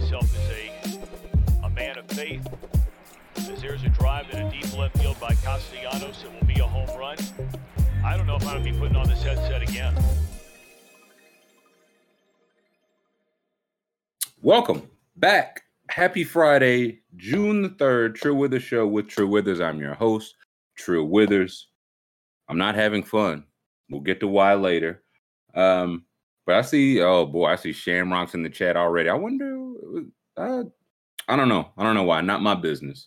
myself as a, a man of faith. As there's a drive in a deep left field by Castellanos, it will be a home run. I don't know if I'm going to be putting on this headset again. Welcome back. Happy Friday, June the 3rd, True Withers Show with True Withers. I'm your host, True Withers. I'm not having fun. We'll get to why later. Um, but I see, oh boy, I see Shamrocks in the chat already. I wonder, uh, I don't know. I don't know why. Not my business.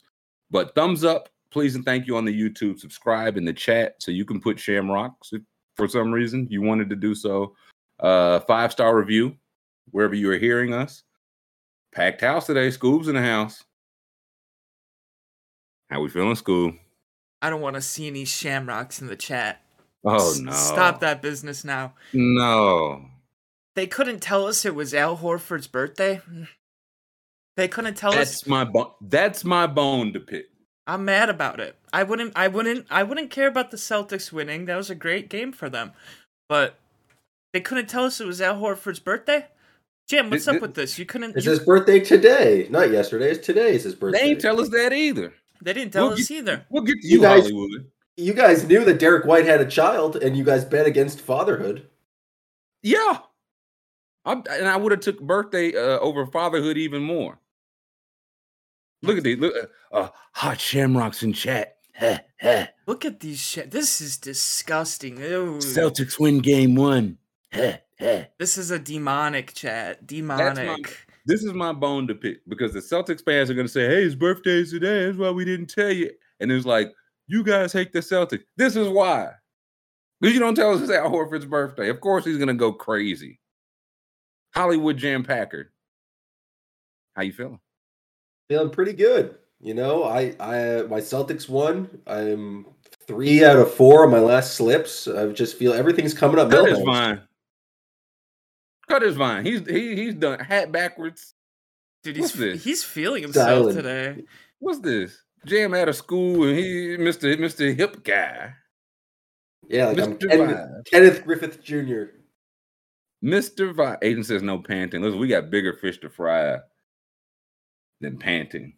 But thumbs up, please, and thank you on the YouTube. Subscribe in the chat so you can put Shamrocks if for some reason you wanted to do so. Uh, five star review wherever you are hearing us. Packed house today. Scoob's in the house. How we feeling, Scoob? I don't want to see any shamrocks in the chat. Oh S- no! Stop that business now. No. They couldn't tell us it was Al Horford's birthday. They couldn't tell us. That's my bone. That's my bone to pick. I'm mad about it. I wouldn't. I wouldn't. I wouldn't care about the Celtics winning. That was a great game for them, but they couldn't tell us it was Al Horford's birthday. Jim, what's Th- up th- with this? You couldn't. It's You, his birthday today, not yesterday. It's today. Is his birthday. They ain't tell us that either. they didn't tell We'll us get- either. We'll get to You you, guys- Hollywood. you guys knew that Derrick White had a child, and you guys bet against fatherhood. Yeah. I, and I would have took birthday uh, over fatherhood even more. Look at these. Look, uh, uh, hot shamrocks in chat. Look at these shit. This is disgusting. Ew. Celtics win game one. Heh, heh. This is a demonic chat. Demonic. This is my bone to pick because the Celtics fans are going to say, "Hey, his birthday is today. That's why we didn't tell you." And it's like, "You guys hate the Celtics. This is why." Because you don't tell us it's Al Horford's birthday. Of course, he's going to go crazy. Hollywood Jam Packard. How you feeling? Feeling pretty good. You know, I, I, my Celtics won. I'm three out of four on my last slips. I just feel everything's coming up. Cut his Millhouse. vine. Cut his vine. He's he, he's done hat backwards. Dude, What's he's this? he's feeling himself Styling. today. What's this? Jam out of school and he Mr. Mr. Hip guy. Yeah, like I'm Mr. Kenneth, Kenneth Griffith Jr. Mr. Vine. Aiden says no panting. Listen, we got bigger fish to fry than panting.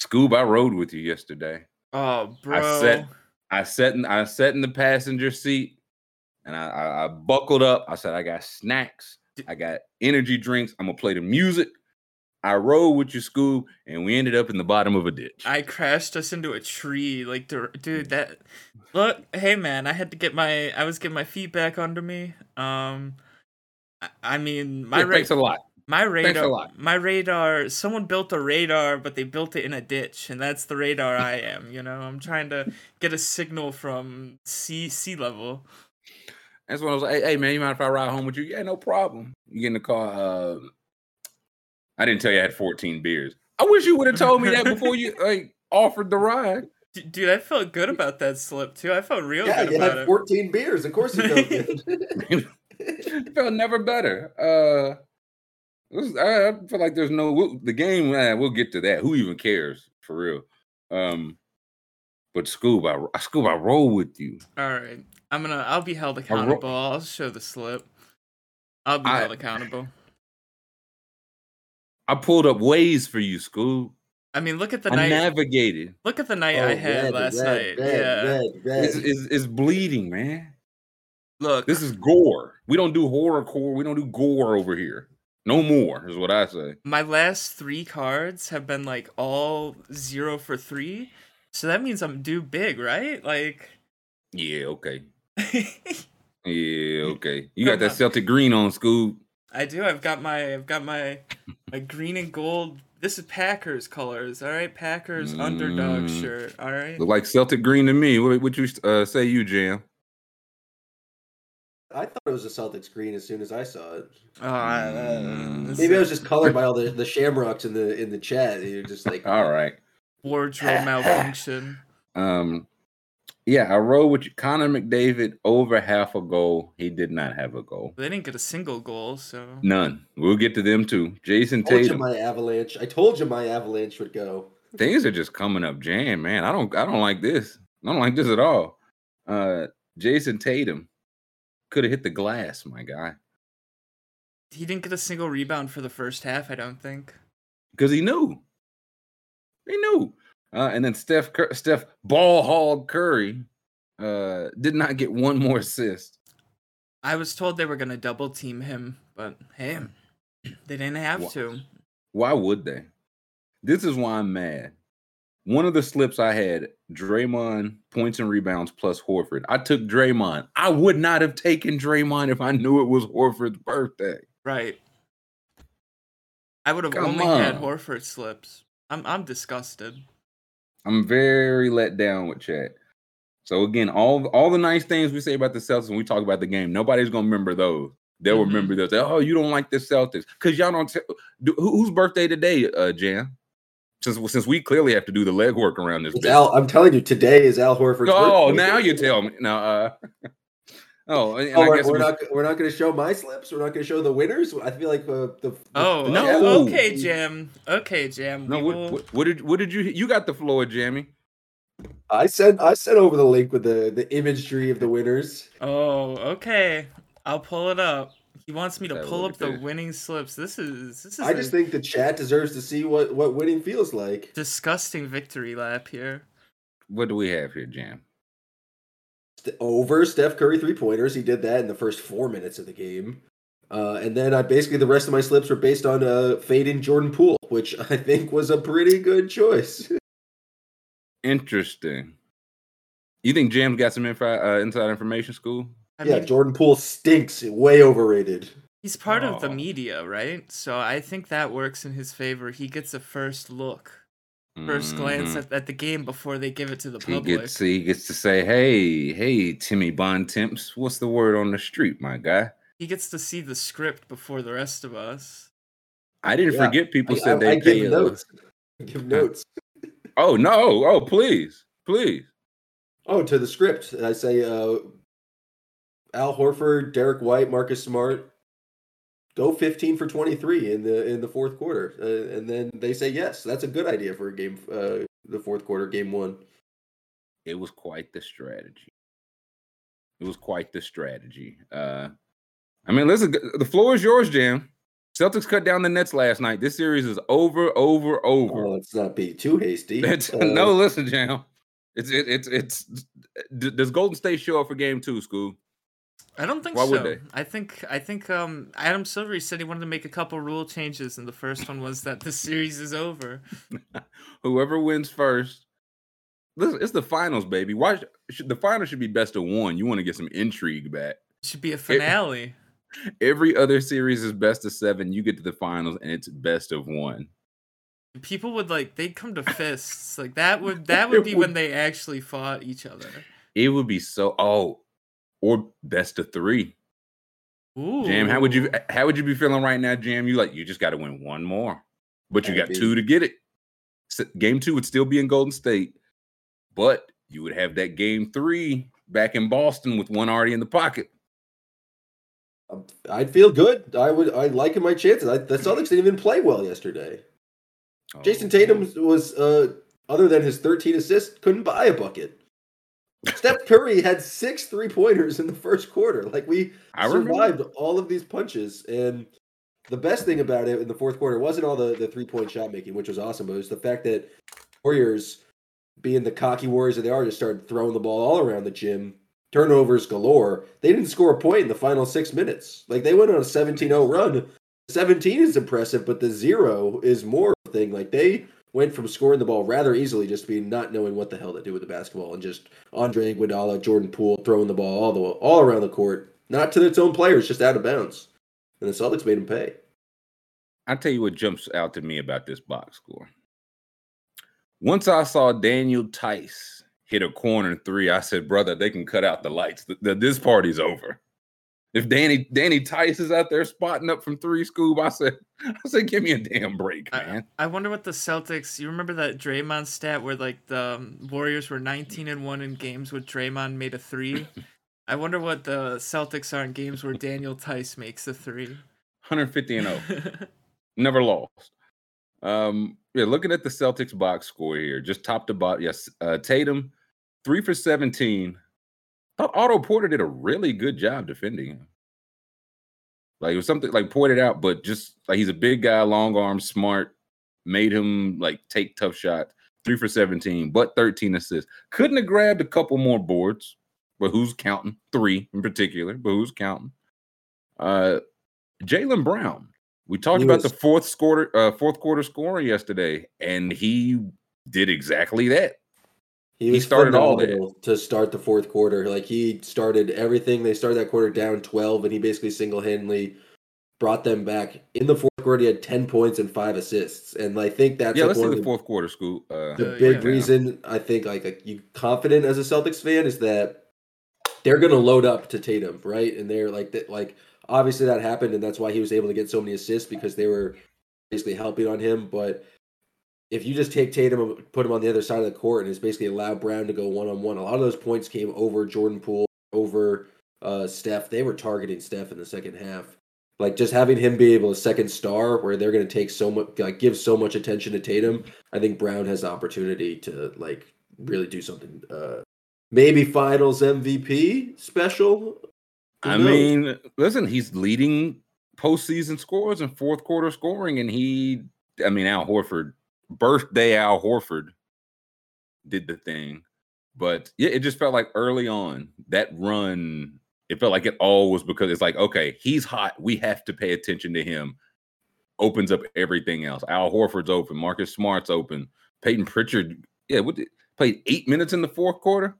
Scoob, I rode with you yesterday. Oh, bro. I said I sat in I sat in the passenger seat and I, I, I buckled up. I said, I got snacks, I got energy drinks. I'm gonna play the music. I rode with you, Scoob, and we ended up in the bottom of a ditch. I crashed us into a tree. Like, dude, that. Look, hey man, I had to get my. I was getting my feet back under me. Um, I, I mean, my ra- thanks a lot. My a radar, lot. my radar. Someone built a radar, but they built it in a ditch, and that's the radar I am. You know, I'm trying to get a signal from sea sea level. That's when I was like, hey, hey, man, you mind if I ride home with you? Yeah, no problem. You get in the car. Uh, I didn't tell you I had 14 beers. I wish you would have told me that before you like offered the ride. Dude, I felt good about that slip too. I felt real Yeah, good you about had it. 14 beers. Of course you felt good. it felt never better. Uh, it was, I, I feel like there's no the game. We'll get to that. Who even cares for real? Um, but Scoob, I Scoob, I roll with you. All right, I'm gonna. I'll be held accountable. I'll show the slip. I'll be I- held accountable. I pulled up Waze for you, Scoob. I mean, look at the I night. navigated. look at the night Oh, I had red, last red, night. red, yeah. It's, it's, it's bleeding, man. Look, This is gore. We don't do horror core. We don't do gore over here. No more is what I say. my last three cards have been like all zero for three, so that means I'm due big, right? Like, Yeah, okay. Yeah, okay. You got that. Celtic green on, Scoob. I do. I've got my. I've got my. My green and gold. This is Packers colors. All right, Packers underdog Mm. shirt. All right. Look like Celtic green to me. What would you uh, say, you Jam? I thought it was a Celtics green as soon as I saw it. Oh, uh, Mm. Maybe I was just colored by all the, the shamrocks in the in the chat. You're just like, All right. wardrobe malfunction. Um, yeah, I rode with you. Connor McDavid over half a goal. He did not have a goal. They didn't get a single goal, so None. We'll get to them too. Jayson I told you Tatum. my avalanche. I told you my avalanche would go. Things are just coming up jam, man. I don't I don't like this. I don't like this at all. Uh Jayson Tatum could have hit the glass, my guy. he didn't get a single rebound for the first half. I don't think. because he knew. He knew. Uh, and then Steph Cur- Steph ball hog Curry uh, did not get one more assist. I was told they were gonna double team him, but hey, they didn't have Wha- to. Why would they? This is why I'm mad. One of the slips I had, Draymond points and rebounds plus Horford. I took Draymond. I would not have taken Draymond if I knew it was Horford's birthday. Right. I would have Come only had. Horford slips. I'm I'm disgusted. I'm very let down with chat. So again, all all the nice things we say about the Celtics when we talk about the game, nobody's gonna remember those. They'll Mhm. remember those. Oh, you don't like the Celtics because y'all don't. Who, whose birthday today, uh, Jam? Since since we clearly have to do the legwork around this. Al, I'm telling you, today is Al Horford's Oh, birthday. now you tell me. Now, uh, oh, and, and Oh, I we're, guess we're we- not we're not going to show my slips. We're not going to show the winners. I feel like uh, the, the Oh, the No. chat- oh, okay, Jam. Okay, Jam. no. What, what, what did what did you? You got the floor, Jamie. I sent I sent over the link with the the imagery of the winners. Oh, okay. I'll pull it up. He wants me to Yeah, pull up the this. winning slips. This is this is I just think the chat deserves to see what what winning feels like. disgusting victory lap here. What do we have here, Jam? Over Steph Curry three pointers. He did that in the first four minutes of the game. Uh, and then I basically the rest of my slips were based on a uh, fade in Jordan Poole, which I think was a pretty good choice. Interesting. You think Jam's got some info, uh, inside information? School. I yeah, mean, Jordan Poole stinks. Way overrated. he's part of the media, right? So I think that works in his favor. He gets a first look, 1st glance Mhm. at, at the game before they give it to the He public. gets he gets to say, "Hey, hey, Timmy Bontemps, what's the word on the street, my guy?" He gets to see the script before the rest of us. I didn't Yeah, forget people I, said I- they I give notes. I give notes. oh no! Oh please, please. Oh, to the script. I say uh Al Horford, Derrick White, Marcus Smart go 15 for 23 in the in the fourth quarter. Uh, and then they say yes. That's a good idea for a game uh the fourth quarter game 1. It was quite the strategy. It was quite the strategy. Uh, I mean, listen, the floor is yours, Jam. Celtics cut down the Nets last night. This series is over, over, over. Oh, let's not be too hasty. Uh, no, listen, Jam. It's it, it's it's. Does Golden State show up for Game Two, School? I don't think Why so. would they? I think I think um Adam Silver said he wanted to make a couple rule changes, and the first one was that the series is over. Whoever wins first. Listen, it's the finals, baby. Why should the final should be best of one? You want to get some intrigue back. It should be a finale. Every other series is best of seven. You get to the finals and it's best of one. People would like they'd come to fists. Like that would that would be would- when they actually fought each other. It would be so oh, or best of three. Ooh. Jam, how would you how would you be feeling right now, Jam? You like you just got to win one more, but you got Maybe. two to get it. S- Game two would still be in Golden State, but you would have that game three back in Boston with one already in the pocket. Um, I'd feel good. I would I liking my chances. I, the Celtics didn't even play well yesterday. Jayson Oh, Tatum was uh other than his 13 assists, couldn't buy a bucket. Steph Curry had six three pointers in the first quarter. Like we I remember. survived all of these punches. And the best thing about it in the fourth quarter wasn't all the, the three point shot making, which was awesome, but it was the fact that Warriors, being the cocky Warriors that they are, just started throwing the ball all around the gym. Turnovers galore. They didn't score a point in the final six minutes. Like they went on a 17 0 run. 17 is impressive, but the zero is more thing. Like they went from scoring the ball rather easily just being not knowing what the hell to do with the basketball and just Andre Iguodala, Jordan Poole throwing the ball all the all around the court, not to its own players, just out of bounds. And the Celtics made him pay. I'll tell you what jumps out to me about this box score. Once I saw Daniel Theis hit a corner three, I said, "Brother, they can cut out the lights. The, the- this party's over." If Danny Danny Theis is out there spotting up from three, Scoob, I said, "I said, give me a damn break, I, man." I wonder what the Celtics. You remember that Draymond stat where like the um, Warriors were 19 and one in games with Draymond made a three. I wonder what the Celtics are in games where Daniel Theis makes a three. 150 and 0, never lost. Um, yeah, looking at the Celtics box score here, just top to bottom. Yes, uh, Tatum, three for 17. Thought Otto Porter did a really good job defending him. Like it was something like pointed out, but just like he's a big guy, long arms, smart. made him like take tough shots. Three for 17, but 13 assists. Couldn't have grabbed a couple more boards, but who's counting? Three in particular, but who's counting? Uh Jaylen Brown. We talked He about was- the fourth quarter, uh, fourth quarter scoring yesterday, and he did exactly that. He, He started all day to start the fourth quarter. Like he started everything. They started that quarter down 12, and he basically single handedly brought them back. In the fourth quarter, he had 10 points and five assists. And I think that's yeah, like let's see one the the, fourth quarter, Scoop. Uh, the Uh, big yeah. reason I think like, like you confident as a Celtics fan is that they're gonna load up to Tatum, right? And they're like that like obviously that happened and that's why he was able to get so many assists because they were basically helping on him. But if you just take Tatum and put him on the other side of the court and it's basically allow Brown to go one on one, a lot of those points came over Jordan Poole, over uh Steph. They were targeting Steph in the second half. Like just having him be able to second star where they're gonna take so much like give so much attention to Tatum, I think Brown has the opportunity to like really do something uh maybe finals MVP special. Who I knows? mean, listen, he's leading postseason scores and fourth quarter scoring, and he, I mean, Al Horford, birthday Al Horford, did the thing, but yeah, it just felt like early on that run, it felt like it all was because it's like, okay, he's hot, we have to pay attention to him. Opens up everything else. Al Horford's open, Marcus Smart's open, Payton Pritchard, yeah, what did, played eight minutes in the fourth quarter.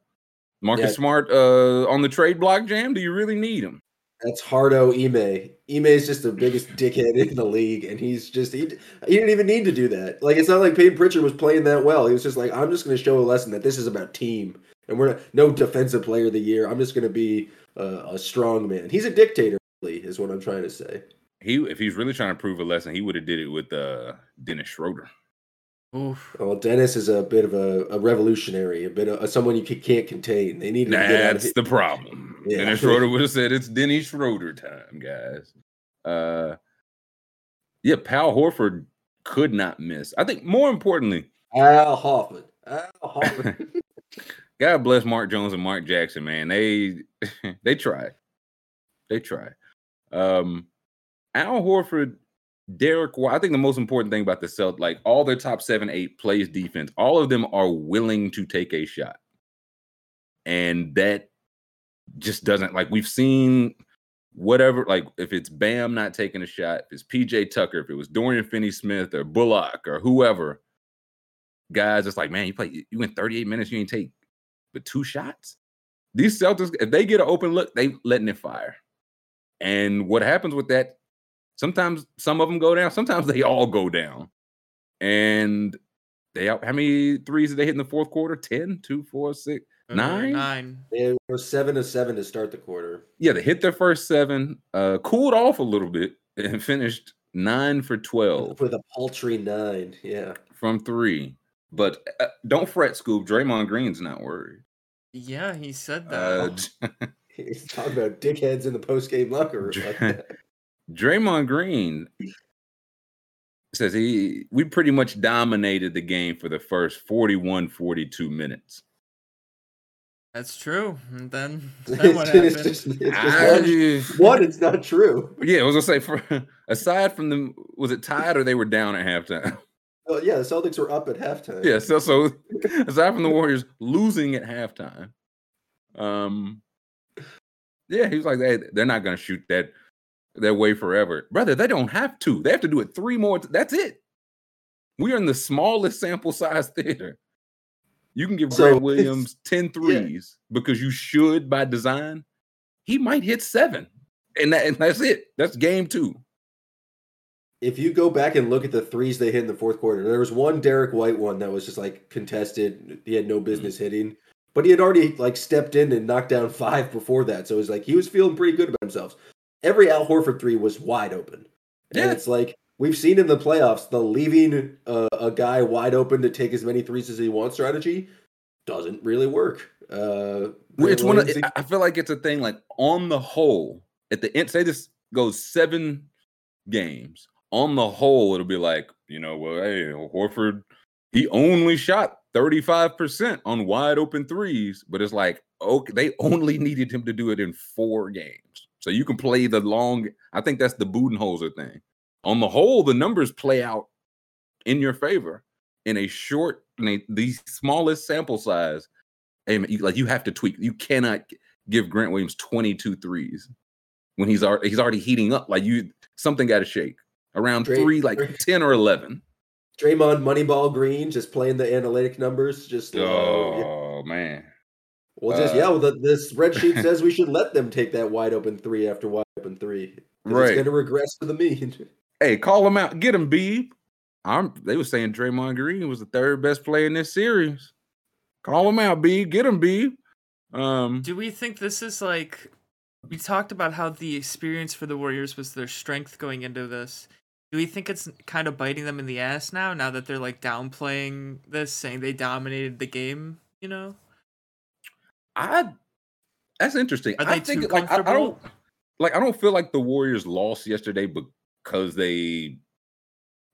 Marcus Yeah. Smart uh, on the trade block jam. Do you really need him? That's Hardo Ime. Ime is just the biggest dickhead in the league, and he's just he, he didn't even need to do that. Like it's not like Payton Pritchard was playing that well. He was just like, I'm just going to show a lesson that this is about team, and we're not, no defensive player of the year. I'm just going to be a strong man. He's a dictator, is what I'm trying to say. He, if he's really trying to prove a lesson, he would have did it with uh, Dennis Schroeder. Oof. Well, Dennis is a bit of a, a revolutionary, a bit of someone you can't contain. They need to get out of That's the problem. Yeah. Dennis Schroeder would have said it's Dennis Schroeder time, guys. Uh, yeah, Pal Horford could not miss. I think more importantly, Al Hoffman. Al Hoffman. God bless Mark Jones and Mark Jackson, man. They they try. They try. Um Al Horford, Derrick. I think the most important thing about the Celt, like all their top seven, eight plays defense, all of them are willing to take a shot. And that just doesn't like we've seen whatever, like if it's Bam not taking a shot, if it's PJ Tucker, if it was Dorian Finney Smith or Bullock or whoever, guys, it's like, man, you play you went 38 minutes, you ain't take but two shots. These Celtics, if they get an open look, they letting it fire. And what happens with that? Sometimes some of them go down, sometimes they all go down. And they out how many threes did they hit in the fourth quarter? 10, 2, 4, 6. Uh, Nine? Nine. they were seven to seven to start the quarter. Yeah, they hit their first seven, uh, cooled off a little bit, and finished nine for 12 with a paltry nine. Yeah. from three. But uh, don't fret, Scoop. Draymond Green's not worried. Yeah, he said that. Uh, He's talking about dickheads in the post game locker room. Like that. Draymond Green says he we pretty much dominated the game for the first 41 42 minutes. That's true. And then, then what it's, just, it's just I- one, one, it's not true. yeah, I was gonna say for aside from them, was it tied or they were down at halftime? Well, yeah, the Celtics were up at halftime. yeah, so so aside from the Warriors losing at halftime, um, yeah, he was like, they they're not gonna shoot that that way forever, brother. They don't have to. They have to do it three more. t- that's it. We are in the smallest sample size theater. You can give So, Grant Williams 10 threes because you should by design. He might hit seven, and, that, and that's it. That's game two. If you go back and look at the threes they hit in the fourth quarter, there was one Derrick White one that was just like contested. He had no Mm-hmm. business hitting, but he had already like stepped in and knocked down five before that. So it was like he was feeling pretty good about himself. Every Al Horford three was wide open. Yeah. And it's like we've seen in the playoffs the leaving uh, a guy wide open to take as many threes as he wants strategy doesn't really work. Uh, It's one of, I- feel like it's a thing like on the whole, at the end, say this goes seven games. On the whole, it'll be like, you know, well, hey, Horford, he only shot 35% on wide open threes, but it's like, okay, they only needed him to do it in four games. So you can play the long, I think that's the Budenholzer thing. On the whole, the numbers play out in your favor in a short, in a, the smallest sample size. Hey, man, you, like you have to tweak. You cannot give Grant Williams 22 threes when he's already he's already heating up. Like you, something got to shake around Dray- three, like Dray- 10 or 11. Draymond Moneyball Green just playing the analytic numbers. Just uh, yeah. Oh man, well, just uh, yeah. Well, the, the spreadsheet says we should let them take that wide open three after wide open three. 'cause Right. It's going to regress to the mean. hey, call them out, get him, B. I'm. They were saying Draymond Green was the third best player in this series. Call him out, B. Get him, B. Um, Do we think this is like we talked about how the experience for the Warriors was their strength going into this? Do we think it's kind of biting them in the ass now? Now that they're like downplaying this, saying they dominated the game, you know? I. That's interesting. I think like I, I don't like I don't feel like the Warriors lost yesterday because they.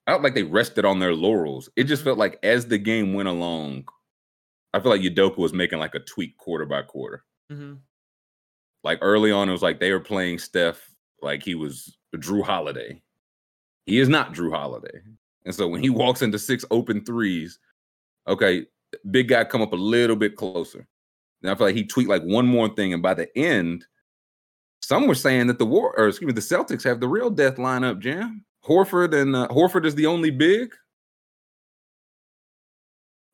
I don't like they rested on their laurels. It just Mhm. felt like as the game went along, I feel like Udoka was making like a tweak quarter by quarter. hmm like early on, it was like they were playing Steph like he was Jrue Holiday. He is not Jrue Holiday. And so when he walks into six open threes, okay, big guy come up a little bit closer. And I feel like he tweaked like one more thing. And by the end, some were saying that the war or excuse me, the Celtics have the real death lineup, Jam. Horford and uh, Horford is the only big.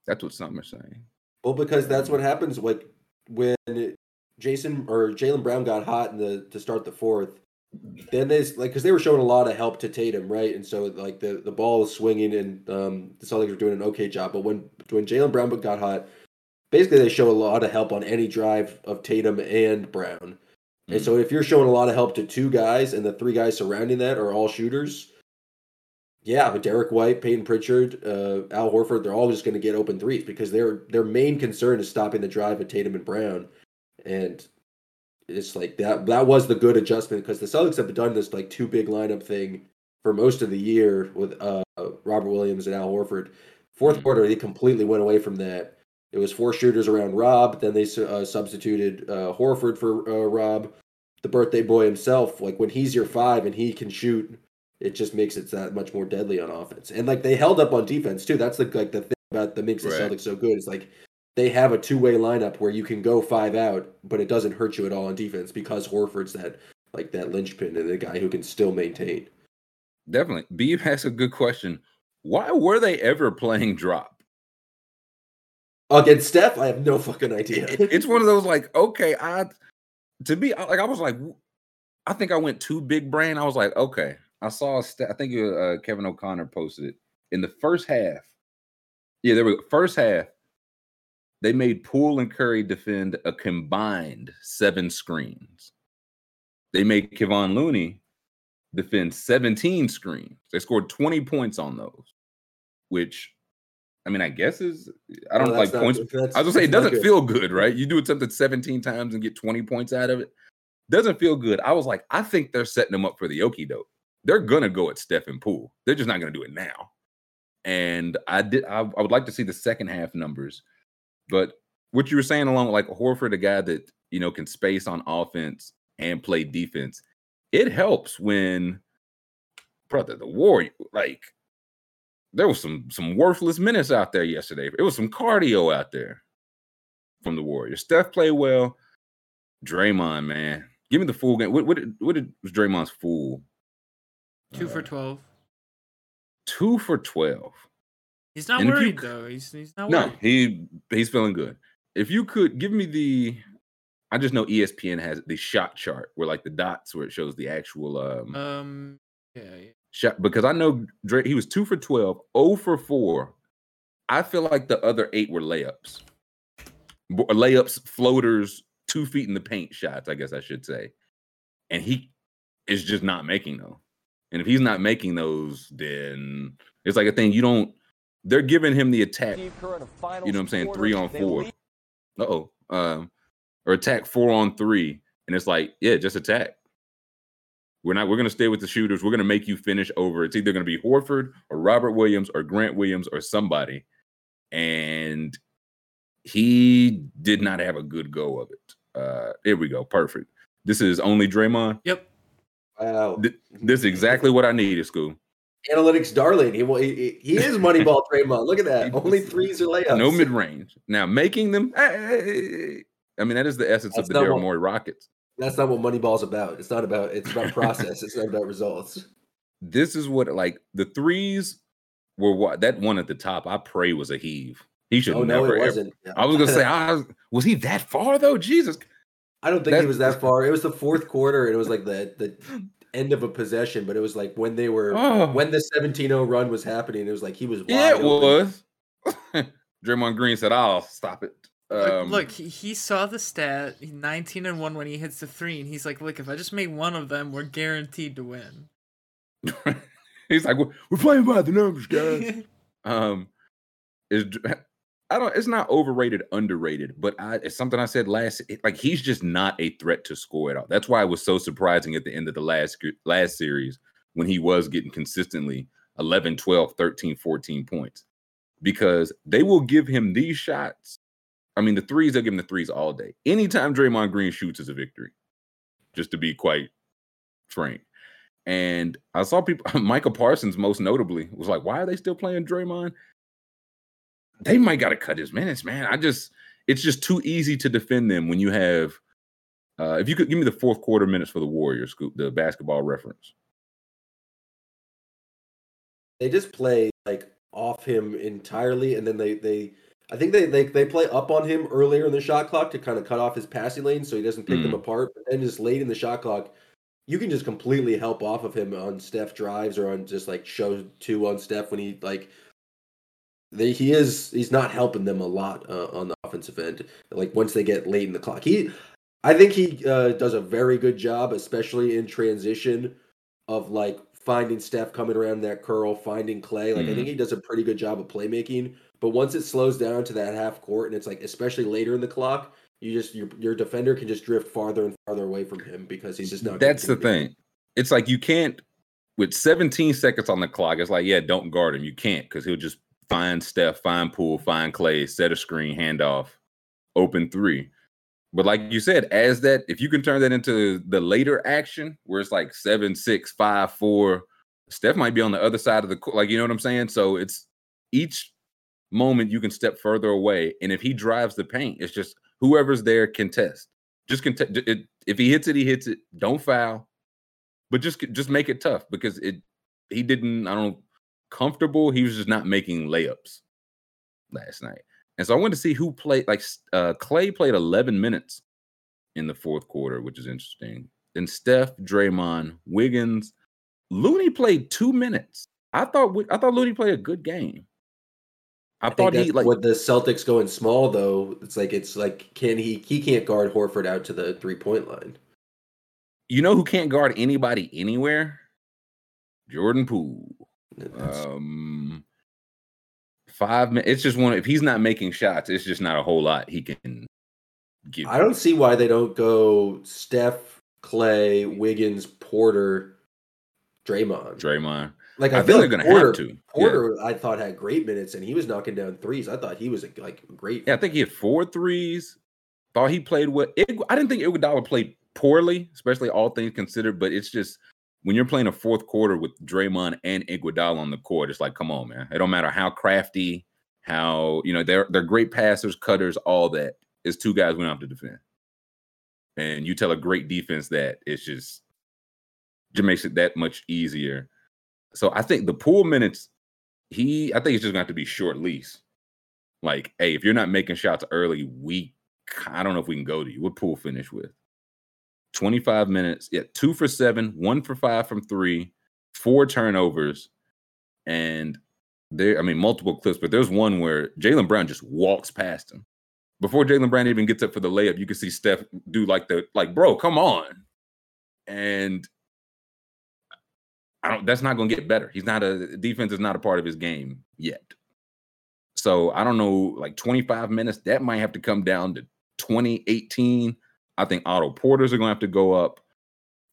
That's what some are saying. Well, because that's what happens. Like when Jayson or Jaylen Brown got hot in the to start the fourth, then they like because they were showing a lot of help to Tatum, right? And so like the the ball was swinging, and um, the Celtics were doing an okay job. But when when Jaylen Brown got hot, basically they show a lot of help on any drive of Tatum and Brown. And so if you're showing a lot of help to two guys, and the three guys surrounding that are all shooters. Yeah, but Derrick White, Payton Pritchard, uh, Al Horford, they're all just going to get open threes because their their main concern is stopping the drive of Tatum and Brown, and it's like that. That was the good adjustment because the Celtics have done this like two big lineup thing for most of the year with uh, Robert Williams and Al Horford. Fourth Mhm. quarter, they completely went away from that. It was four shooters around Rob. Then they uh, substituted uh, Horford for uh, Rob, the birthday boy himself. Like when he's your five and he can shoot, it just makes it that much more deadly on offense. And like they held up on defense too. That's the like the thing about that makes the Right. Celtics so good. It's like they have a two way lineup where you can go five out, but it doesn't hurt you at all on defense because Horford's that like that linchpin and the guy who can still maintain. Definitely. B has a good question. Why were they ever playing drop? Against Steph, I have no fucking idea. it's one of those like okay i to be like i was like i think i went too big brain. I was like okay i saw i think it was, uh, kevin o'connor posted it. In the first half yeah there were first half they made poole and curry defend a combined seven screens. They made kevon looney defend 17 screens. They scored 20 points on those which i mean i guess is i don't No, like points I was gonna say it doesn't good. feel good, right? You do it something 17 times and get 20 points out of it. Doesn't feel good. I was like, I think they're setting them up for the okie doke. They're gonna go at Stephen Poole. They're just not gonna do it now. And I did I, I would like to see the second half numbers, but what you were saying along with like Horford, a guy that you know can space on offense and play defense, it helps when brother, the war like there was some some worthless minutes out there yesterday. It was some cardio out there from the Warriors. Steph played well. Draymond, man, give me the full game. What what did, what did was Draymond's full? Two for Uh, twelve. Two for twelve. He's not and if you worried though. He's he's not worried. No, he he's feeling good. If you could give me the, I just know ESPN has the shot chart where like the dots where it shows the actual um Um. Yeah. yeah. Shot because I know Dre he was two for 12, 0 for four. I feel like the other eight were layups, layups, floaters, two feet in the paint shots. I guess I should say, and he is just not making those. And if he's not making those, then it's like a thing you don't. They're giving him the attack. You know what I'm saying? Three on four. Uh oh. Um, or attack four on three, and it's like, yeah, just attack. We're not. We're gonna stay with the shooters. We're gonna make you finish over. It's either gonna be Horford or Robert Williams or Grant Williams or somebody, and he did not have a good go of it. Uh, here we go. Perfect. This is only Draymond. Yep. Wow. Th- This is exactly what I needed, school. analytics darling. He he, he is Moneyball Draymond. Look at that. Only threes or layups. No mid range. Now making them. eh, I mean, that is the essence That's of the not Daryl Morey Rockets. That's not what Moneyball's about. It's not about. It's about process. it's not about results. This is what like the threes were. What that one at the top. I pray was a heave. He should Oh no, never. it ever- wasn't. I was gonna say, I was, was he that far though? Jesus. I don't think That- he was that far. It was the fourth quarter, and it was like the the end of a possession. But it was like when they were Oh, when the 17-0 run was happening. It was like he was. Yeah, it open. was. Draymond Green said, "I'll stop it." Look, Um, look, he, he saw the stat, 19 and 1 when he hits the three, and he's like, look, if I just make one of them, we're guaranteed to win. he's like, "We're playing by the numbers, guys." um, is I don't. It's not overrated, underrated, but I, it's something I said last. like he's just not a threat to score at all. That's why it was so surprising at the end of the last last series when he was getting consistently 11, 12, 13, 14 points because they will give him these shots. I mean, the threes, they'll give him the threes all day. Anytime Draymond Green shoots is a victory, just to be quite frank. And I saw people, Michael Parsons most notably, was like, why are they still playing Draymond? They might got to cut his minutes, man. I just, it's just too easy to defend them when you have, uh, if you could give me the fourth quarter minutes for the Warriors, Scoop, the basketball reference. They just play like off him entirely, and then they they. I think they, they they play up on him earlier in the shot clock to kind of cut off his passing lane so he doesn't pick them Mm. apart. But then just late in the shot clock, you can just completely help off of him on Steph drives or on just like show two on Steph when he like they, he is he's not helping them a lot uh, on the offensive end. Like once they get late in the clock, he I think he uh, does a very good job, especially in transition, of like finding Steph coming around that curl, finding Clay. Like I Mhm. think he does a pretty good job of playmaking. But once it slows down to that half court, and it's like especially later in the clock, you just your your defender can just drift farther and farther away from him because he's just not. That's the thing. It's like you can't, with 17 seconds on the clock, it's like, yeah, don't guard him. You can't because he'll just find Steph, find Poole, find Clay, set a screen, handoff, open three. But like you said, as that, if you can turn that into the later action where it's like seven, six, five, four, Steph might be on the other side of the court. Like, you know what I'm saying? So it's each moment you can step further away. And if he drives the paint, it's just whoever's there can test. Just contest. If he hits it, he hits it. Don't foul, but just just make it tough because it. He didn't. I don't comfortable. He was just not making layups last night, and so I wanted to see who played. Like uh, Clay played 11 minutes in the fourth quarter, which is interesting. Then Steph, Draymond, Wiggins, Looney played two minutes. I thought I thought Looney played a good game. I, I thought he like with the Celtics going small though. It's like it's like can he he can't guard Horford out to the three point line. you know who can't guard anybody anywhere? Jordan Poole. Um, five minutes. It's just one. If he's not making shots, it's just not a whole lot he can give. I don't see why they don't go Steph, Clay, Wiggins, Porter, Draymond. Draymond. Like I, I, feel they're gonna Porter, have to. Yeah. Porter, I thought had great minutes and he was knocking down threes. I thought he was like great. Yeah, I think he had four threes. Thought he played well. I didn't think Iguodala played poorly, especially all things considered. But it's just when you're playing a fourth quarter with Draymond and Iguodala on the court, it's like, come on, man. It don't matter how crafty, how you know they're they're great passers, cutters, all that. It's two guys we don't have to defend. And you tell a great defense that it's just just makes it that much easier. So I think the Poole minutes, he I think it's just gonna have to be short lease. Like, hey, if you're not making shots early, we I don't know if we can go to you. What Poole finish with? 25 minutes, yeah, two for seven, one for five from three, four turnovers, and there, I mean, multiple clips, but there's one where Jaylen Brown just walks past him. Before Jaylen Brown even gets up for the layup, you can see Steph do like the like, bro, come on. And I don't that's not gonna get better. He's not a defense is not a part of his game yet. So I don't know, like 25 minutes, that might have to come down to 2018. I think Otto Porters are gonna have to go up.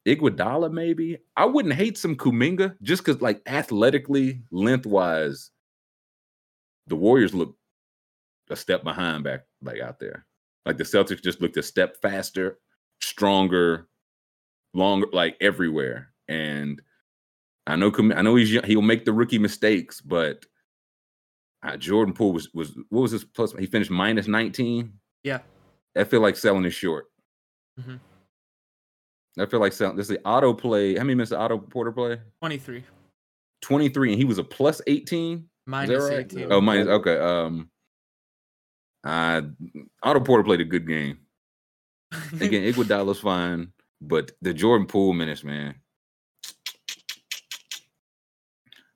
Iguodala, maybe. I wouldn't hate some Kuminga just because, like, athletically, lengthwise, the Warriors look a step behind back, like out there. Like the Celtics just looked a step faster, stronger, longer, like everywhere. And I know I know he's young- he'll make the rookie mistakes, but uh, Jordan Poole was was what was his plus? He finished minus nineteen. Yeah. I feel like selling is short. Mhm. I feel like selling. This is the auto play. How many minutes did Otto Porter play? 23 Twenty three, and he was a plus eighteen. minus right? 18. Oh, minus okay. Um, uh, Otto Porter played a good game. Again, Iguodala's fine, but the Jordan Poole minutes, man.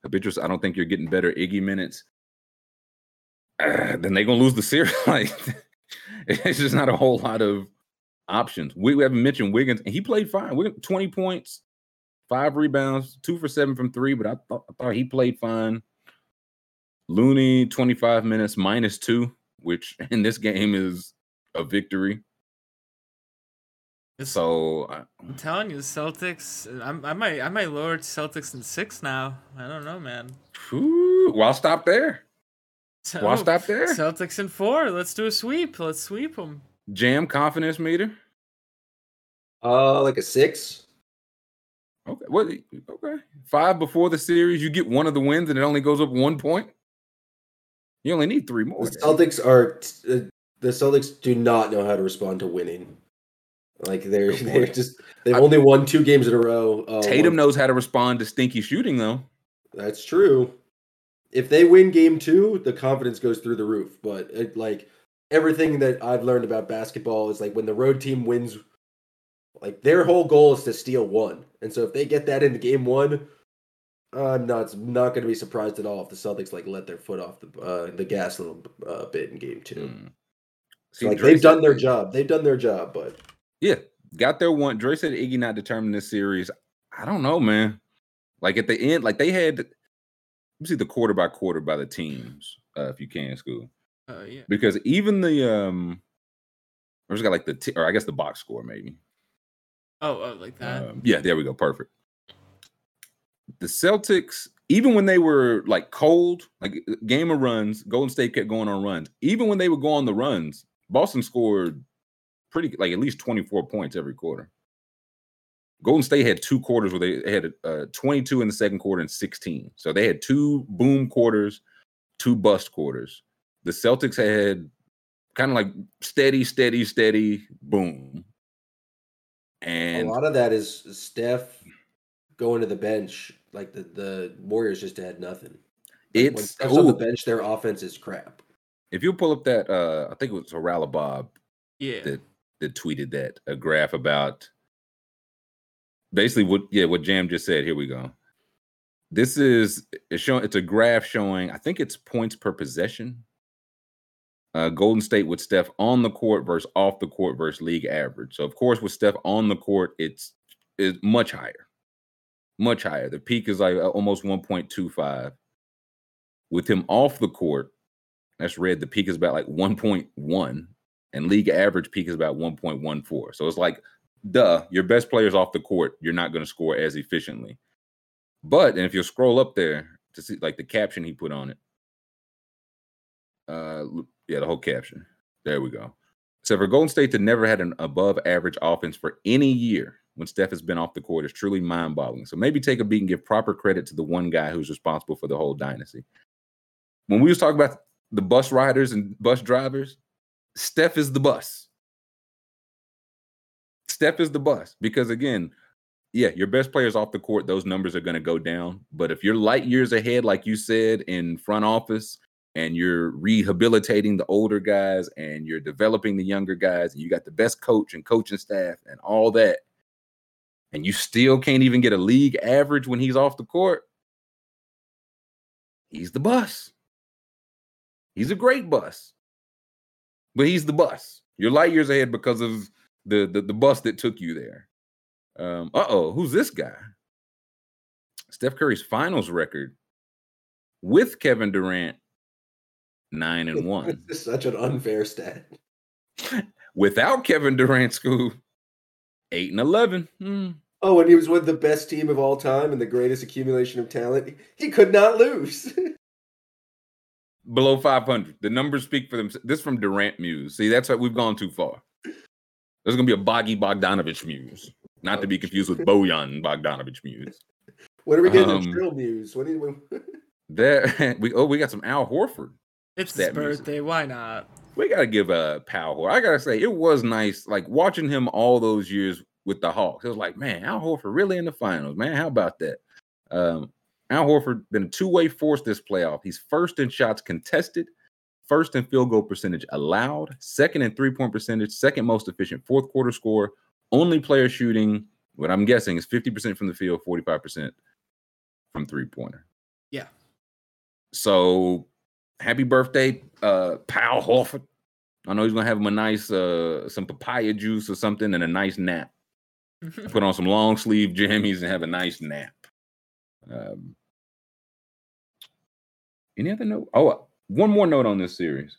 Habituous. I don't think you're getting better Iggy minutes. Uh, then they're gonna lose the series. like it's just not a whole lot of options. We, we haven't mentioned Wiggins, and he played fine. Wiggins, 20 points, five rebounds, two for seven from three, but I thought, I thought he played fine. Looney, 25 minutes, minus two, which in this game is a victory. It's- So I'm telling you, Celtics. I'm, I might, I might lower Celtics in six now. I don't know, man. whew, well, I'll stop there. So, Well, I'll stop there. Celtics in four. Let's do a sweep. Let's sweep them. Jam confidence meter. Uh, like a six. Okay. What? Okay. Five before the series, you get one of the wins, and it only goes up one point. You only need three more. The Celtics are uh, the Celtics do not know how to respond to winning. Like they're they're just they've I- only won two games in a row. Uh, Tatum one- knows how to respond to stinky shooting, though. That's true. If they win game two, the confidence goes through the roof. But it, like everything that I've learned about basketball is like when the road team wins, like their whole goal is to steal one. And so if they get that into game one, I'm not not going to be surprised at all if the Celtics like let their foot off the uh, the gas a little uh, bit in game two. Mm. So, like Dre they've done their job. They've done their job, but Yeah, got their one. Dre said Iggy not determined this series. I don't know, man. Like at the end, like they had. Let me see the quarter by quarter by the teams, uh, if you can, school. Uh, yeah. Because even the um, I just got like the t- or I guess the box score maybe. Oh, oh, like that. Um, yeah, there we go. Perfect. The Celtics, even when they were like cold, like game of runs, Golden State kept going on runs. Even when they would go on the runs, Boston scored pretty like at least 24 points every quarter. Golden State had two quarters where they had uh, 22 in the second quarter and 16. So they had two boom quarters, two bust quarters. The Celtics had kind of like steady, steady, steady, boom. And a lot of that is Steph going to the bench. Like the, the Warriors just had nothing. Like, when it's Steph's on the bench, their offense is crap. if you pull up that uh I think it was Orala Bob Yeah. that that tweeted that a graph about basically what yeah what Jam just said. Here we go. This is it's showing it's a graph showing I think it's points per possession. Uh, Golden State with Steph on the court versus off the court versus league average. So of course with Steph on the court, it's is much higher, much higher. The peak is like almost 1.25. With him off the court, that's red. The peak is about like 1.1, and league average peak is about 1.14. So it's like, duh, your best players off the court, you're not going to score as efficiently. But and if you scroll up there to see like the caption he put on it, uh, yeah, the whole caption. There we go. So for Golden State to never had an above average offense for any year when Steph has been off the court is truly mind boggling. So maybe take a beat and give proper credit to the one guy who's responsible for the whole dynasty. When we was talking about the bus riders and bus drivers, Steph is the bus. Steph is the bus because again, yeah, your best players off the court, those numbers are going to go down. But if you're light years ahead, like you said, in front office, and you're rehabilitating the older guys and you're developing the younger guys, and you got the best coach and coaching staff and all that, and you still can't even get a league average when he's off the court, he's the bus. He's a great bus, but he's the bus. You're light years ahead because of the the, the bus that took you there. Um, uh oh, who's this guy? Steph Curry's finals record with Kevin Durant, nine and one. It's such an unfair stat. Without Kevin Durant, school, eight and eleven. Hmm. Oh, and he was with the best team of all time and the greatest accumulation of talent. He could not lose. Below 500. The numbers speak for themselves. This from Durant Muse. See, that's what we've gone too far. There's going to be a Boggy Bogdanovich Muse, not to be confused with Bojan Bogdanovich Muse. What are we getting Um, the trail news? When, when There we oh we got some Al Horford. It's his That music. birthday. Why not? We gotta give a Pal Horford. I gotta say it was nice, like watching him all those years with the Hawks. It was like, man, Al Horford really in the finals, man. How about that? Um, Al Horford been a two-way force this playoff. He's first in shots contested, first in field goal percentage allowed, second in three-point percentage, second most efficient fourth quarter score. Only player shooting, what I'm guessing is 50% from the field, 45% from three-pointer. Yeah. So happy birthday, uh, Pal Horford. I know he's gonna have him a nice uh some papaya juice or something and a nice nap. Put on some long sleeve jammies and have a nice nap. Um, any other note? Oh, one more note on this series.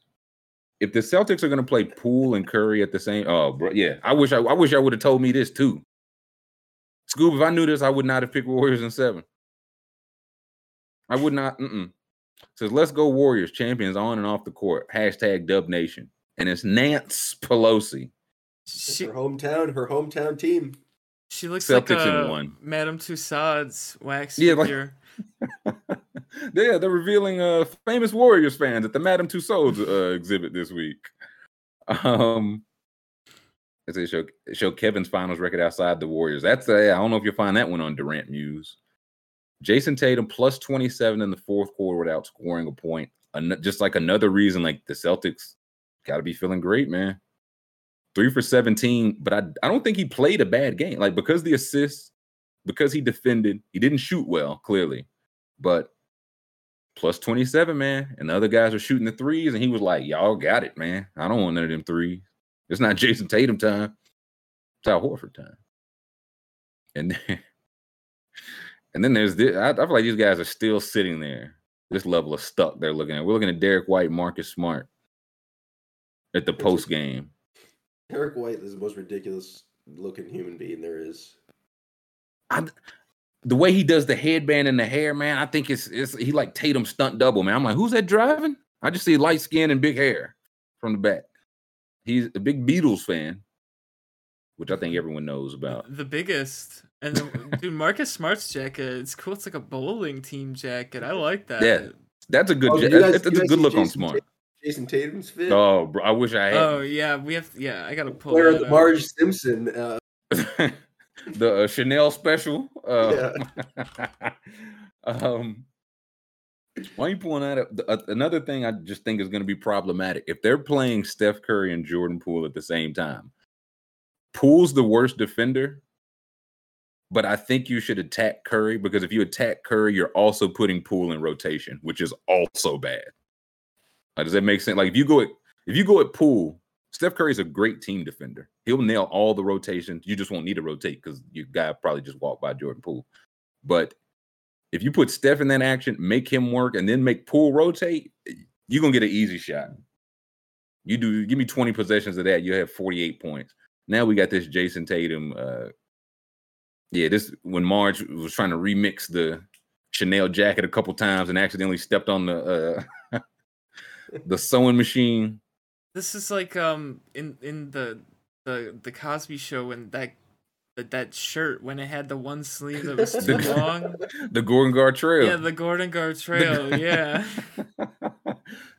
If the Celtics are gonna play Poole and Curry at the same, oh, bro, yeah. I wish I, I wish I would have told me this too. Scoob, if I knew this, I would not have picked Warriors in seven. I would not. Mm-mm. Says, let's go Warriors, champions on and off the court. Hashtag Dub Nation. And it's Nance Pelosi. it's her hometown, her hometown team. She looks Celtics like a one. Madame Tussauds wax Yeah, like- figure. yeah, they're revealing uh famous Warriors fans at the Madame Tussauds uh, exhibit this week. Um as they show show Kevin's finals record outside the Warriors. That's uh, I don't know if you'll find that one on Durant Muse. Jayson Tatum plus 27 in the fourth quarter without scoring a point. An- just like another reason, like the Celtics got to be feeling great, man. Three for 17, but I, I don't think he played a bad game. Like because the assists, because he defended, he didn't shoot well, clearly, but plus 27, man. And the other guys were shooting the threes, and he was like, Y'all got it, man. I don't want none of them threes. It's not Jayson Tatum time. It's Al Horford time. And then, and then there's this. I, I feel like these guys are still sitting there. This level of stuck they're looking at. We're looking at Derrick White, Marcus Smart at the post game. Derrick White is the most ridiculous looking human being there is. The way he does the headband and the hair, man, I think it's it's he like Tatum stunt double, man. I'm like, who's that driving? I just see light skin and big hair from the back. He's a big Beatles fan, which I think everyone knows about. The biggest. And the, dude, Marcus Smart's jacket, it's cool. It's like a bowling team jacket. I like that. Yeah. That's a good. Oh, ja- guys- that's, that's a good see look on Jason Smart. Jayson Tatum's fit. Oh, bro, I wish I had. Oh yeah, we have. Yeah, I gotta pull. Where that the up. Marge Simpson. Uh, the uh, Chanel special. Uh, yeah. um, why are you pulling that up? Uh, another thing I just think is going to be problematic if they're playing Steph Curry and Jordan Poole at the same time. Poole's the worst defender, but I think you should attack Curry because if you attack Curry, you're also putting Poole in rotation, which is also bad. Like, does that make sense? Like if you go at if you go at Poole, Steph Curry's a great team defender. He'll nail all the rotations. You just won't need to rotate because your guy probably just walked by Jordan Poole. But if you put Steph in that action, make him work, and then make Poole rotate, you're gonna get an easy shot. You do give me 20 possessions of that, you have 48 points. Now we got this Jayson Tatum. Uh yeah, this when Marge was trying to remix the Chanel jacket a couple times and accidentally stepped on the uh the sewing machine. This is like um in in the the the Cosby Show when that that, that shirt when it had the one sleeve that was too The- long. The Gordon Gartrell. Yeah, the Gordon Gartrell. Yeah.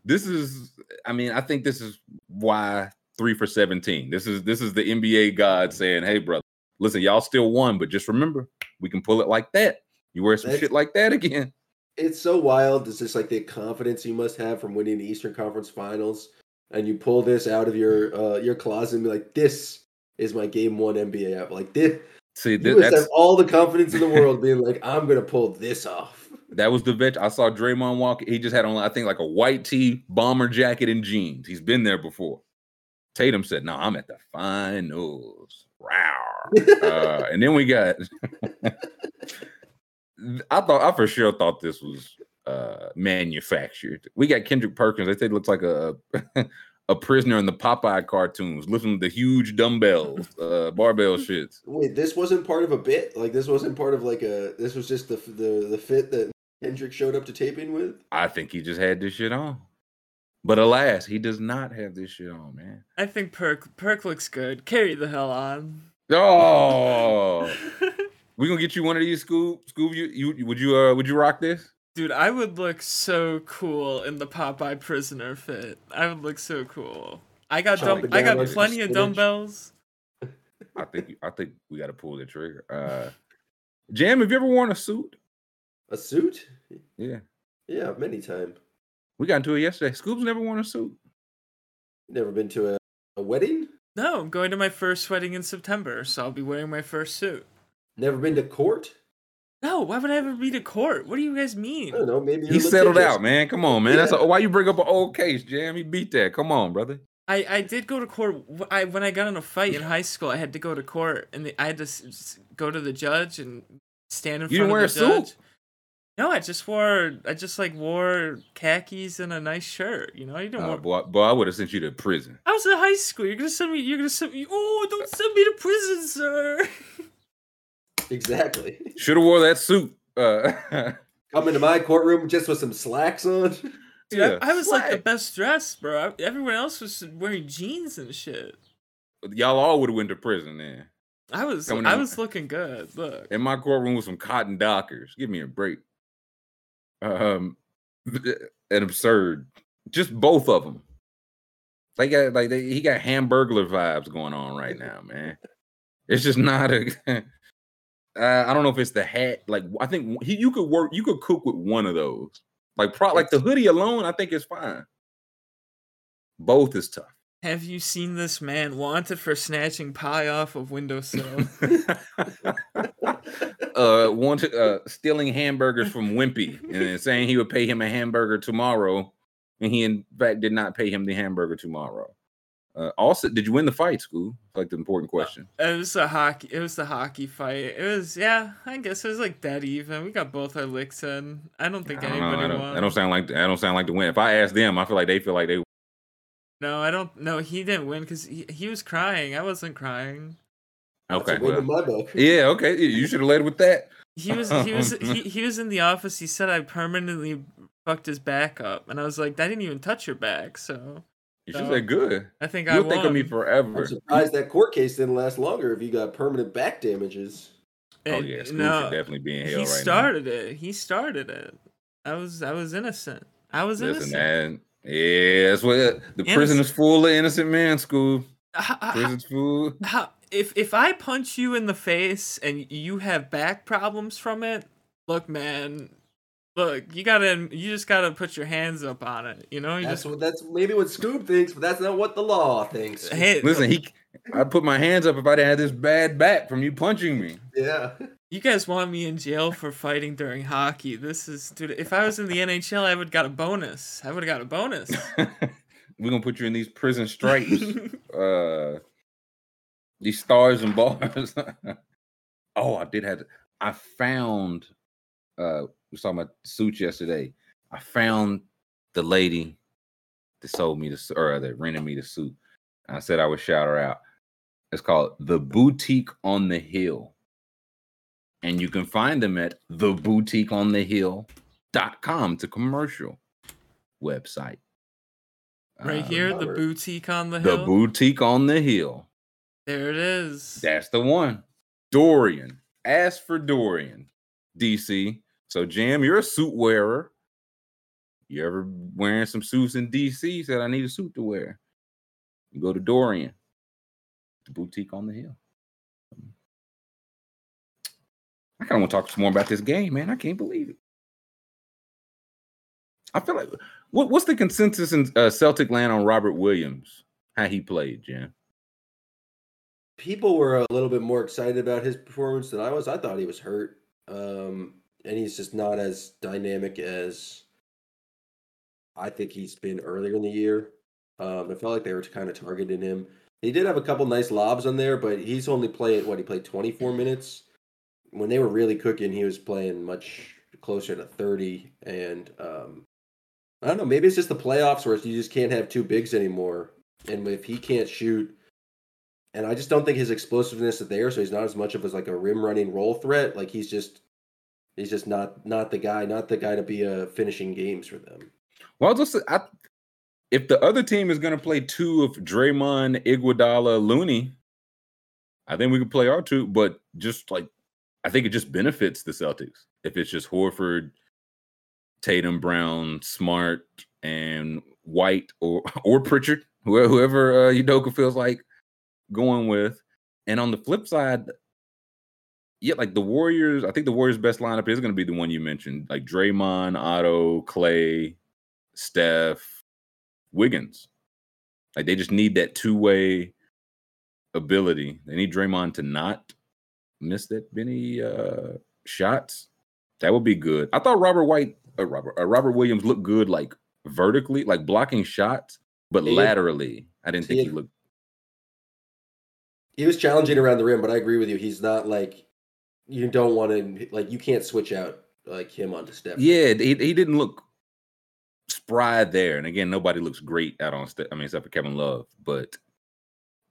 this is I mean, I think this is why three for 17. This is this is the NBA god saying, Hey brother, listen, y'all still won, but just remember, we can pull it like that. You wear some That's- shit like that again. It's so wild. It's just like the confidence you must have from winning the Eastern Conference Finals, and you pull this out of your uh, your closet and be like, "This is my Game One NBA app." Like this, See, you th- must that's have all the confidence in the world, being like, "I'm gonna pull this off." that was the vet. I saw Draymond walk. He just had on, I think, like a white tee, bomber jacket, and jeans. He's been there before. Tatum said, No, I'm at the finals. Wow. uh, and then we got I thought I for sure thought this was uh manufactured. We got Kendrick Perkins. They say it looks like a a prisoner in the Popeye cartoons, lifting the huge dumbbells, uh barbell shits. Wait, this wasn't part of a bit. Like this wasn't part of like a. This was just the the the fit that Kendrick showed up to taping with. I think he just had this shit on. But alas, he does not have this shit on, man. I think Perk Perk looks good. Carry the hell on. Oh, We gonna get you one of these Scoob. Scoob, you, you would you uh would you rock this? Dude, I would look so cool in the Popeye prisoner fit. I would look so cool. I got dumb- I got plenty of dumbbells. I think I think we got to pull the trigger. Uh, Jam, have you ever worn a suit? A suit? Yeah, Yeah, many times. we got into it yesterday. Scoob's never worn a suit. Never been to a, a wedding? No, I'm going to my first wedding in September, so I'll be wearing my first suit. Never been to court? No, why would I ever be to court? What do you guys mean? I mean? don't know. Maybe He settled litigious. out, man. Come on, man. That's a, why you bring up an old case, Jam. He beat that. Come on, brother. I, I did go to court. I when I got in a fight in high school, I had to go to court, and the, I had to s- s- go to the judge and stand in You front didn't wear of the a suit? judge. No, I just wore. I just like wore khakis and a nice shirt. You know, you don't. Uh, wear, boy, boy, I would have sent you to prison. I was in high school. You're gonna send me. You're gonna send me. Oh, don't send me to prison, sir. Exactly. Should have wore that suit. Uh, Come into my courtroom just with some slacks on. Dude, yeah, I, I was like the best dressed, bro. I, everyone else was wearing jeans and shit. Y'all all would have went to prison then. I was. Coming I in- was looking good. Look. in my courtroom with some cotton dockers. Give me a break. Um, an absurd. Just both of them. They got like they, he got Hamburglar vibes going on right now, man. It's just not a. uh, I don't know if it's the hat. Like I think he, you could work. You could cook with one of those. Like pro, like the hoodie alone, I think is fine. Both is tough. Have you seen this man wanted for snatching pie off of windowsill? uh wanted uh stealing hamburgers from Wimpy and saying he would pay him a hamburger tomorrow, and he in fact did not pay him the hamburger tomorrow. Uh, also, did you win the fight, school? Like the important question. it was a hockey. It was the hockey fight. It was yeah. I guess it was like dead even. We got both our licks in. I don't think I don't know. anybody I don't, won. I don't sound like I don't sound like the win. If I ask them, I feel like they feel like they. No, I don't. No, he didn't win because he, he was crying. I wasn't crying. Okay, That's a win in well, yeah, okay. You should have led with that. He was he was he, he was in the office. He said I permanently fucked his back up, and I was like, I didn't even touch your back. So You should No. say good. I think I You'll won. think of me forever. I'm surprised that court case didn't last longer if you got permanent back damages. Oh yeah, school no, should definitely be in hell he right started it. He started it. I was I was innocent. I was. Listen, innocent. man. Yeah, that's what uh, the prison is full of innocent men. School How- how- prison's full. how- if if I punch you in the face and you have back problems from it, look, man, look, you gotta you just gotta put your hands up on it. You know, you That's just what that's maybe what Scoob thinks, but that's not what the law thinks. hey, Listen, he. I put my hands up if I didn't have this bad back from you punching me. Yeah. You guys want me in jail for fighting during hockey? This is, dude. If I was in the NHL, I would got a bonus. I would have got a bonus. We're gonna put you in these prison stripes, uh, these stars and bars. oh, I did have. To, I found. Uh, we was talking about suits yesterday. I found the lady that sold me the or that rented me the suit. I said I would shout her out. It's called the Boutique on the Hill. And you can find them at theboutiqueonthehill.com. It's a commercial website. right Uh, here, the boutique on the hill. the boutique on the hill. there it is. That's the one. Dorian. Ask for Dorian. DC. So Jam, you're a suit wearer. You ever wearing some suits in DC? Said I need a suit to wear. You go to Dorian. The boutique on the hill. I kind of want to talk some more about this game, man. I can't believe it. I feel like what, what's the consensus in uh, Celtic land on Robert Williams? How he played, Jam? People were a little bit more excited about his performance than I was. I thought he was hurt. Um, and he's just not as dynamic as I think he's been earlier in the year. Um, I felt like they were kind of targeting him. He did have a couple nice lobs on there, but he's only played what he played 24 minutes. When they were really cooking, he was playing much closer to 30. And um, I don't know, maybe it's just the playoffs where you just can't have two bigs anymore. And if he can't shoot, and I just don't think his explosiveness is there, so he's not as much of as like a rim running roll threat. Like he's just he's just not not the guy, not the guy to be uh, finishing games for them. Well, just I, if the other team is going to play two of Draymond, Iguodala, Looney, I think we could play our two. But just like I think it just benefits the Celtics if it's just Horford, Tatum, Brown, Smart, and White or or Pritchard, whoever, whoever uh, Udoka feels like going with. And on the flip side, yeah, like the Warriors, I think the Warriors' best lineup is going to be the one you mentioned, like Draymond, Otto, Clay, Steph, Wiggins. Like they just need that two way ability. They need Draymond to not miss that many uh, shots. That would be good. I thought Robert White, uh, Robert, uh, Robert Williams looked good, like vertically, like blocking shots, but He- laterally, I didn't think he- he looked. He was challenging around the rim, but I agree with you. He's not like you don't want to like you can't switch out like him onto Steph. Yeah, he, he didn't look spry there. And again, nobody looks great out on. Ste- I mean, except for Kevin Love, but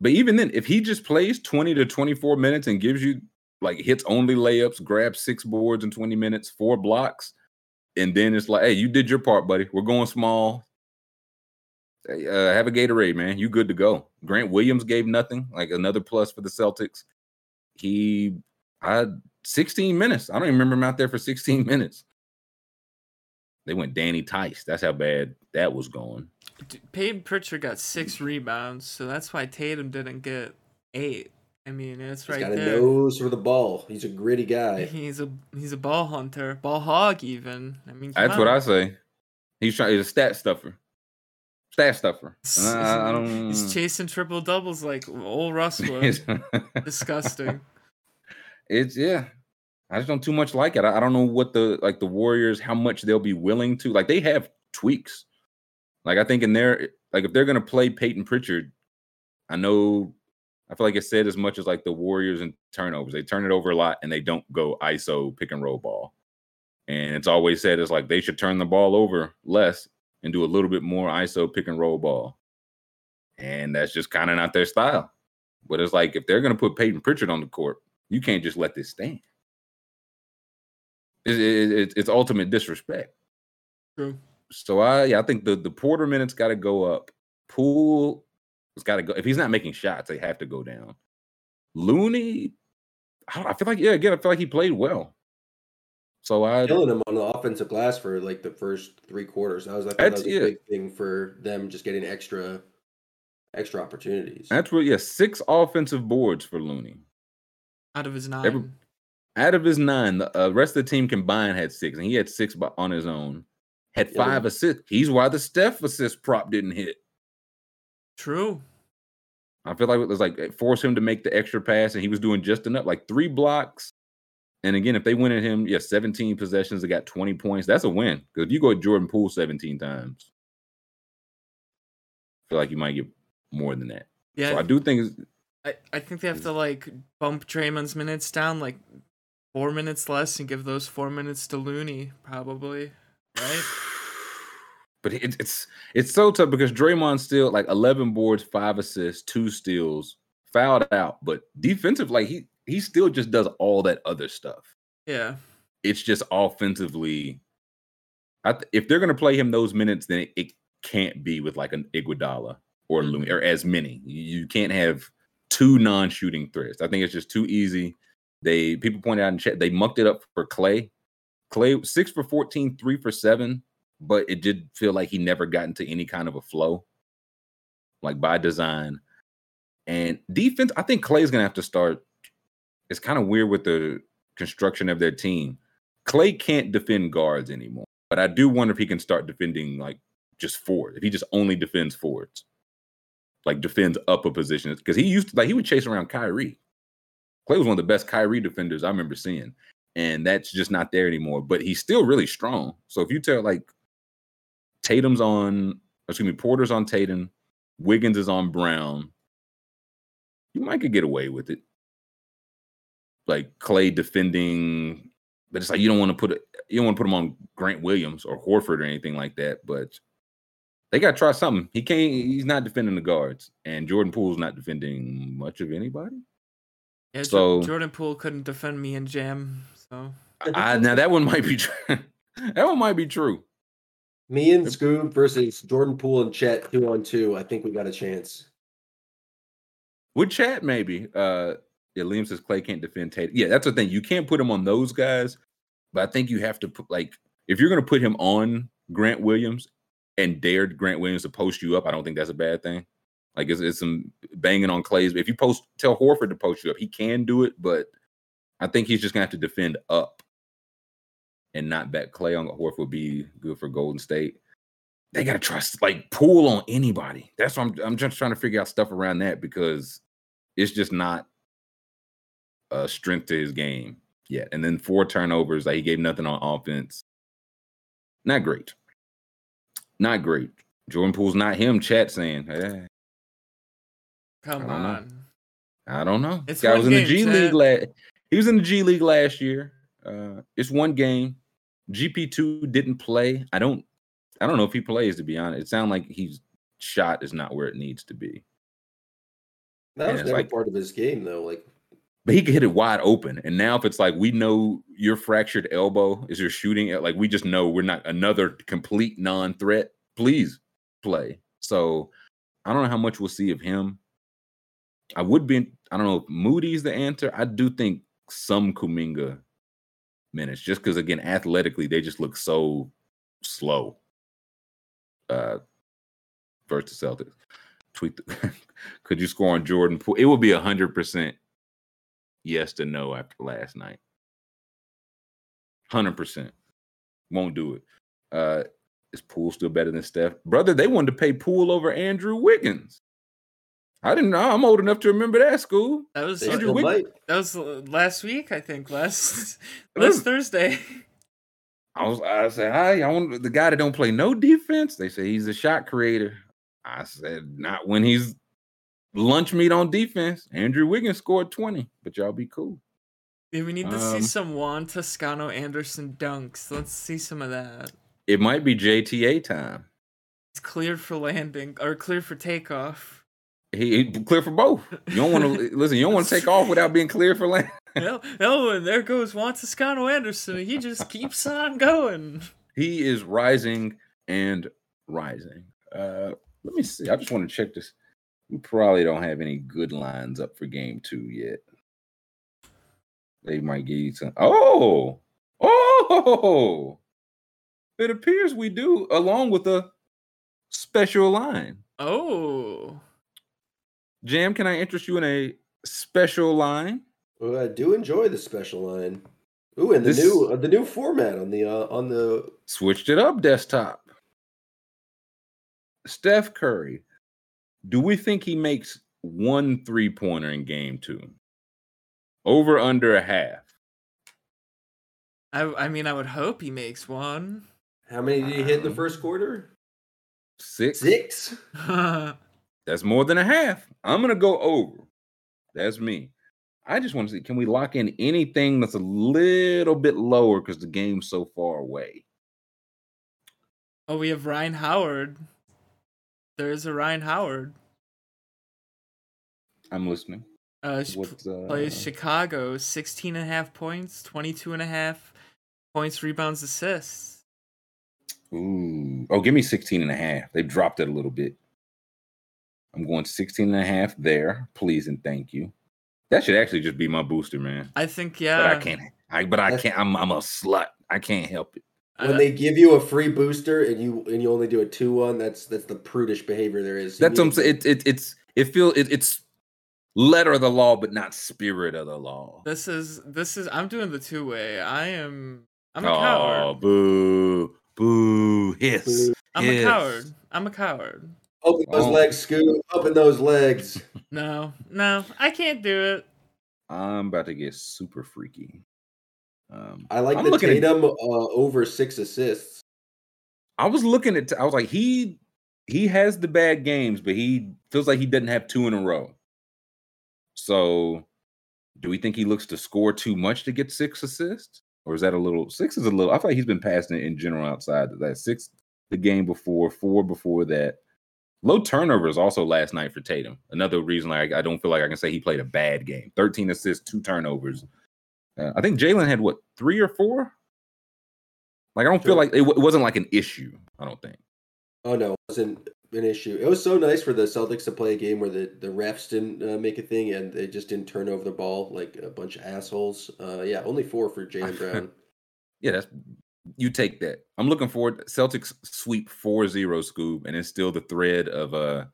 but even then, if he just plays twenty to twenty four minutes and gives you like hits only layups, grabs six boards in twenty minutes, four blocks, and then it's like, hey, you did your part, buddy. We're going small. Hey, Uh, have a Gatorade, man. You good to go. Grant Williams gave nothing. Like another plus for the Celtics. He had 16 minutes. I don't even remember him out there for 16 minutes. They went Danny Theis. That's how bad that was going. D- Payton Pritchard got six rebounds, so that's why Tatum didn't get eight. I mean, it's He's right got a nose for the ball. He's a gritty guy. He's a he's a ball hunter, ball hog even. I mean, come That's what. I say. He's trying. He's a stat stuffer. Stat stuffer. I, I don't. He's chasing triple doubles like old Russ was. Disgusting. It's yeah. I just don't too much like it. I, I don't know what the like the Warriors how much they'll be willing to like. They have tweaks. Like I think in their like if they're gonna play Payton Pritchard, I know I feel like it said as much as like the Warriors and turnovers. They turn it over a lot and they don't go ISO pick and roll ball. And it's always said it's like they should turn the ball over less and do a little bit more ISO pick and roll ball. And that's just kind of not their style. But it's like if they're gonna put Payton Pritchard on the court, you can't just let this stand. It- it- it- it's ultimate disrespect. True. So I yeah, I think the the Porter minutes got to go up. Poole has got to go. If he's not making shots, they have to go down. Looney, I, don't, I feel like yeah, again, I feel like he played well. So I Killing him on the offensive glass for like the first three quarters. I was like, thought that That's- was a yeah. big thing for them just getting extra extra opportunities. that's what yeah, six offensive boards for Looney. Out of his nine. Every- Out of his nine, the uh, rest of the team combined had six, and he had six by, on his own. Had five but- assists. He's why the Steph assist prop didn't hit. True. I feel like it was like it forced him to make the extra pass, and he was doing just enough, like three blocks. And again, if they win at him, yeah, 17 possessions, they got 20 points. That's a win. Because if you go at Jordan Poole 17 times, I feel like you might get more than that. Yeah. So I do think I, I think they have to like bump Draymond's minutes down like four minutes less and give those four minutes to Looney, probably. Right? But it, it's it's so tough because Draymond still like 11 boards, five assists, two steals, fouled out, but defensive, like he he still just does all that other stuff. Yeah. It's just offensively. I th- if they're gonna play him those minutes, then it, it can't be with like an Iguodala or. Looney mm-hmm. or as many. You you can't have two non-shooting threats. I think it's just too easy. They people pointed out in chat they mucked it up for Clay. Clay six for 14, three for seven, but it did feel like he never got into any kind of a flow, like by design. And defense, I think Clay's gonna have to start. It's kind of weird with the construction of their team. Clay can't defend guards anymore, but I do wonder if he can start defending like just forward. If he just only defends forwards, like defends up a position, because he used to like he would chase around Kyrie. Clay was one of the best Kyrie defenders I remember seeing, and that's just not there anymore. But he's still really strong. So if you tell like Tatum's on, excuse me, Porter's on Tatum, Wiggins is on Brown, you might could get away with it. Like Clay defending, but it's like you don't want to put it, you don't want to put him on Grant Williams or Horford or anything like that. But they got to try something. He can't. He's not defending the guards, and Jordan Poole's not defending much of anybody. Yeah, So- Jordan Poole couldn't defend me and Jam, so I, now that one might be true. that one might be true. Me and Scoob versus Jordan Poole and Chet two on two. I think we got a chance. With chat, maybe. Uh, Yeah, Liam says Clay can't defend Tate. Yeah, that's the thing. You can't put him on those guys, but I think you have to put like if you're gonna put him on Grant Williams and dared Grant Williams to post you up, I don't think that's a bad thing. Like it's, it's some banging on Clay's. If you post, tell Horford to post you up, he can do it, but I think he's just gonna have to defend up and not bet Clay on Horford would be good for Golden State. They gotta trust like Poole on anybody. That's what I'm. I'm just trying to figure out stuff around that because it's just not a strength to his game yet. And then four turnovers, like he gave nothing on offense. Not great. Not great. Jordan Poole's not him. Chat saying, eh, Come I don't know. on. I don't know. It's This guy was in the G Chat. League last. He was in the G League last year. Uh, it's one game. GP two didn't play. I don't. I don't know if he plays. To be honest, it sounds like he's shot is not where it needs to be. That Yeah, was never like- part of his game though. Like But he could hit it wide open. And now if it's like we know your fractured elbow is your shooting, like we just know we're not another complete non-threat. Please play. So I don't know how much we'll see of him. I would be. I don't know if Moody's the answer. I do think some Kuminga minutes, just because again, athletically, they just look so slow. Uh, versus Celtics. Tweet. The, could you score on Jordan Poole? It would be a hundred percent yes to no after last night. Hundred percent. Won't do it. Uh, is Poole still better than Steph? Brother, they wanted to pay Poole over Andrew Wiggins. I didn't know. I'm old enough to remember that school. That was Andrew still Wiggins- that was uh, last week, I think. Last last Thursday. I was I said, hi, I want the guy that don't play no defense. They say he's a shot creator. I said, not when he's lunch meat on defense. Andrew Wiggins scored 20, but y'all be cool. Yeah, we need to see Um, some Juan Toscano Anderson dunks. Let's see some of that. It might be JTA time. It's cleared for landing or cleared for takeoff. He, he clear for both. You don't want to listen. You don't want to take off without being clear for land. oh, oh, and there goes Juan Toscano Anderson. He just keeps on going. He is rising and rising. Uh, let me see. I just want to check this. We probably don't have any good lines up for game two yet. They might give you some. Oh, oh! It appears we do, along with a special line. Oh, Jam, can I interest you in a special line? Well, I do enjoy the special line. Ooh, and the This- new uh, the new format on the uh, on the Switched it up, desktop. Steph Curry. Do we think he makes one three pointer in game two? Over under a half. I I mean I would hope he makes one. how many did he hit in the Um, first quarter? Six. Six. That's more than a half. I'm gonna go over. That's me. I just want to see can we lock in anything that's a little bit lower because the game's so far away. oh, we have Ryan Howard. There is a Ryan Howard. I'm listening. Uh, sh- What's uh, plays Chicago, 16 and a half points, 22 and a half points, rebounds, assists. Ooh. Oh, give me 16 and a half. They've dropped it a little bit. I'm going 16 and a half there. Please and thank you. That should actually just be my booster, man. I think yeah. But I can't. I but I can't. I'm I'm a slut. I can't help it. I- When they give you a free booster and you and you only do a two one, that's that's the prudish behavior there is. You That's what I'm saying. It, it it's it feel it, it's letter of the law, but not spirit of the law. This is this is I'm doing the two way. I am I'm a oh, coward. boo, boo, hiss. Boo. I'm hiss. a coward. I'm a coward. Open those Oh. legs, Scoot. Open those legs. No, no, I can't do it. I'm about to get super freaky. Um, I like I'm the looking at- Tatum uh, over six assists. I was looking at. I was like, he he has the bad games, but he feels like he doesn't have two in a row. So, do we think he looks to score too much to get six assists, or is that a little? Six is a little. I feel like he's been passing it in general outside of that. Six the game before, four before that. Low turnovers also last night for Tatum. Another reason like I don't feel like I can say he played a bad game. Thirteen assists, two turnovers. Uh, I think Jaylen had what three or four. Like I don't feel like it, w- it wasn't like an issue. I don't think. Oh no, it wasn't an issue. It was so nice for the Celtics to play a game where the, the refs didn't uh, make a thing and they just didn't turn over the ball like a bunch of assholes. Uh, yeah, only four for Jaylen Brown. Yeah, that's you take that. I'm looking forward. Celtics sweep 4-0 Scoob, and it's still the thread of uh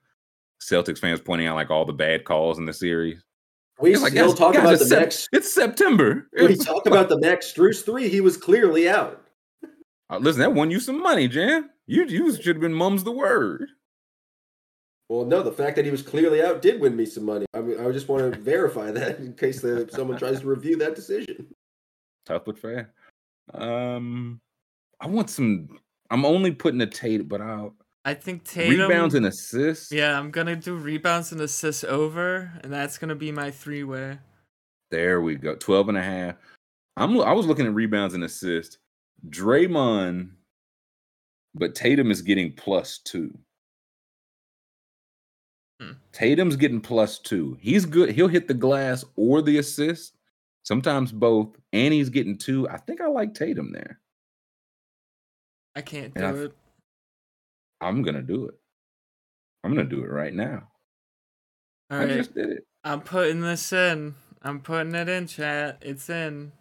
Celtics fans pointing out like all the bad calls in the series. We still guys- talk guys, about the Sep- Max. It's September. We talk about the Max Strus three. He was clearly out. Uh, listen, that won you some money, Jan. You you should have been mum's the word. Well, no, the fact that he was clearly out did win me some money. I mean, I just want to verify that in case the, someone tries to review that decision. Tough but fair. Um, I want some. I'm only putting a Tate, but I'll I think Tatum. rebounds and assists. Yeah, I'm gonna do rebounds and assists over, and that's gonna be my three way. There we go. 12 and a half. I'm I was looking at rebounds and assists. Draymond, but Tatum is getting plus two. Hmm. Tatum's getting plus two. He's good. He'll hit the glass or the assist, sometimes both, and he's getting two. I think I like Tatum there. I can't do And it. I'm gonna do it. I'm gonna do it right now. All I right, just did it. I'm putting this in. I'm putting it in, chat. It's in.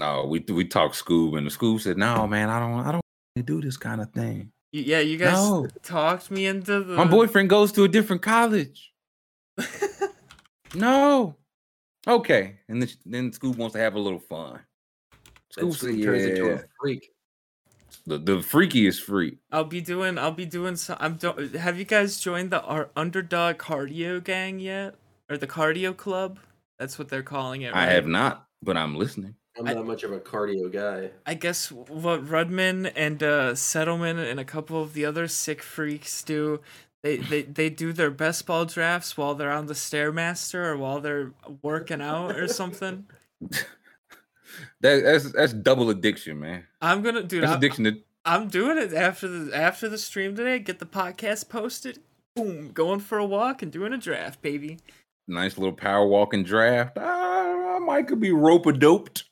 Oh, we we talked Scoob, and the Scoob said, "No, man, I don't, I don't wanna do this kind of thing. Yeah, you guys No. talked me into the. My boyfriend goes to a different college. No. Okay, and then, then Scoob wants to have a little fun. And Scoob said, Scoop turns into "Yeah, a freak. The the freakiest freak." I'll be doing. I'll be doing some. I'm. Do- have you guys joined the our underdog cardio gang yet, or the cardio club? That's what they're calling it. I have not, but I'm listening. I'm I- not much of a cardio guy. I guess what Rudman and uh, Settlement and a couple of the other sick freaks do, they, they, they do their best ball drafts while they're on the Stairmaster or while they're working out or something. That, that's that's double addiction, man. I'm gonna do That's I'm, addiction to I'm doing it after the after the stream today. Get the podcast posted. Boom, going for a walk and doing a draft, baby. nice little power walking draft. Ah, I might could be rope a doped.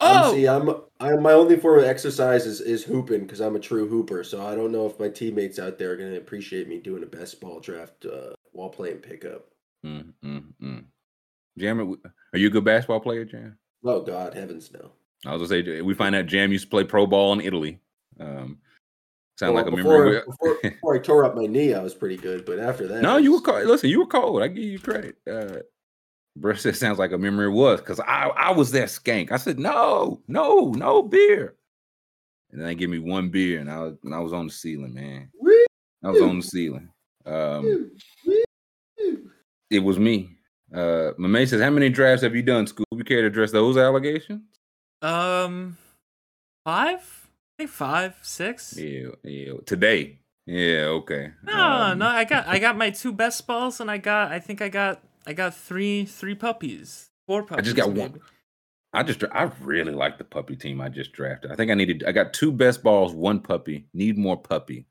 Oh, Um, see, I'm, I'm my only form of exercise is, is hooping because I'm a true hooper. So I don't know if my teammates out there are going to appreciate me doing a best ball draft uh, while playing pickup. Mm, mm, mm. Jam, are you a good basketball player, Jam? Oh God, heavens no! I was gonna say we find out Jam used to play pro ball in Italy. Um, sound Well, like a before, memory. before, before I tore up my knee, I was pretty good, but after that, no, it you were cold. Listen, you were cold. I give you credit. Uh, Bro said sounds like a memory was because I I was that skank. I said no, no, no beer, and then they give me one beer, and I was and I was on the ceiling, man. I was on the ceiling. Um, it was me. Uh, my mate says, "How many drafts have you done, Scoob? You care to address those allegations?" um, five. I think five, six. Yeah, yeah. Today. Yeah, okay. No, Um, no, I got I got my two best balls, and I got I think I got I got three three puppies, four puppies. I just got one. I just I really like the puppy team I just drafted. I think I needed I got two best balls, one puppy. Need more puppy.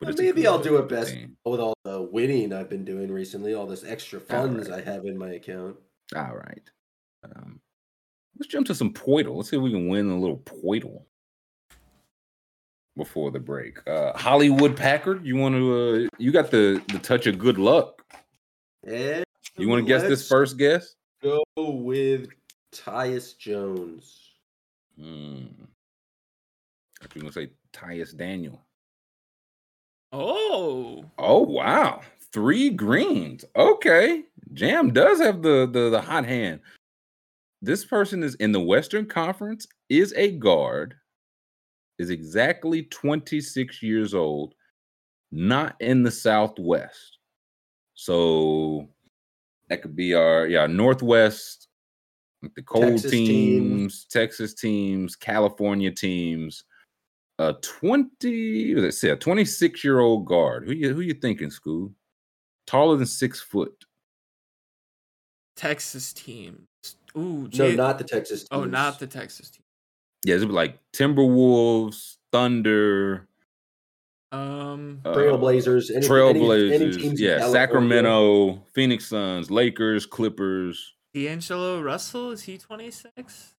Well, maybe I'll do a best with all the winning I've been doing recently, all this extra funds I have in my account. All right. Um, let's jump to some Poeltl. Let's see if we can win a little Poeltl before the break. Uh, Hollywood Packard, you want to? Uh, you got the the touch of good luck. And You want to guess this first guess? Go with Tyus Jones. Hmm. I you gonna say Tyus Daniel. Oh, Oh wow, three greens. Okay, Jam does have the the the hot hand. This person is in the Western Conference, is a guard, is exactly 26 years old, not in the Southwest. So that could be our yeah Northwest, like the cold Texas teams, teams. Texas teams, California teams. A 20, let's say a 26 year old guard. Who you who you thinking, school? Taller than six foot. Texas team. Ooh, No, not the Texas. Team. Oh, not the Texas team. Yeah, it's like Timberwolves, Thunder, Um, uh, Trailblazers. Any, any- any Trailblazers, teams in yeah, California. Sacramento, Phoenix Suns, Lakers, Clippers. D'Angelo Russell is he twenty six?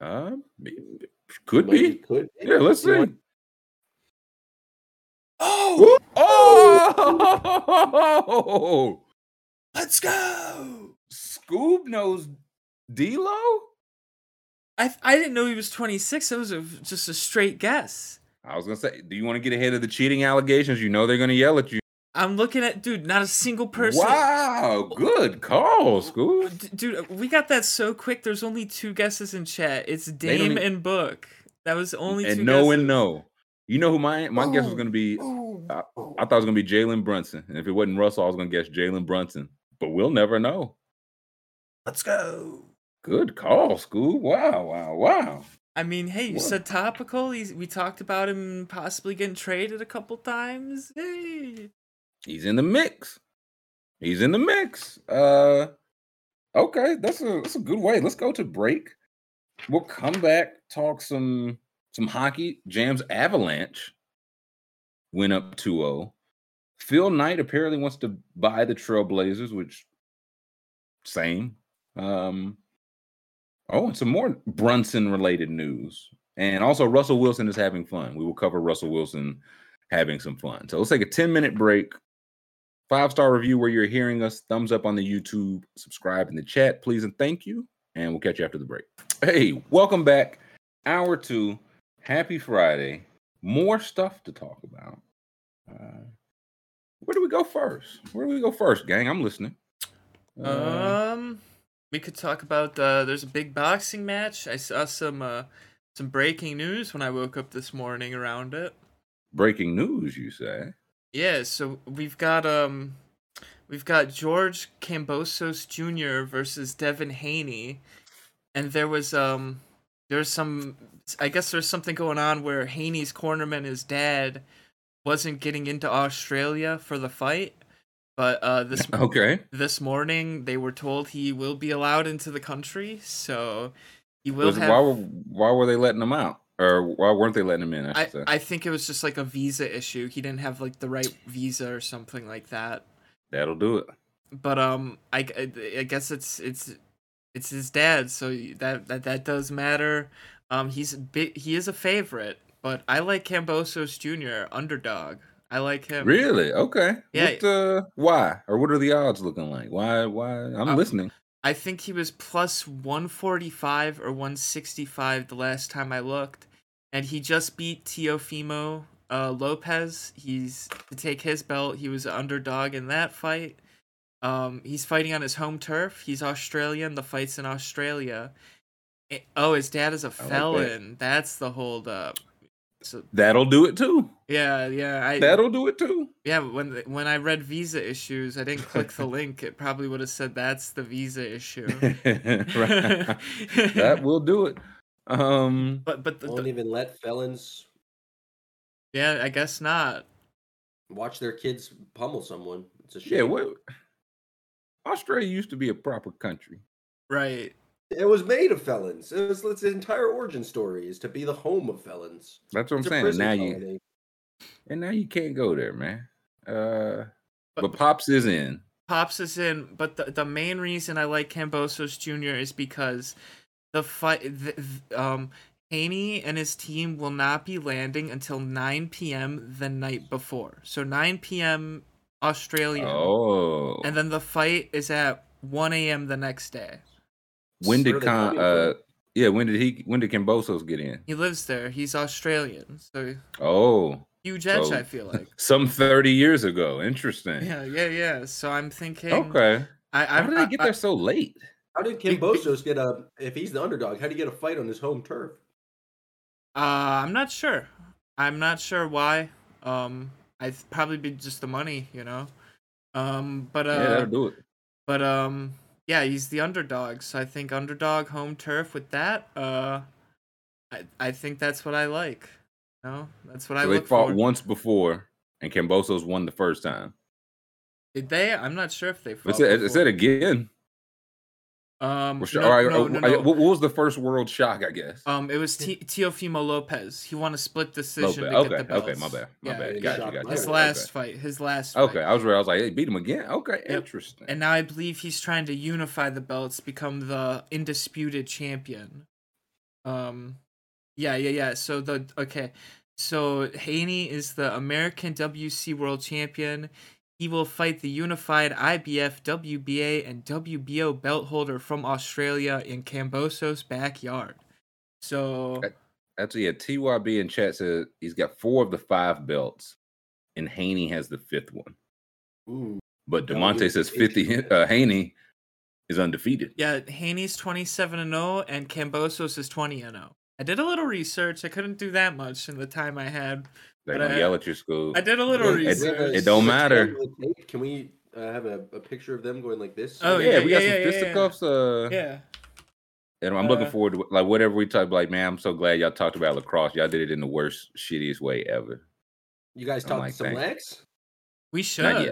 Uh, be- could Might be. Could. Yeah, let's You see. Oh! want- Oh, oh, Whoa! Let's go. Scoob knows D'Lo. I I didn't know he was 26. It was a, just a straight guess. I was gonna say, do you want to get ahead of the cheating allegations? You know they're gonna yell at you. I'm looking at dude. Not a single person. Wow, good call, Scoob. D- dude, we got that so quick. There's only two guesses in chat. It's Dame e- and Book. That was only two And no guesses. and no. You know who my my guess was gonna be? I, I thought it was gonna be Jalen Brunson, and if it wasn't Russell, I was gonna guess Jalen Brunson. But we'll never know. Let's go. Good call, Scoob. Wow, wow, wow. I mean, hey, you What? said topical. He's, we talked about him possibly getting traded a couple times. Hey. He's in the mix. He's in the mix. Uh okay, that's a that's a good way. Let's go to break. We'll come back, talk some some hockey. Jams Avalanche went up 2-0. Phil Knight apparently wants to buy the Trailblazers, which same. Um oh, and some more Brunson related news. And also Russell Wilson is having fun. We will cover Russell Wilson having some fun. So let's take a 10 minute break. Five star review where you're hearing us. Thumbs up on the YouTube. Subscribe in the chat, please, and thank you. And we'll catch you after the break. Hey, welcome back. Hour two. Happy Friday. More stuff to talk about. Uh, where do we go first? Where do we go first, gang? I'm listening. Uh, Um, we could talk about. Uh, there's a big boxing match. I saw some uh, some breaking news when I woke up this morning around it. breaking news, you say? Yeah, so we've got um, we've got George Kambosos Jr. versus Devin Haney, and there was um, there's some. I guess there's something going on where Haney's cornerman, his dad, wasn't getting into Australia for the fight, but uh, this Okay. this morning they were told he will be allowed into the country so he will have why, were, why were they letting him out? Or why weren't they letting him in? I I, say. I think it was just like a visa issue he didn't have like the right visa or something like that That'll do it. but um i, I, I guess it's it's it's his dad so that that, that does matter um he's bi- he is a favorite but i like kambosos jr underdog i like him Really? Okay. Yeah. What, uh, why? Or what are the odds looking like? Why? Why? I'm Uh, listening. I think he was plus 145 or 165 the last time I looked. And he just beat Teofimo uh, Lopez. He's to take his belt. He was an underdog in that fight. Um, he's fighting on his home turf. He's Australian. The fight's in Australia. Eh, Oh, his dad is a that. felon. That's the holdup. So That'll do it too. yeah, yeah, I That'll do it too. yeah. When when I read visa issues, I didn't click the link. It probably would have said that's the visa issue. That will do it. Um, But but the, Won't the- even let felons yeah, I guess not. watch their kids pummel someone. It's a shame. yeah. What? Australia used to be a proper country. Right. It was made of felons. It was its entire origin story is to be the home of felons. That's what I'm saying. prison Now you and now you can't go there, man. Uh, But- but Pops is in. Pops is in, but the the main reason I like Kambosos Jr. is because the fight, the, th- um, Haney and his team will not be landing until 9 p.m. the night before. So 9 p.m. Australia. Oh, and then the fight is at 1 a.m. the next day. when did Con? Uh, yeah. When did he? When did Kambosos get in? He lives there. He's Australian, so Oh, huge edge. So- I feel like. some thirty years ago. Interesting. Yeah, yeah, yeah. So I'm thinking. Okay. I, I, How did they get I- there so late? How did Be- be- Kambosos get a? If he's the underdog, how did he get a fight on his home turf? Uh, I'm not sure. I'm not sure why. Um, I'd probably be just the money, you know. Um, but uh, yeah, do it. but um, yeah, he's the underdog, so I think underdog home turf with that. Uh, I I think that's what I like. You know, that's what I So they look fought for. once before, and Kambosos won the first time. Did they? I'm not sure if they It fought. said, it said again. Um, Well, no, all right, no, no, no. What, what was the first world shock? I guess. Um, it was T- Teofimo Lopez. He won a split decision Lopez. to Okay, get the belts. okay, my bad, my Yeah, bad. Got you, got you. my His Okay, last fight. His last. Fight. Okay, I was right. I was like, hey, beat him again. Okay, Yep. interesting. And now I believe he's trying to unify the belts, become the undisputed champion. Um, yeah, yeah, yeah. So the okay, so Haney is the American WC World Champion. He will fight the unified IBF, WBA, and WBO belt holder from Australia in Kambosos' backyard. So Actually, yeah, TYB in chat says he's got four of the five belts, and Haney has the fifth one. Ooh. But Demonte be says 50 uh, Haney is undefeated. yeah, Haney's 27 and 0 and Kambosos is 20 and 0. I did a little research. I couldn't do that much in the time I had. They're But gonna I- yell at your school. I did a little Wait, It- do we have a- research. it don't matter. tail with tape? Can we uh, have a, a picture of them going like this? Oh, yeah, yeah, we got yeah, some yeah, yeah, fisticuffs. Uh, Yeah. and I'm looking Uh, forward to like whatever we talk. Like, man, I'm so glad y'all talked about lacrosse. Y'all did it in the worst, shittiest way ever. You guys I'm talked like, some thank- legs? We Not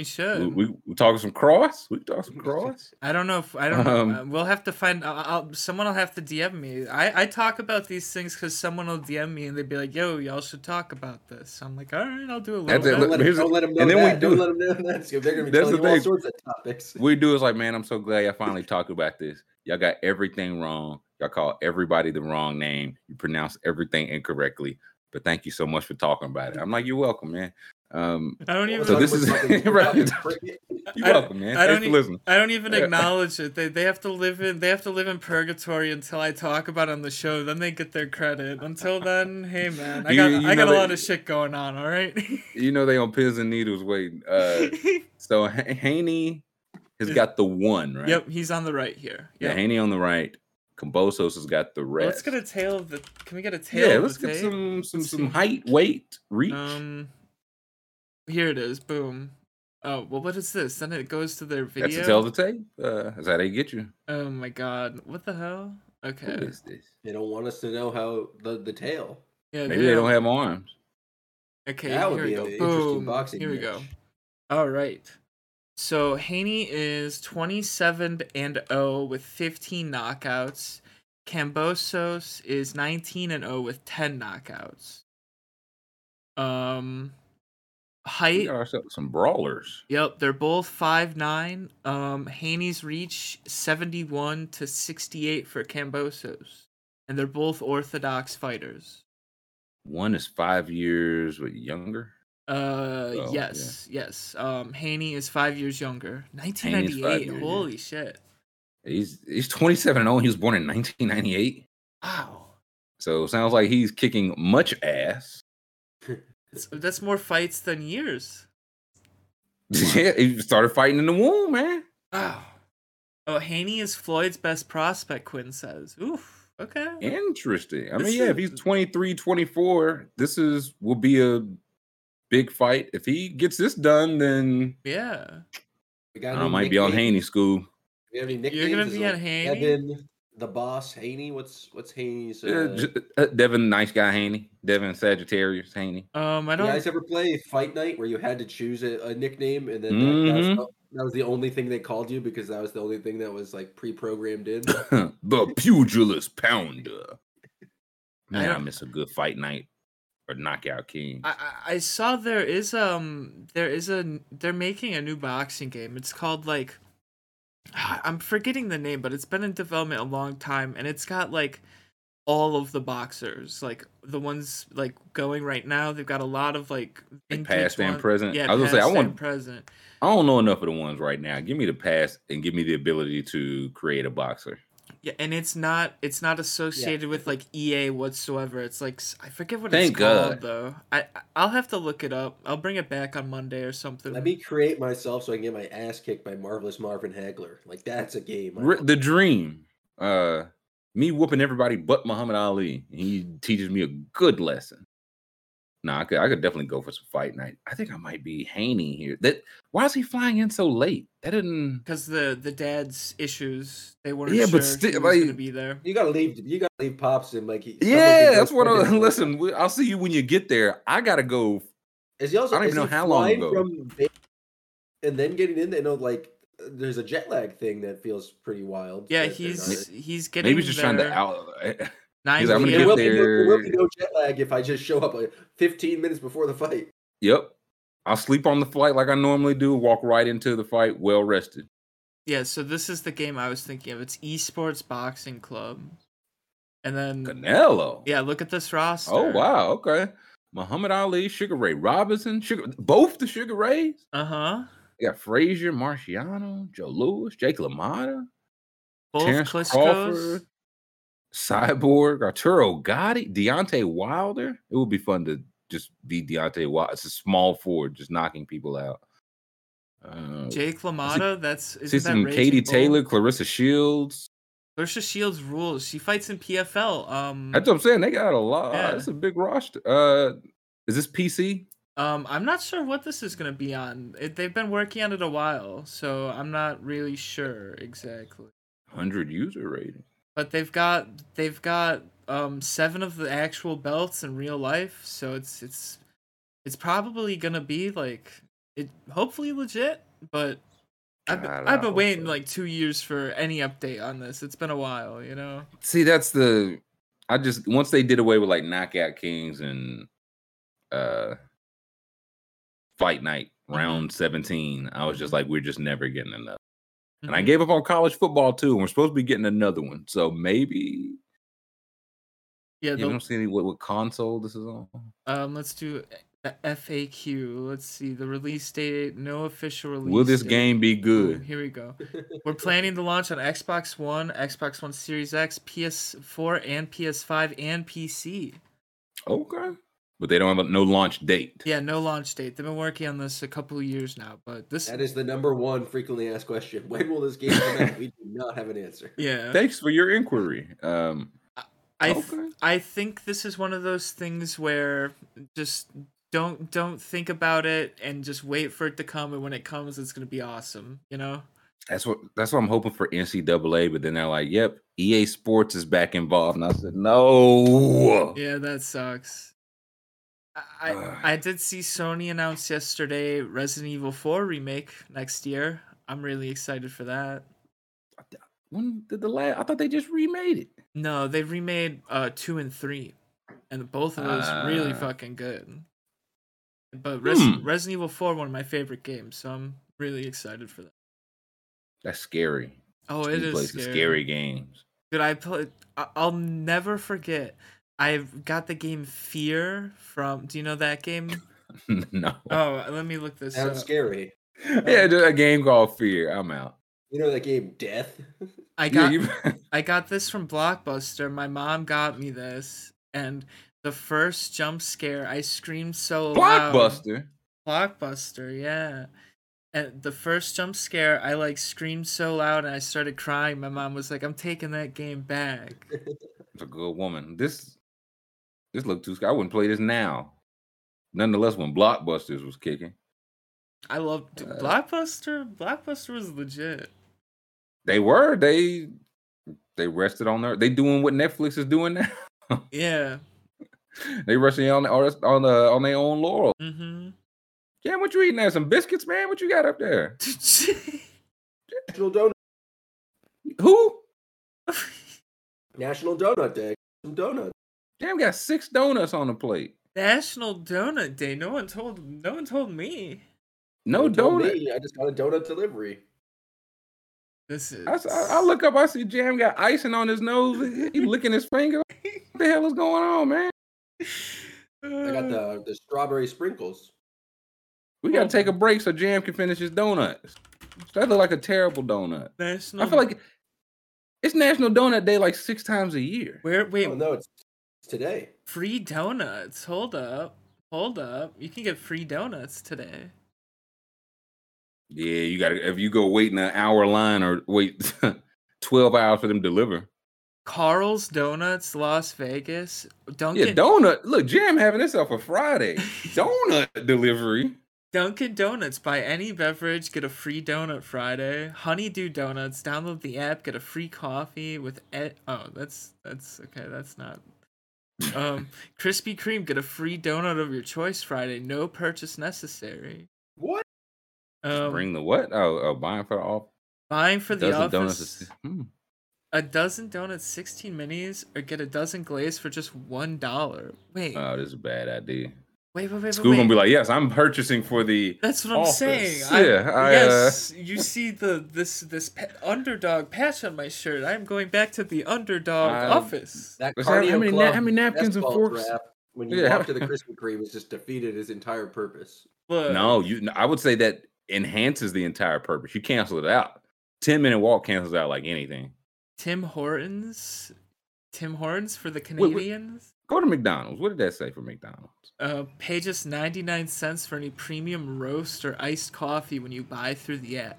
yet. should. We We, should. we, we talking some cross. We talking some cross. I don't know if I don't know. Um, Uh, we'll have to find. I'll, I'll, someone will have to DM me. I, I talk about these things because someone will DM me and they'd be like, "Yo, y'all should talk about this." I'm like, "All right, I'll do a little That's it. bit." Don't let, 'em- here's don't let them know and then we that. Don't let them know that. They're going to be That's telling the you all sorts of topics. we do is like, man, I'm so glad y'all finally talked about this. Y'all got everything wrong. Y'all call everybody the wrong name. You pronounce everything incorrectly. But thank you so much for talking about it. I'm like, you're welcome, man. Um, I don't even. So this is- right. you're I- welcome, man. I don't e-. I don't even acknowledge it. They they have to live in they have to live in purgatory until I talk about it on the show. Then they get their credit. Until then, hey man, I got you I got a that- lot of shit going on. All right. You know they on pins and needles waiting. Uh, so H- Haney has got the one, right? yep, he's on the right here. Yeah, Haney on the right. Kambosos has got the rest. Let's get a tail of the. Can we get a tail? yeah, let's the get tape? some some Let's some see. height, weight, reach. Um, here it is. Boom. Oh well, what is this? Then it goes to their video. That's video. to tell the tape. Uh, that's how they get you. oh my god, what the hell? Okay. is this? They don't want us to know how the, the tail. Yeah. Maybe they don't have arms. Okay. that would here we be an go. interesting Boom. boxing Here we go. All right. So Haney is 27 and 0 with 15 knockouts. Kambosos is 19 and 0 with 10 knockouts. Um We height got ourselves some brawlers. Yep, they're both five nine. Um, Haney's reach seventy one to sixty eight for Kambosos, and they're both orthodox fighters. One is five years what, younger. Uh, yeah. yes, yes. Um, Haney is five years younger. Nineteen ninety eight. Ninety eight. years, yeah. Holy shit! He's he's 27 and 0. He was born in 1998. Wow, So sounds like he's kicking much ass. that's, that's more fights than years. yeah, he started fighting in the womb, man. Oh. Oh, Haney is Floyd's best prospect. Quinn says. Oof. Okay. Interesting. I This mean, yeah, if he's 23, 24, this is will be a big fight. If he gets this done, then Yeah. I any might be on? Haney school. Do we have any You're gonna be on like Haney? Evan, the boss, Haney. What's what's Haney's? Uh, Uh, uh, Devin, nice guy, Haney. Devin Sagittarius, Haney. Um, I don't. You guys ever play Fight Night where you had to choose a, a nickname and then that, that, was, that was the only thing they called you because that was the only thing that was like pre-programmed in? the pugilist pounder. Man, I, don't- miss a good fight night or knockout king. I, I I saw there is um there is a they're making a new boxing game. It's called like I'm forgetting the name, but it's been in development a long time, and it's got like all of the boxers, like the ones like going right now. They've got a lot of like vintage past and one- present? Yeah, I was gonna say, I want- and present. I don't know enough of the ones right now. Give me the past and give me the ability to create a boxer. Yeah, and it's not it's not associated with like EA whatsoever. It's like I forget what Thank it's called though. I I- I'll have to look it up. I'll bring it back on Monday or something. Let me create myself so I can get my ass kicked by Marvelous Marvin Hagler. Like that's a game. I R- want. the dream. Uh, me whooping everybody but Muhammad Ali. He teaches me a good lesson. Nah, I could, I could definitely go for some fight night. I think I might be Haney here. That why is he flying in so late? That didn't. because the the dad's issues they weren't Yeah, sure but still, was gonna be there. You gotta leave. You gotta leave pops and like. he- Yeah, that's what. I, second. listen, we- I'll see you when you get there. I gotta go. Is he also? I don't is even know how long ago. From and then getting in, there, you know, like there's a jet lag thing that feels pretty wild. Yeah, he's he's getting Maybe he's just trying to there. out. Eh, eh. 9 he's like, I'm gonna get will, p.m. be there will there- be no jet lag if I just show up like 15 minutes before the fight. Yep. I'll sleep on the flight like I normally do. Walk right into the fight, well rested. Yeah, so this is the game I was thinking of. It's Esports Boxing Club, and then Canelo. yeah, look at this roster. Oh wow. Okay. Muhammad Ali, Sugar Ray Robinson, Sugar both the Sugar Rays. Uh huh. They got Frazier, Marciano, Joe Louis, Jake LaMotta, Both Terence Klitschko's. Crawford, Cyborg, Arturo Gatti, Deontay Wilder. It would be fun to just be Deontay Wilder. It's a small forward, just knocking people out. Uh, Jake LaMotta. That's see isn't that Raging Katie Bull? Taylor, Claressa Shields. Claressa Shields rules. She fights in PFL. Um, That's what I'm saying. They got a lot. Yeah. It's a big roster. Uh, is this PC? um, I'm not sure what this is gonna be on. It, they've been working on it a while, so I'm not really sure exactly. Hundred user rating. But they've got they've got um seven of the actual belts in real life, so it's it's it's probably gonna be like it hopefully legit, but I've been, I I've been waiting so. like two years for any update on this. It's been a while, you know. See, that's the. I just once they did away with like knockout kings and uh fight night Mhm. round 17 i was just like we're just never getting and i Mhm. gave up on college football too and we're supposed to be getting another one so maybe yeah, you don't see any what, what console this is on um, let's do the FAQ. Let's see the release date. No official release. will this date. game be Ooh, good here we go. We're planning to launch on Xbox One, Xbox One Series X, PS4, and PS5, and PC. okay but they don't have a, no launch date Yeah, no launch date. They've been working on this a couple of years now, but this, That is the number one frequently asked question. When will this game come out? We do not have an answer. yeah, thanks for your inquiry um I, th- okay. I think this is one of those things where just don't don't think about it and just wait for it to come, and when it comes, it's gonna be awesome. You know? That's what that's what I'm hoping for NCAA, but then they're like, "Yep, EA Sports is back involved," and I said, "No." Yeah, that sucks. I, Ugh. I did see Sony announce yesterday Resident Evil 4 remake next year. I'm really excited for that. When did the last? I thought they just remade it. No, they remade uh two and three, and both of those really Ah. fucking good. But Res- Hmm. Resident Evil 4 one of my favorite games, so I'm really excited for that. That's scary. Oh, it He is scary. scary games. Dude, I played. I'll never forget. I've got the game Fear from. Do you know that game? no. Oh, let me look this Sounds up. scary. yeah, just a game called Fear. I'm out. You know that game Death? I got you- I got this from Blockbuster. My mom got me this, and the first jump scare, I screamed so loud. Blockbuster. Blockbuster, yeah. And the first jump scare, I like screamed so loud and I started crying. My mom was like, "I'm taking that game back." It's a good woman. This this look too. scary. I wouldn't play this now. Nonetheless, when Blockbusters was kicking, I love dude, Uh, Blockbuster. Blockbuster was legit. they were they they rested on their. They doing what Netflix is doing now. Yeah. they resting on on on, uh, on their own laurel. Mm-hmm. Yeah, what you eating there? Some biscuits, man. What you got up there? National Donut Who? National Donut Day. Some donuts. Damn, got six donuts on the plate. National Donut Day. No one told. No one told me. No Don't donut. me, I just got a donut delivery. This is. I look up. I see Jam got icing on his nose. He licking his finger. What the hell is going on, man? I got the the strawberry sprinkles. We gotta take oh. a break so Jam can finish his donuts. That look like a terrible donut. National. I feel like it's National Donut Day like six times a year. Where? Wait. Oh no, it's, it's today. Free donuts. Hold up. Hold up. You can get free donuts today. Yeah, you gotta if you go wait in an hour line or wait twelve hours for them to deliver. Carl's Donuts, Las Vegas. Dunkin' Yeah, donut. Look, Jam having himself a Friday. donut delivery. Dunkin' Donuts. Buy any beverage, get a free donut Friday. Honeydew Donuts. Download the app, get a free coffee with. E- oh, that's that's okay. That's not. Um, Krispy Kreme. Get a free donut of your choice Friday. No purchase necessary. What? Um, Bring the what? Oh, oh buying for the off. buying for the dozen office. donuts. is- hmm. A dozen donuts, sixteen minis, or get a dozen glaze for just one dollar. Wait, Oh, this is a bad idea. Wait, wait, wait, School wait. gonna be like, yes, I'm purchasing for the. That's what I'm saying. I, Yeah, I, uh, yes, you see the this this pa- underdog patch on my shirt. I'm going back to the underdog Um, office. That What's that? How cardio many na- club how many napkins and forks? When you Yeah. walk to the Krispy Kreme, it's just defeated his entire purpose. Look, No, you. It's just defeated his entire purpose. look, No. I would say that enhances the entire purpose. You cancel it out. Ten minute walk cancels out like anything. Tim Hortons, Tim Hortons for the Wait, wait. Go to McDonald's. What did that say for McDonald's? Uh, pay just 99 cents for any premium roast or iced coffee when you buy through the app.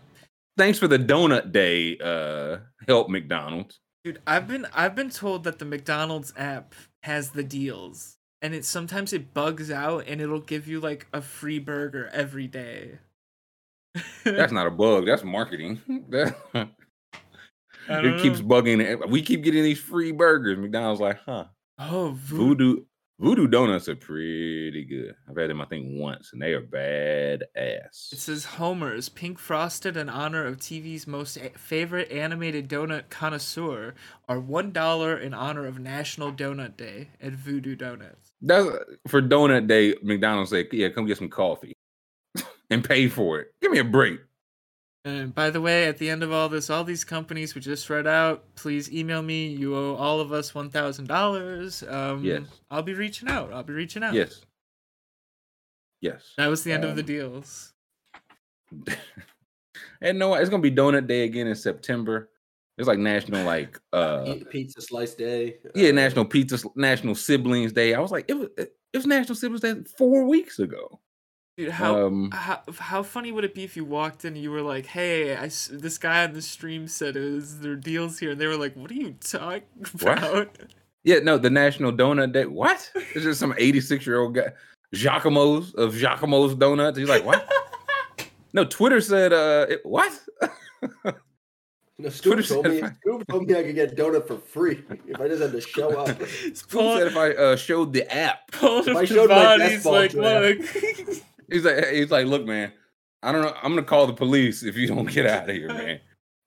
Thanks for the donut day. Uh, help McDonald's. Dude, I've been I've been told that the McDonald's app has the deals, and it sometimes it bugs out and it'll give you like a free burger every day. That's not a bug. That's marketing. That- I don't it keeps know. bugging. We keep getting these free burgers. McDonald's like, huh? Oh, voodoo. Voodoo Voodoo donuts are pretty good. I've had them, I think, once, and they are bad ass. It says Homer's pink frosted in honor of TV's most a- favorite animated donut connoisseur are one dollar in honor of National Donut Day at Voodoo Donuts. That's for donut day. McDonald's say, "Yeah, come get some coffee and pay for it. Give me a break." And by the way, at the end of all this, all these companies we just read out, please email me. You owe all of us one thousand dollars. Um, Yes. I'll be reaching out. I'll be reaching out. Yes. Yes. That was the end of the Um, deals. and no, it's gonna be donut day again in September. It's like national, like uh, Pizza Slice Day. yeah, uh, national pizza, National Siblings Day. I was like, it was it was National Siblings Day four weeks ago. Dude, how, um, how how funny would it be if you walked in and you were like, "Hey, I s this guy on the stream said it was their deals here," and they were like, "What are you talking What? about?" Yeah, no, the National Donut Day. What? It's just some 86 year old guy, Giacomo's of Giacomo's Donuts. He's like, what? no, Twitter said, uh, it, what? No, Scoop Twitter told me. if I- Scoop told me I could get donut for free if I just had to show up. He's Who said if I uh, showed the app? pulling if I showed my bodies best like, look. He's like, he's like, look, man, I don't know. I'm gonna call the police if you don't get out of here, man.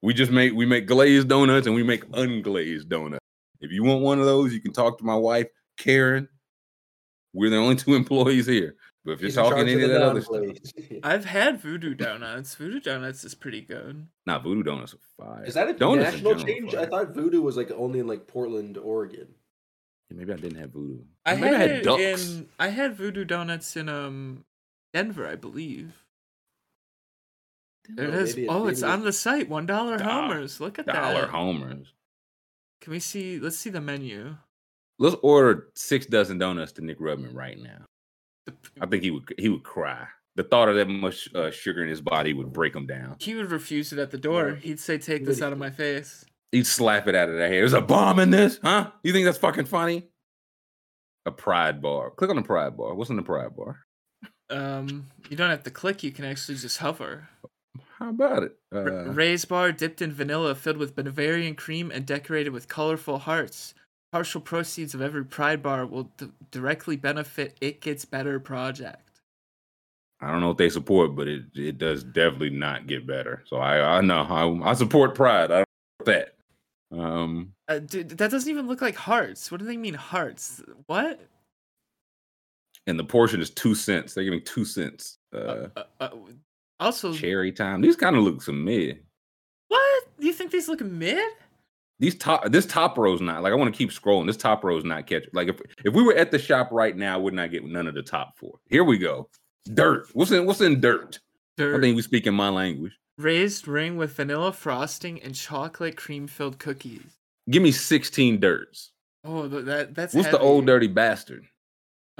We just make we make glazed donuts and we make unglazed donuts. If you want one of those, you can talk to my wife, Karen. We're the only two employees here. But if you're He's talking any of of that other stuff. I've had Voodoo Donuts. Voodoo Donuts is pretty good. nah, voodoo donuts are fire. Is that a Donuts national general are change? I thought Voodoo was like only in like Portland, Oregon. Yeah, Maybe I didn't have voodoo. I Maybe had, I had ducks. in. I had Voodoo Donuts in um Denver, I believe. There it maybe oh, maybe it's it on the site. One dollar Dollar- homers. Look at Dollar that. homers. Can we see? Let's see the menu. Let's order six dozen donuts to Nick Rubman right now. I think he would he would cry. The thought of that much uh, sugar in his body would break him down. he would refuse it at the door. He'd say, "Take this out of my face." He'd slap it out of their hair. There's a bomb in this, huh? You think that's fucking funny? A pride bar. Click on the pride bar. What's in the pride bar? Um, you don't have to click. You can actually just hover. How about it? R- Uh, bar dipped in vanilla, filled with Bavarian cream, and decorated with colorful hearts. Partial proceeds of every Pride bar will d- directly benefit It Gets Better project. I don't know what they support, but it it does definitely not get better. So I I know I, I support pride. I don't support that. Um, Uh, dude, that doesn't even look like hearts. What do they mean hearts? What? And the portion is two cents. They're giving two cents. Uh, Uh, uh, uh, also, cherry time. These kind of look some mid. what? do You think these look mid? These top this top row's not like I want to keep scrolling. This top row's not catching. Like if if we were at the shop right now, I would not get none of the top four. Here we go. Dirt. What's in what's in dirt? I think we speak in my language. Raised ring with vanilla frosting and chocolate cream filled cookies. Give me 16 dirts. Oh, th- that that's What's the old dirty bastard?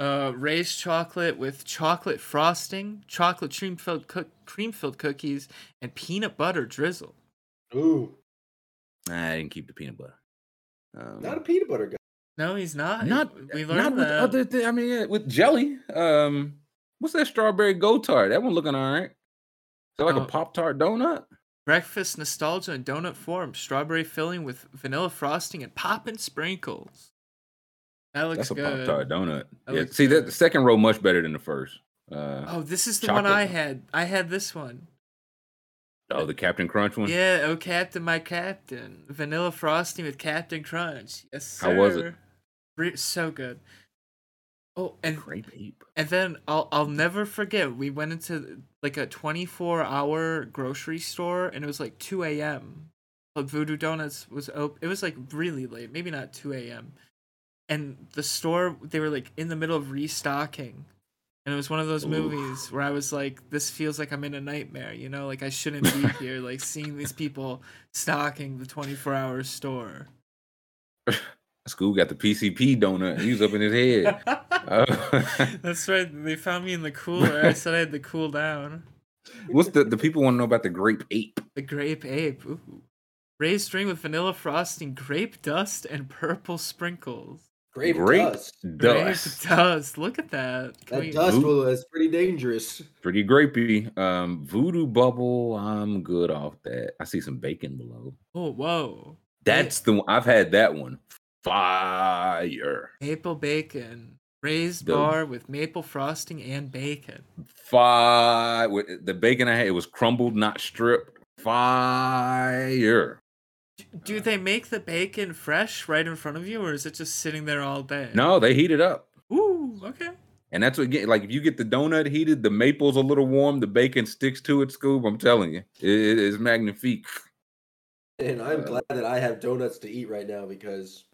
Uh, raised chocolate with chocolate frosting, chocolate cream filled cook- cream filled cookies, and peanut butter drizzle. Ooh, I didn't keep the peanut butter. Um, not a peanut butter guy. No, he's not. not we not with that. other thi- I mean, yeah, with jelly. Um, what's that strawberry go tart? That one looking all right. Is that like Oh. a pop tart donut? Breakfast nostalgia in donut form, strawberry filling with vanilla frosting and poppin' sprinkles. That looks That's a good. pop tart donut. That yeah, see that good. the second row much better than the first. Uh, Oh, this is the one I had. I had this one. oh, the Captain Crunch one. Yeah, oh Captain, my Captain. Vanilla frosting with Captain Crunch. Yes, sir. How was it? So good. Oh, and and then I'll I'll never forget. We went into like a 24 hour grocery store, and it was like 2 a.m. But Voodoo Donuts was open. It was like really late, maybe not 2 a.m. and the store they were like in the middle of restocking. And it was one of those Oof. movies where I was like, this feels like I'm in a nightmare, you know? Like I shouldn't be here, like seeing these people stocking the 24 hour store. School got the PCP donut. He was up in his head. Uh, That's right. They found me in the cooler. I said I had to cool down. what's the the people want to know about the grape ape? The grape ape. Ooh. Raised string with vanilla frosting, grape dust, and purple sprinkles. Grape, Grape dust. dust. Grape dust. Look at that. Can That we- dust Voodoo- will, pretty dangerous. Pretty grapey. Um, voodoo bubble. I'm good off that. I see some bacon below. Oh, whoa. That's the one. I've had that one. Fire. Maple bacon. Raised The- bar with maple frosting and bacon. Fire. With the bacon I had, it was crumbled, not stripped. Fire. Do they make the bacon fresh right in front of you, or is it just sitting there all day? No, they heat it up. Ooh, okay. And that's what get like if you get the donut heated, the maple's a little warm, the bacon sticks to it, Scoob. I'm telling you, it, it is magnifique. And I'm Uh, glad that I have donuts to eat right now because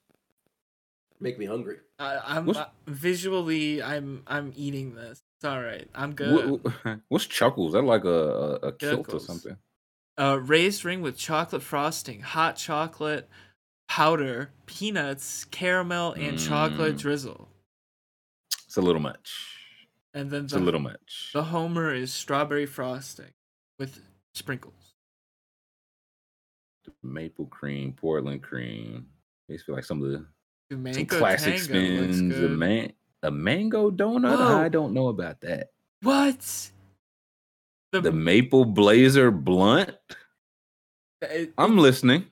make me hungry. I, I'm uh, visually, I'm I'm eating this. It's all right. I'm good. What, what- what's chuckles? That like a, a, a kilt or something? Uh, raised ring with chocolate frosting, hot chocolate powder, peanuts, caramel, and chocolate Mm. drizzle. It's a little much. And then It's a little much. the Homer is strawberry frosting with sprinkles. Maple cream, Portland cream. These feel like some of the Dude, some classic spins. A man, a mango donut. Whoa. I don't know about that. What? The, The maple blazer blunt. it- I'm listening.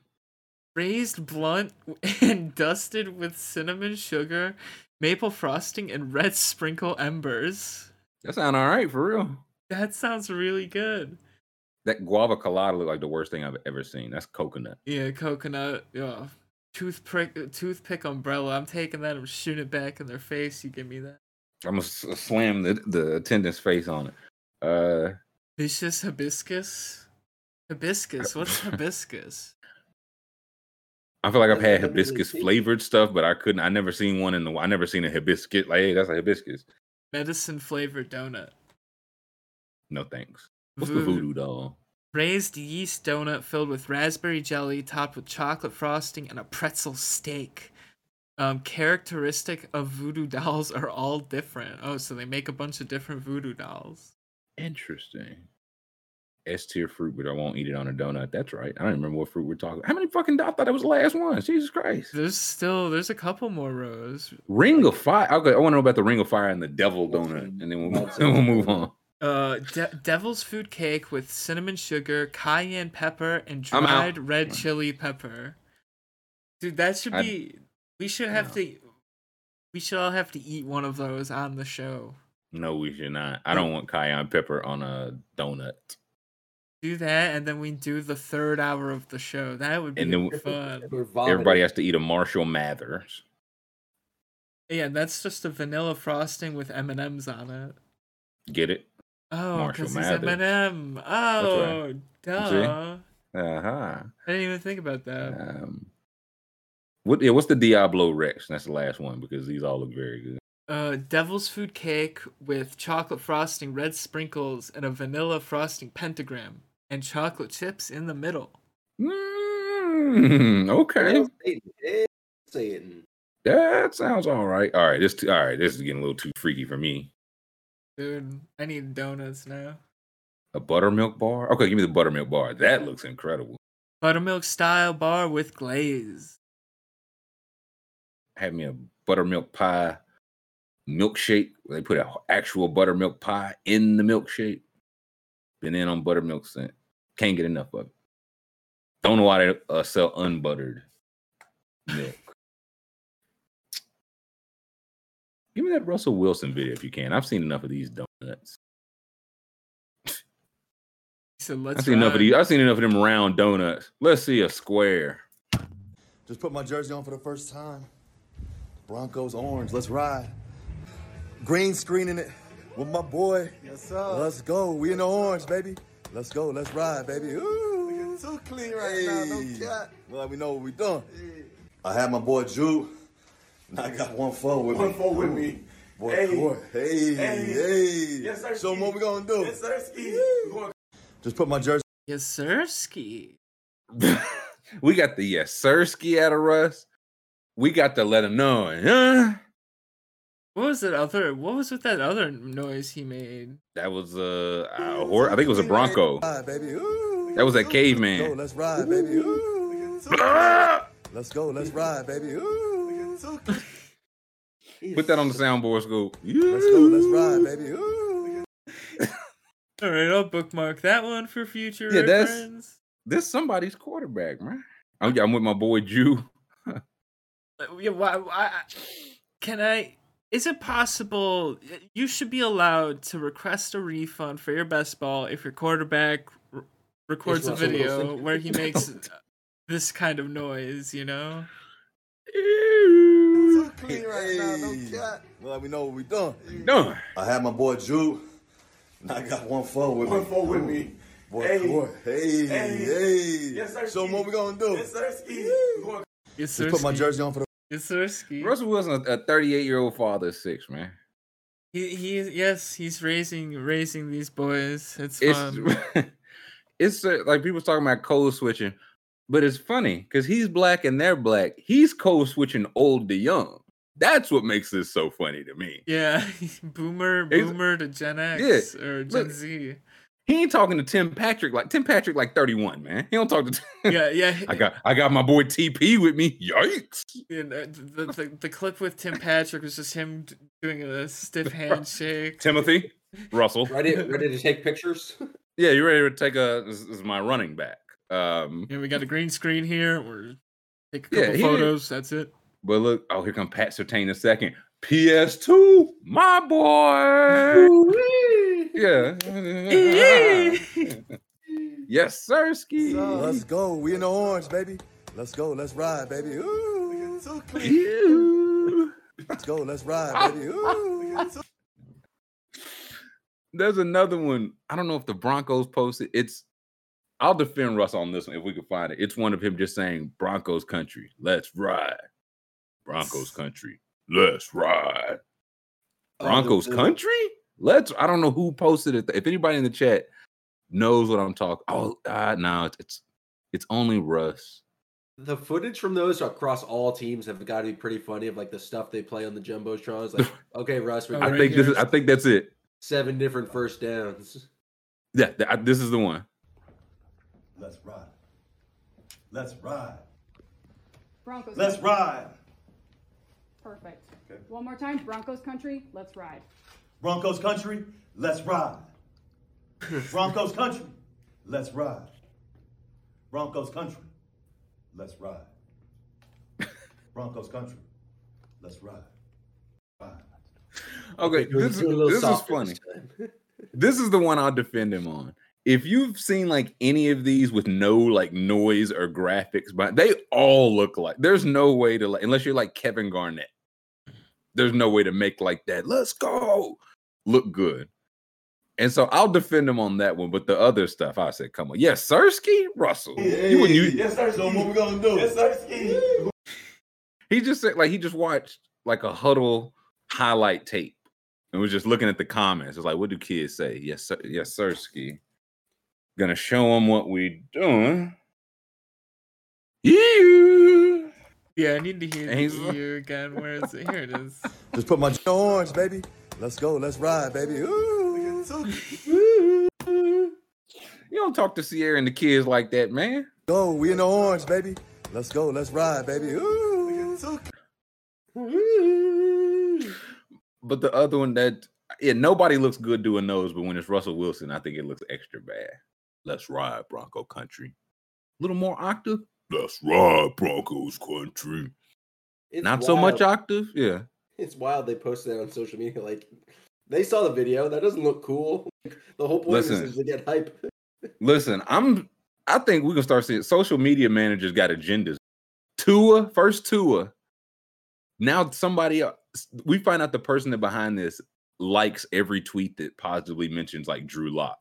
raised blunt and dusted with cinnamon sugar, maple frosting, and red sprinkle embers. That sound all right for real. That sounds really good. That guava colada look like the worst thing I've ever seen. That's coconut. Yeah, coconut. Yeah, toothpick, toothpick umbrella. I'm taking that. I'm shooting it back in their face. You give me that. I'm gonna slam the, the attendant's face on it. Uh, Vicious hibiscus. Hibiscus. What's hibiscus? I feel like I've had That's what it is, hibiscus flavored stuff, but I couldn't. I never seen one in the. I never seen a hibiscus. Like, hey, that's a hibiscus. Medicine flavored donut. No thanks. What's the Voodoo. voodoo doll? Raised yeast donut filled with raspberry jelly, topped with chocolate frosting and a pretzel steak. Um, characteristic of voodoo dolls are all different. Oh, so they make a bunch of different voodoo dolls. Interesting. S tier fruit, but I won't eat it on a donut. That's right. I don't remember what fruit we're talking. How many fucking? I thought that was the last one. Jesus Christ. There's still there's a couple more rows. Ring of Fire. Okay, I want to know about the Ring of Fire and the Devil Donut, and then we'll, then we'll move on. Uh, de- devil's food cake with cinnamon sugar, cayenne pepper, and dried red chili pepper. Dude, that should I- be. We should have to. We should all have to eat one of those on the show. No, we should not. I don't want cayenne pepper on a donut. Do that, and then we do the third hour of the show. That would be And then- fun. We're. Everybody has to eat a Marshall Mathers. Yeah, that's just a vanilla frosting with M and M's on it. Get it? Oh, Marshall because he's M&M. Oh, duh. Uh huh. I didn't even think about that. Um, what? Yeah, what's the Diablo Rex? That's the last one because these all look very good. Uh, devil's food cake with chocolate frosting, red sprinkles, and a vanilla frosting pentagram, and chocolate chips in the middle. Mm, okay, Satan. That sounds all right. All right, this all right. This is getting a little too freaky for me. Dude, I need donuts now. A buttermilk bar? Okay, give me the buttermilk bar. That looks incredible. Buttermilk style bar with glaze. Have me a buttermilk pie milkshake. Where they put an actual buttermilk pie in the milkshake. Been in on buttermilk scent. Can't get enough of it. Don't know why they uh, sell unbuttered milk. Give me that Russell Wilson video if you can. I've seen enough of these donuts. He said, let's I've seen enough of these. I've seen enough of them round donuts. Let's see a square. Just put my jersey on for the first time. Broncos orange, let's ride. Green screening it with my boy. Yes, sir. Let's go. We in the orange, baby. Let's go. Let's ride, baby. Ooh. Too clean right now, no Hey. cat. Well, we know what we doing. I had my boy Drew I got one four with me. One me. four with me. Boy, Hey. boy. Hey, Hey. hey. Yes, sir, Show 'em what Ski. we gonna do. Yes, sir, Ski. Just put my jersey Yes, sir, ski. we got the yes sir ski out of Russ. We got to let him know. Huh? What was that other? What was with that other noise he made? That was uh, a hor- I think it was a Bronco. Ride, baby. Ooh. That was that Go, caveman. let's ride, baby. Ooh. Let's go, let's ride, baby. Ooh. Put that on the soundboard, scoop. Let's go, let's ride, baby. Ooh. All right, I'll bookmark that one for future Yeah, that's- reference. This somebody's quarterback, man. I'm, I'm with my boy Jew. Yeah, why, why, can I? Is it possible you should be allowed to request a refund for your best ball if your quarterback r- records a video Wilson. where he makes uh, this kind of noise? You know. So clean right now, no cat. Well, we know what we doing. No. I have my boy Drew. And I got one four with me. One four with me. Boy, Hey. boy. Hey, Hey. hey. Yes, sir, Show 'em Ski. what we gonna do. Yes, sir, Ski. Yes, sir. Just put my jersey on for the Sir. Ski. Russell Wilson, a 38 year old father of six, man. He, he yes, he's raising raising these boys. It's It's fun. it's uh, like people talking about code switching, but it's funny because he's black and they're black. He's code switching old to young. That's what makes this so funny to me. Yeah, boomer, boomer to Gen X or Gen look. Z. He ain't talking to Tim Patrick like Tim Patrick like 31, man. He don't talk to Yeah, yeah. I got I got my boy TP with me. Yikes. And, the, the the clip with Tim Patrick was just him doing a stiff handshake. Timothy, Russell. Ready, ready to take pictures? Yeah, you ready to take a this is my running back. Um And we got a green screen here. We're take a couple he- photos. That's it. but look, oh here come Pat Surtain a second. PS2, my boy. Yeah. yes, sir, ski. Let's go. We in the orange, baby. Let's go. Let's ride, baby. Ooh. Ew. Let's go. Let's ride, baby. Ooh. There's another one. I don't know if the Broncos posted. It's I'll defend Russ on this one if we can find it. It's one of him just saying Broncos country. Let's ride. Broncos country. Let's ride. Oh, Broncos the- the- country? Let's I don't know who posted it. If anybody in the chat knows what I'm talking. Oh, uh, no, it's, it's it's only Russ. The footage from those across all teams have got to be pretty funny of like the stuff they play on the jumbotrons. Like, okay, Russ, we Oh, I right think this Is, I think that's it. seven different first downs. Yeah, th- I- this is the one. Let's ride. Let's ride. Broncos. Let's country. ride. Perfect. Okay. One more time. Broncos country. Let's ride. Broncos country. Let's ride. Broncos country. Let's ride. Broncos country. Let's ride. Broncos country. Let's ride. Ride. Okay, Doing- this, is, doing a little this is funny. this. This is the one I'll defend him on. If you've seen like any of these with no like noise or graphics, but they all look like there's no way to like unless you're like Kevin Garnett. There's no way to make like that. Let's go. Look good. And so I'll defend him on that one, but the other stuff I said, come on. Yes, Sirski Russell. You wouldn't Yes, sir. So what we gonna do? Yes, sir. Ski. he just said like he just watched like a huddle highlight tape and was just looking at the comments. It's like, what do kids say? Yes, sir, yes, sir, ski. Gonna show them what we doing. You. Yeah, I need to hear And he's the like- EU again. Where is it? Here it is. Just put my j- orange, baby. Let's go. Let's ride, baby. Ooh. You don't talk to Ciara and the kids like that, man. Go. We in the orange, baby. Let's go. Let's ride, baby. Ooh. But the other one that yeah, nobody looks good doing those, but when it's Russell Wilson, I think it looks extra bad. Let's ride, Bronco country. A little more octave. Let's ride, Broncos country. It's Not so much octave. Yeah. It's wild they posted that on social media. Like they saw the video. That doesn't look cool. The whole point Listen. is to get hype. Listen, I'm I think we can start seeing social media managers got agendas. Tua, first Tua. Now somebody we find out the person that behind this likes every tweet that positively mentions like Drew Lock.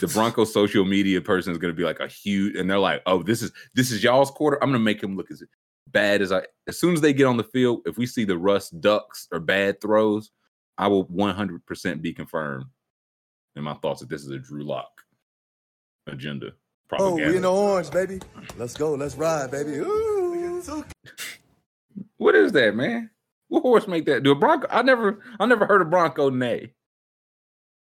The Broncos social media person is going to be like a huge, and they're like, "Oh, this is this is y'all's quarter. I'm going to make him look as bad as I as soon as they get on the field, if we see the rust ducks or bad throws, I will 100% be confirmed in my thoughts that this is a Drew Lock agenda. Oh, we in the orange, baby. Let's go. Let's ride, baby. Ooh. what is that, man? What horse make that? Do a Bronco? I never, I never heard a Bronco neigh.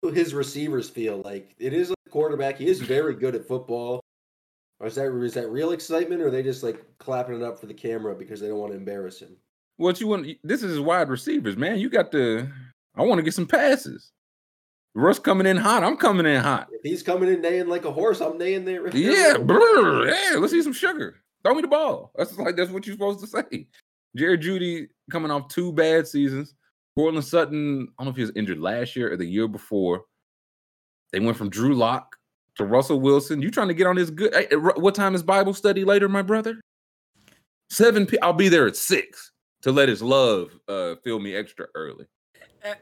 His receivers feel like it is a quarterback. He is very good at football. Or is that is that real excitement, or are they just like clapping it up for the camera because they don't want to embarrass him? What you want? This is wide receivers, man. You got to. I want to get some passes. Russ coming in hot. I'm coming in hot. If he's coming in neighing like a horse, I'm neighing there. Yeah, brr, yeah. Let's see some sugar. Throw me the ball. That's like that's what you're supposed to say. Jerry Jeudy coming off two bad seasons. Courtland Sutton. I don't know if he was injured last year or the year before. They went from Drew Lock to Russell Wilson. You trying to get on this good? Hey, what time is Bible study later, my brother? Seven. P- I'll be there at six to let his love uh fill me extra early.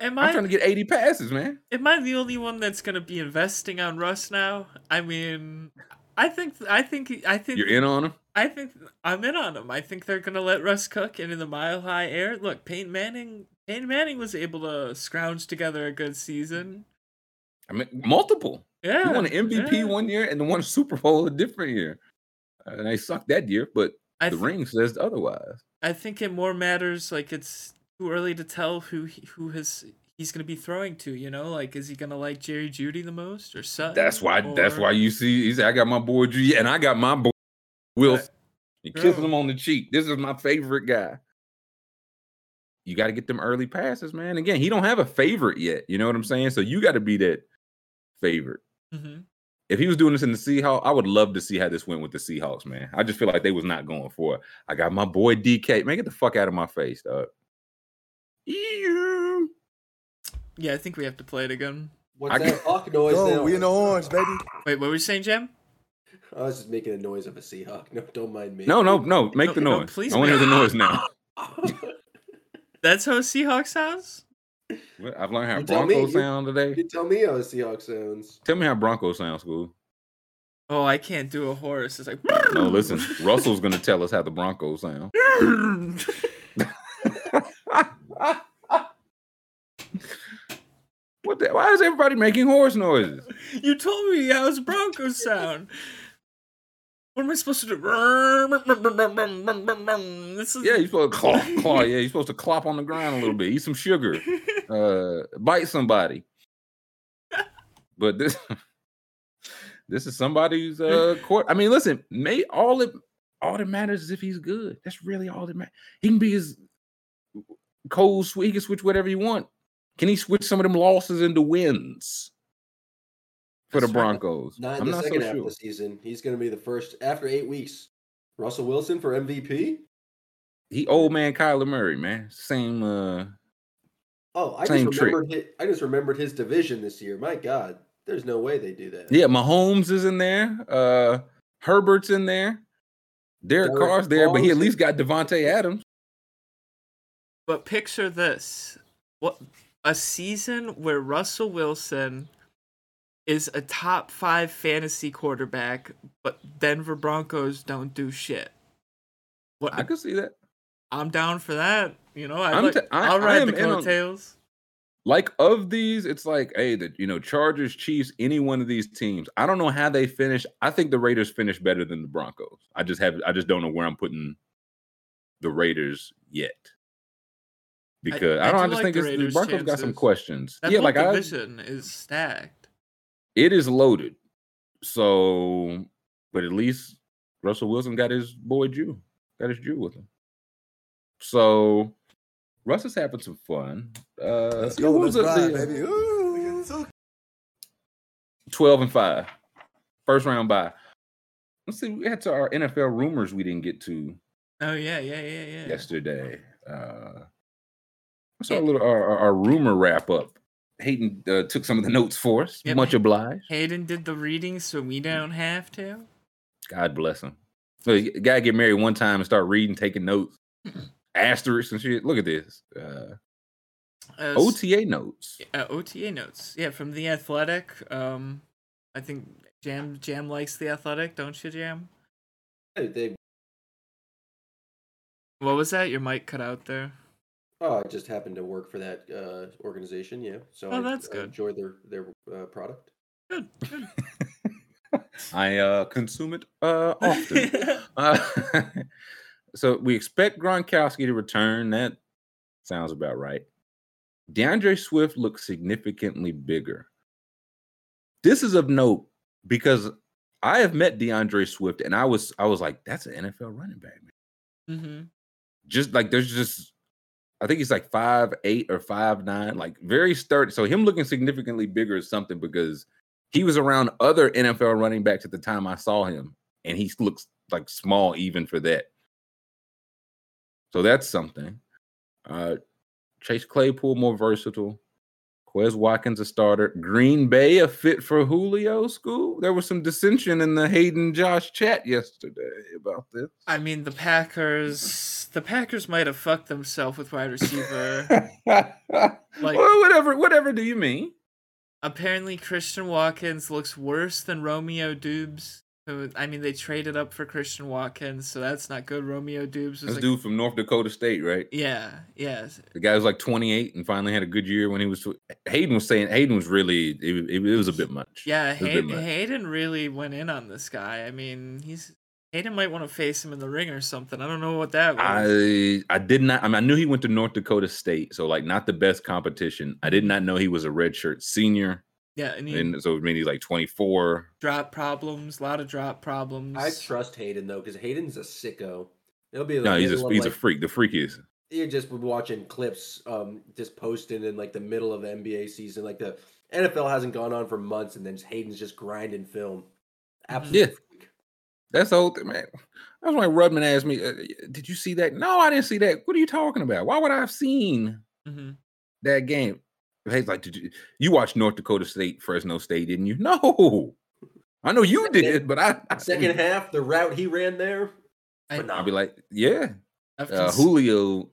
Am I'm trying to get 80 passes, man. am I the only one that's gonna be investing on Russ now? I mean, I think I think I think You're in on him. I think I'm in on him. I think they're gonna let Russ cook and in the mile high air. Look, Peyton Manning. Peyton Manning was able to scrounge together a good season. I mean, multiple. Yeah, He won an MVP yeah. one year and won a Super Bowl a different year. And they sucked that year, but I the ring says otherwise. I think it more matters. Like it's too early to tell who he, who has he's gonna be throwing to. You know, like is he gonna like Jerry Jeudy the most or Sutton? That's why. That's why you see. He said, "I got my boy G, and I got my boy Wilson." He kisses him on the cheek. This is my favorite guy. You got to get them early passes, man. Again, he don't have a favorite yet. You know what I'm saying? So you got to be that favorite. Mhm. If he was doing this in the Seahawks, I would love to see how this went with the Seahawks, man. I just feel like they was not going for it. I got my boy DK. Man, get the fuck out of my face, dog. Ew. Yeah, I think we have to play it again. What's I that got- hawk noise Go. now? We in the orange, baby. Wait, what were you saying, Jam? I was just making a noise of a Seahawk. No, don't mind me. No, no, no. Make No, the no, noise. please I want to hear the noise now. That's how a Seahawk sounds. What? I've learned how You tell me, Bronco you- sound today. You tell me uh, how a Seahawk sounds. Tell me how Bronco sounds, school. Oh, I can't do a horse. It's like No, listen. Russell's gonna tell us how the Broncos sound. what the, why is everybody making horse noises? you told me how's Broncos sound. What am I supposed to do? This is Yeah, you're supposed to claw, claw. Yeah, you're supposed to clop on the ground a little bit, eat some sugar, uh, bite somebody. But this, this is somebody's uh court. I mean, listen, may all it all that matters is if he's good. That's really all that matters. He can be as cold, sweet. He can switch whatever you want. Can he switch some of them losses into wins for the That's right. Broncos? Not in I'm the not so second half sure. of the season. He's going to be the first after eight weeks. Russell Wilson for MVP. He old man Kyler Murray, man. Same. uh Oh, I Same just trick. remembered. His, I just remembered his division this year. My God, there's no way they do that. Yeah, Mahomes is in there. Uh Herbert's in there. Derek Derek Carr's there, but he at least got Davante Adams. But picture this: what a season where Russell Wilson is a top five fantasy quarterback, but Denver Broncos don't do shit. What I could see that. I'm down for that. You know, I I'm like, t- I- I'll I ride am the on- coattails. Like of these, it's like, hey, the you know, Chargers, Chiefs, any one of these teams. I don't know how they finish. I think the Raiders finish better than the Broncos. I just have I just don't know where I'm putting the Raiders yet. Because I, I don't I, do just like think the it's, the Broncos got some questions. That yeah, like I division is stacked. It is loaded. So, but at least Russell Wilson got his boy Jew, got his Jew with him. So, Russ is having some fun. Uh, Let's go. was Let's it? ride, The- baby. Ooh. 12 and 5. First round bye. Let's see. We had to our NFL rumors we didn't get to Oh yeah, yeah, yeah, yeah. yesterday. Uh, I saw a little our, our, our rumor wrap up. Hayden uh, took some of the notes for us. Yep. Much obliged. Hayden did the reading, so we don't have to. God bless him. So you gotta get married one time and start reading, taking notes, asterisks and shit. Look at this. Uh, Uh, OTA notes. uh, OTA notes. Yeah, from the Athletic. Um, I think Jam Jam likes the Athletic, don't you, Jam? They, they What was that? Your mic cut out there. Oh, I just happened to work for that uh, organization, yeah. So Oh, I, that's I good. enjoy their their uh, product. Good. Good. I uh, consume it uh, often. Uh, so we expect Gronkowski to return. That sounds about right. D'Andre Swift looks significantly bigger. This is of note because I have met D'Andre Swift and I was I was like, that's an NFL running back, man. hmm Just like there's just I think he's like five eight or five nine, like very sturdy. So him looking significantly bigger is something because he was around other NFL running backs at the time I saw him, and he looks like small even for that. So that's something. Uh Chase Claypool more versatile. Quez Watkins a starter. Green Bay a fit for Julio Scoob. There was some dissension in the Hayden Josh chat yesterday about this. I mean, the Packers. The Packers might have fucked themselves with wide receiver. like well, whatever, whatever do you mean? Apparently, Christian Watson looks worse than Romeo Doubs. Who, I mean, they traded up for Christian Watson, so that's not good. Romeo Doubs was This like, dude from North Dakota State, right? yeah, yeah. The guy was like 28 and finally had a good year when he was. tw- Hayden was saying Hayden was really it, it, it was a bit much. Yeah, It bit much. Hayden really went in on this guy. I mean, he's Hayden might want to face him in the ring or something. I don't know what that was. I I did not. I mean, I knew he went to North Dakota State, so like not the best competition. I did not know he was a redshirt senior, yeah, and he and so it means he's like 24. drop problems, a lot of drop problems. I trust Hayden though, because Hayden's a sicko. It'll be the No, he's a of, he's a freak. The freakiest. you're just watching clips um just posting in like the middle of the NBA season. Like the NFL hasn't gone on for months and then Hayden's just grinding film. Absolutely. Yeah. That's the whole thing, man. That's why Rudman asked me, uh, "Did you see that?" No, I didn't see that. What are you talking about? Why would I have seen hmm that game? He's like, "Did you you watched North Dakota State, Fresno State, didn't you?" No, I know you Second- did, but I, I Second half, the route he ran there. I, I'll be like, "Yeah, uh, Julio."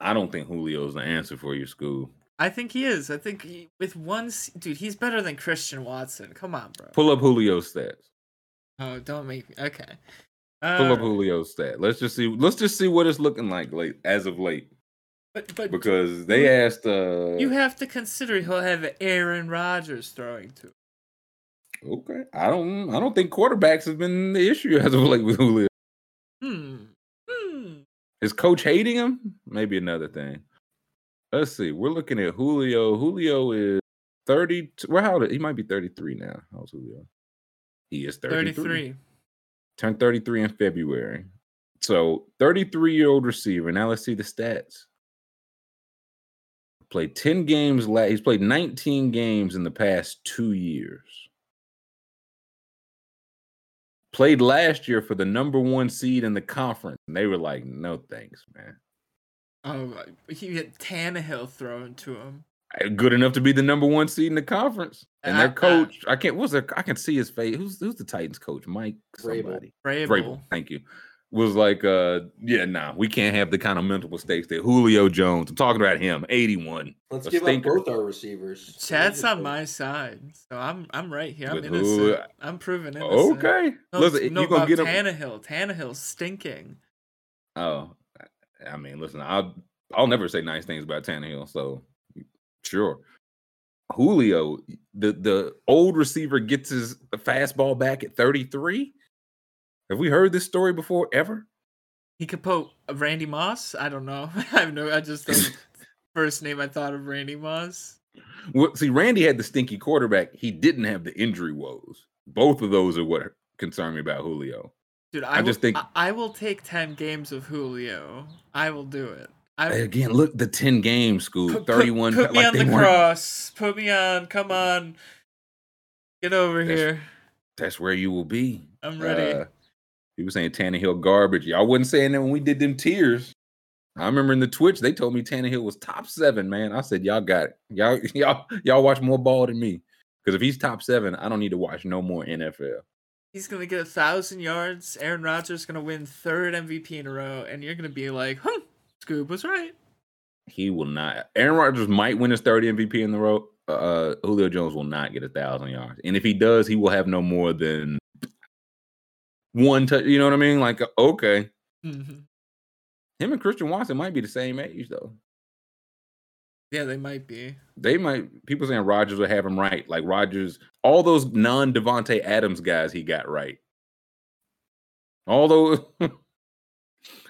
I don't think Julio's the answer for your school. I think he is. I think he, with one dude, he's better than Christian Watson. Come on, bro. Pull up Julio's stats. Oh, don't make me. Okay. Pull up Uh, Julio's stat. Let's just see. Let's just see what it's looking like late as of late, but but because they asked. uh you have to consider he'll have Aaron Rodgers throwing to. him. Okay, I don't. I don't think quarterbacks have been the issue as of late with Julio. Hmm. Hmm. Is coach hating him? Maybe another thing. Let's see. We're looking at Julio. Julio is thirty. Well, how old? He might be thirty-three now. How's Julio? He is 33. Thirty-three. Turned thirty-three in February. So thirty-three-year-old receiver. Now let's see the stats. Played ten games. La- he's played nineteen games in the past two years. Played last year for the number one seed in the conference. And they were like, no thanks, man. Oh, he had Tannehill thrown to him. Good enough to be the number one seed in the conference. And Uh, their uh, coach, I can't what's their I can see his face. Who's who's the Titans coach? Mike Vrabel. somebody. Vrabel. Vrabel, thank you. Was like, uh, yeah, nah, we can't have the kind of mental mistakes that Julio Jones. I'm talking about him, 81. Let's A give stinker. up both our receivers. Chad's on my side, so I'm I'm right here. I'm With innocent. who? I'm proven innocent. Okay. No, listen, no, you gonna about get him. Tannehill. Tannehill's stinking. Oh, I mean, listen, I'll I'll never say nice things about Tannehill. So sure. Julio, the the old receiver gets his fastball back at 33. Have we heard this story before ever? He could put Randy Moss. I don't know. I have no. I just don't- first name I thought of Randy Moss. Well, see, Randy had the stinky quarterback. He didn't have the injury woes. Both of those are what concern me about Julio. Dude, I, I will, just think- I, I will take ten games of Julio. I will do it. I Again, look the 10 game Scoob, put, put- 31 Put, me like on the weren't- cross. Put me on. Come on. Get over That's- here. That's where you will be. I'm ready. Uh, he was saying Tannehill garbage. Y'all wasn't saying that when we did them tears. I remember in the Twitch they told me Tannehill was top seven. Man, I said y'all got it. Y'all y'all y'all watch more ball than me. Because if he's top seven, I don't need to watch no more NFL. He's gonna get a thousand yards. Aaron Rodgers gonna win third MVP in a row, and you're gonna be like, "Huh, Scoob was right." He will not. Aaron Rodgers might win his third MVP in the row. Uh, Julio Jones will not get a thousand yards, and if he does, he will have no more than one touch. You know what I mean? Like, okay, Mhm. Him and Christian Watson might be the same age though. Yeah, they might be. They might people saying Rodgers would have him right. Like Rodgers, all those non Davante Adams guys he got right. All those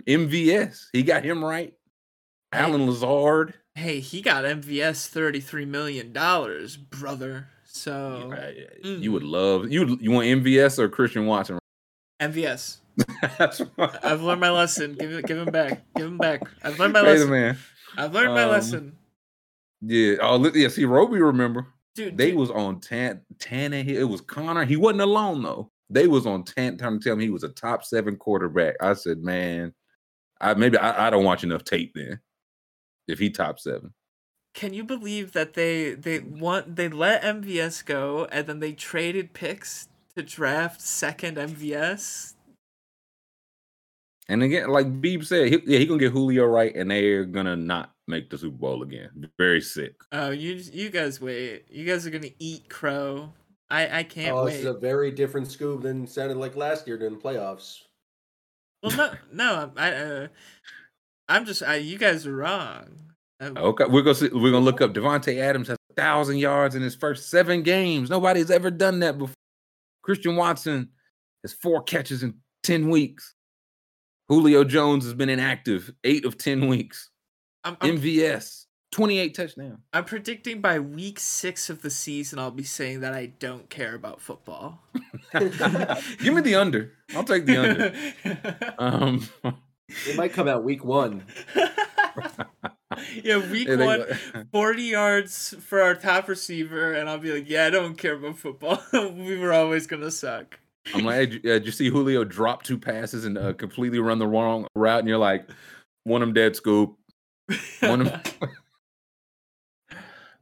MVS, he got him right. Allen Lazard. Hey, he got MVS thirty three million dollars, brother. So Uh, mm. You would love you. You want MVS or Christian Watson? MVS. That's I've learned my lesson. Give it, give him back. Give him back. I've learned my Hey, lesson. man. I've learned my Um, lesson, Yeah. Oh, yeah. See, Roby, remember dude. they dude, was on Tan Tannehill. It was Connor. He wasn't alone though. They was on Tan trying to tell me he was a top seven quarterback. I said, man, I maybe I, I don't watch enough tape then. If he top seven, Can you believe that they they want they let MVS go and then they traded picks to draft second MVS? and again, like Beeb said, he, yeah, he gonna get Julio right, and they're gonna not make the Super Bowl again. Very sick. Oh, you you guys wait. You guys are gonna eat crow. I I can't oh, wait. this is a very different scoop than sounded like last year during the playoffs. Well, no, no, I, uh, I'm just, I, you guys are wrong. Uh, Okay, we're gonna see, we're gonna look up Davante Adams has a thousand yards in his first seven games. Nobody's ever done that before. Christian Watson has four catches in ten weeks. Julio Jones has been inactive eight of ten weeks. I'm, I'm, MVS twenty eight touchdowns. I'm predicting by week six of the season, I'll be saying that I don't care about football. Give me the under. I'll take the under. Um, It might come out week one. yeah, week yeah, one, go- 40 yards for our top receiver, and I'll be like, yeah, I don't care about football. we were always gonna suck. I'm like, hey, did you- uh, did you see Julio drop two passes and uh, completely run the wrong route? And you're like, one of them dead scoop. One of them.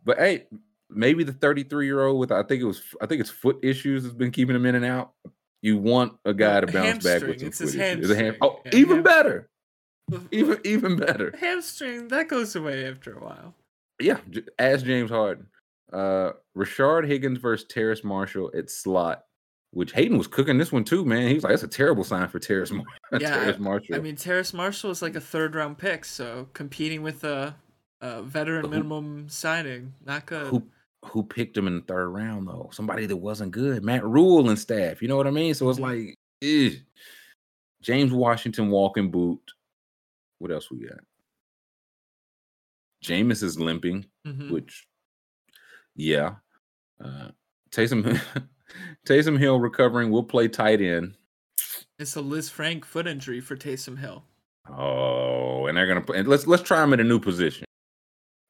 But hey, maybe the 33 year old with I think it was I think it's foot issues has been keeping him in and out. You want a guy to bounce back with some it's foot his issues. Ham- Oh, Yeah, even ham- better. Even even better. hamstring that goes away after a while. Yeah, as James Harden. Uh Rashard Higgins versus Terrace Marshall at slot, which Hayden was cooking this one too, man. He was like, that's a terrible sign for Terrace, Mar- Yeah, Terrace Marshall. I mean, Terrace Marshall is like a third round pick, so competing with a, a veteran Who- minimum signing, not good. who who picked him in the third round though? Somebody that wasn't good. Matt Rhule and staff. You know what I mean? So it's like, eh. James Washington walking boot. What else we got? Jameis is limping, Mhm. which, yeah. Uh, Taysom Taysom Hill recovering. We'll play tight end. It's a Lisfranc foot injury for Taysom Hill. Oh, and they're gonna. And let's let's try him at a new position.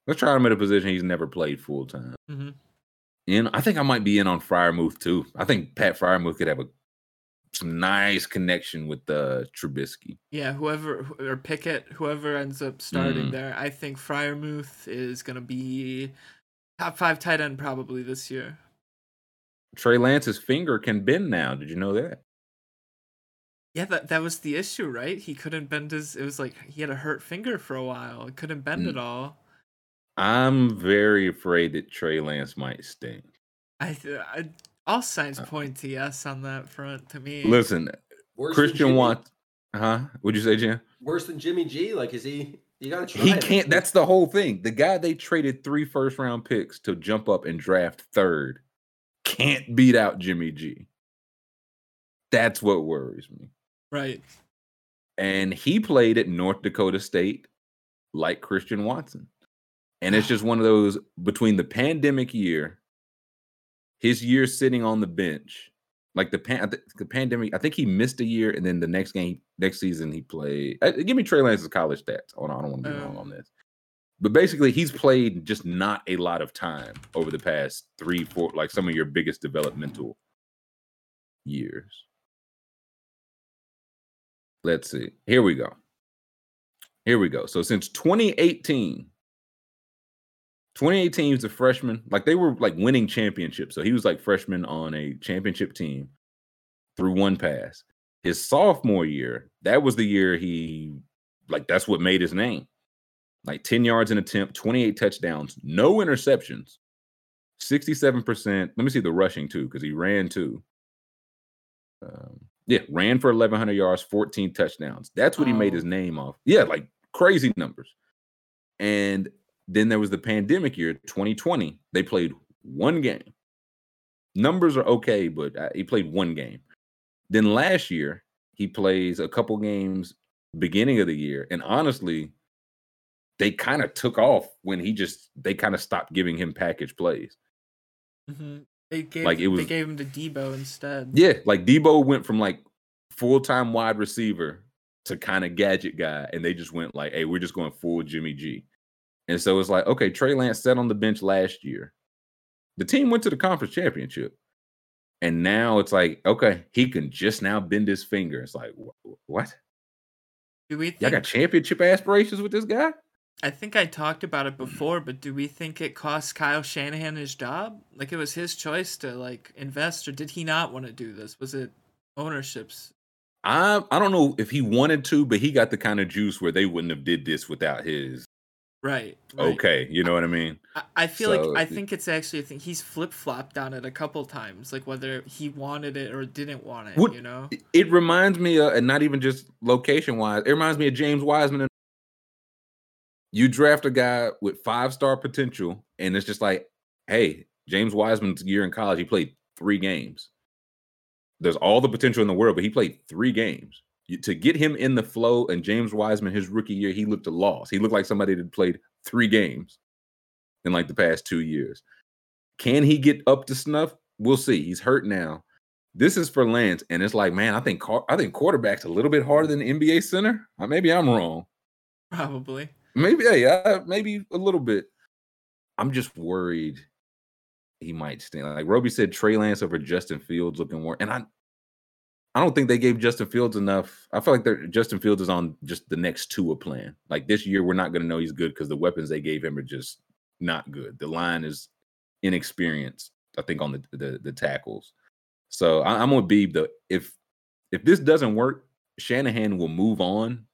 Let's try him at a position he's never played full time. Mhm. in. I think I might be in on Freiermuth too. I think Pat Freiermuth could have a some nice connection with uh, Trubisky. Yeah, whoever or Pickett, whoever ends up starting Mm. there, I think Freiermuth is gonna be top five tight end probably this year. Trey Lance's finger can bend now. Did you know that? Yeah, that that was the issue, right? He couldn't bend his. It was like he had a hurt finger for a while. He couldn't bend it Mm. all. I'm very afraid that Trey Lance might stink. I, th- I all signs uh, uh, point to yes on that front. To me, Listen, Worse Christian Jimmy? want, huh? What'd you say, Jim? Worse than Jimmy G? Like, is he? You gotta try. He it. can't. That's the whole thing. The guy they traded three first round picks to jump up and draft third can't beat out Jimmy G. That's what worries me. right. and he played at North Dakota State like Christian Watson. And it's ah. just one of those between the pandemic year, his year sitting on the bench, like the pan, the pandemic. I think he missed a year, and then the next game, next season, he played. uh, give me Trey Lance's college stats. Hold on, I don't want to be wrong Um, on this. But basically, he's played just not a lot of time over the past three, four, like some of your biggest developmental years. Let's see. Here we go. Here we go. So since 2018, 2018 he was a freshman. Like they were like winning championships. So he was like freshman on a championship team through one pass. His sophomore year, that was the year he like that's what made his name. Like 10 yards in attempt, 28 touchdowns, no interceptions, 67%. Let me see the rushing too, because he ran too. Um, Yeah, ran for 1,100 yards, 14 touchdowns. That's what he made Oh. his name off. Yeah, like crazy numbers. And then there was the pandemic year, 2020. They played one game. Numbers are okay, but uh, he played one game. Then last year, he plays a couple games beginning of the year. And honestly, they kind of took off when he just, they kind of stopped giving him package plays. hmm They gave Like, it they was- gave him to Deebo instead. Yeah, like Deebo went from like full time wide receiver to kind of gadget guy, and they just went like, "Hey, we're just going full Jimmy G." And so it's like, okay, Trey Lance sat on the bench last year. The team went to the conference championship, and now it's like, okay, he can just now bend his finger. It's like, what? Do we Y'all got championship aspirations with this guy? I think I talked about it before, but do we think it cost Kyle Shanahan his job? Like it was his choice to like invest, or did he not want to do this? Was it ownership's? I I don't know if he wanted to, but he got the kind of juice where they wouldn't have did this without his Right. right. okay. You know what I mean? I, I feel So, like I think it's actually a thing. He's flip flopped on it a couple times, like whether he wanted it or didn't want it. Would- you know. It- It reminds me, of, and not even just location wise, it reminds me of James Wiseman. And You draft a guy with five star potential, and it's just like, hey, James Wiseman's year in college, he played three games. There's all the potential in the world, but he played three games. To get him in the flow, and James Wiseman, his rookie year, he looked a loss. He looked like somebody that played three games in like the past two years. Can he get up to snuff? We'll see. He's hurt now. This is for Lance, and it's like, man, I think I think quarterback's a little bit harder than NBA center. Maybe I'm wrong. Probably. Maybe, yeah, yeah, maybe a little bit. I'm just worried he might stand. Like Roby said, Trey Lance over Justin Fields looking more, and I, I don't think they gave Justin Fields enough. I feel like Justin Fields is on just the next two a plan. Like this year, we're not going to know he's good because the weapons they gave him are just not good. The line is inexperienced. I think on the the, the tackles. So I, I'm gonna be the if if this doesn't work, Shanahan will move on.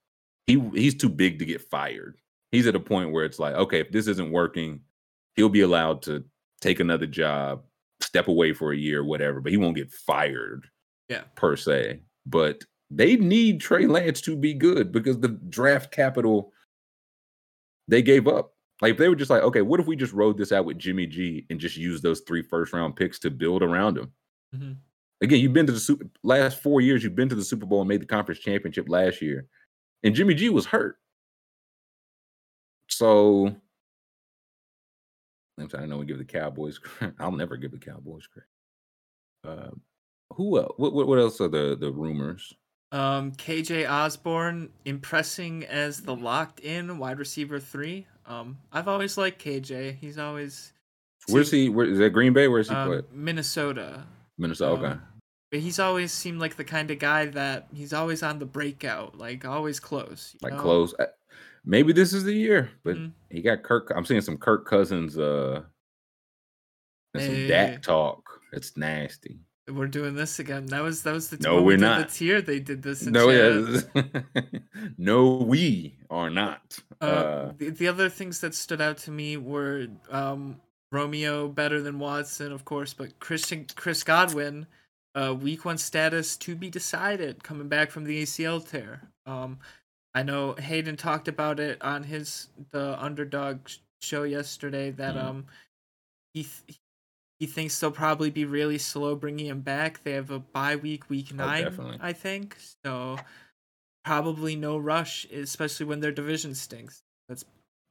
He he's too big to get fired. He's at a point where it's like, okay, if this isn't working, he'll be allowed to take another job, step away for a year, whatever, but he won't get fired. Yeah. Per se. But they need Trey Lance to be good because the draft capital they gave up. Like if they were just like, okay, what if we just rode this out with Jimmy G and just use those three first round picks to build around him? Mhm. Again, you've been to the super last four years, you've been to the Super Bowl and made the conference championship last year. And Jimmy G was hurt. So I'm sorry, I know we give the Cowboys credit. I'll never give the Cowboys credit. Uh, who else? What, what what else are the the rumors? Um, KJ Osborn impressing as the locked in wide receiver three. Um, I've always liked KJ. He's always Where's he? Where is that? Green Bay? Where's he um, put? Minnesota. Minnesota. Okay. um, But he's always seemed like the kind of guy that he's always on the breakout, like always close. you like know? close. Uh, Maybe this is the year, but Mhm. he got Kirk. I'm seeing some Kirk Cousins uh and some Hey. Dak talk. It's nasty. We're doing this again. That was that was the No, we we're not. The tier they did this. In No, yeah, no, we are not. Uh, Uh, the, the other things that stood out to me were um, Romeo better than Watson, of course, but Christian Chris Godwin, uh, week one status to be decided, coming back from the ACL tear. Um, I know Hayden talked about it on his the underdog show yesterday that Mhm. um he th- he thinks they'll probably be really slow bringing him back. They have a bye week, week nine. I think. So probably no rush, especially when their division stinks. That's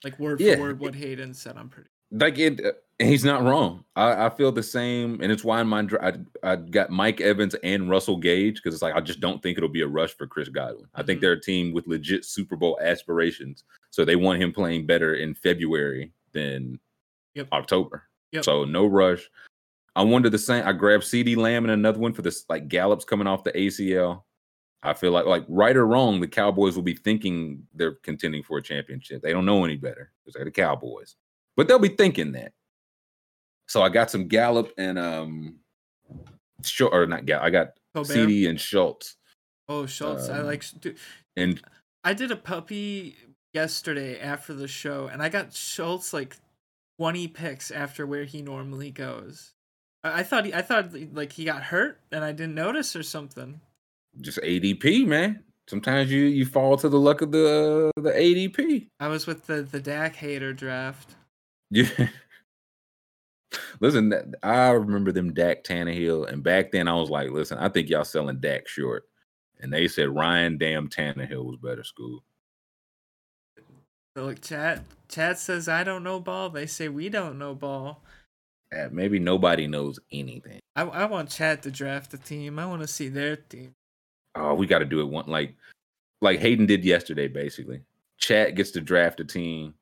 like word Yeah. for word what Hayden said. I'm pretty. like it, uh, he's not wrong. I, I feel the same, and it's why in my I, I got Mike Evans and Russell Gage because it's like I just don't think it'll be a rush for Chris Godwin. I think Mhm. they're a team with legit Super Bowl aspirations, so they want him playing better in February than Yep. October. Yep. So no rush. I wonder the same. I grabbed CeeDee Lamb and another one for this like Gallups coming off the ACL. I feel like like right or wrong, the Cowboys will be thinking they're contending for a championship. They don't know any better because they're the Cowboys, but they'll be thinking that. So I got some Gallup and um, Schultz or not Gallup. I got Colbert. CeeDee and Schultz Oh, Schultz. I um, like. Dude, and I did a puppy yesterday after the show, and I got Schultz like 20 picks after where he normally goes. I, I thought he, I thought like he got hurt and I didn't notice or something. just ADP, man. Sometimes you you fall to the luck of the the ADP. I was with the the Dak hater draft. Yeah. Listen, I remember them Dak Tannehill, and back then I was like, listen, I think y'all selling Dak short. And they said Ryan damn Tannehill was better Scoob. So like chat chat says I don't know ball. They say we don't know ball. Uh, Maybe nobody knows anything. I I want chat to draft a team. I want to see their team. Oh, we got to do it one like like Hayden did yesterday, basically. Chat gets to draft a team,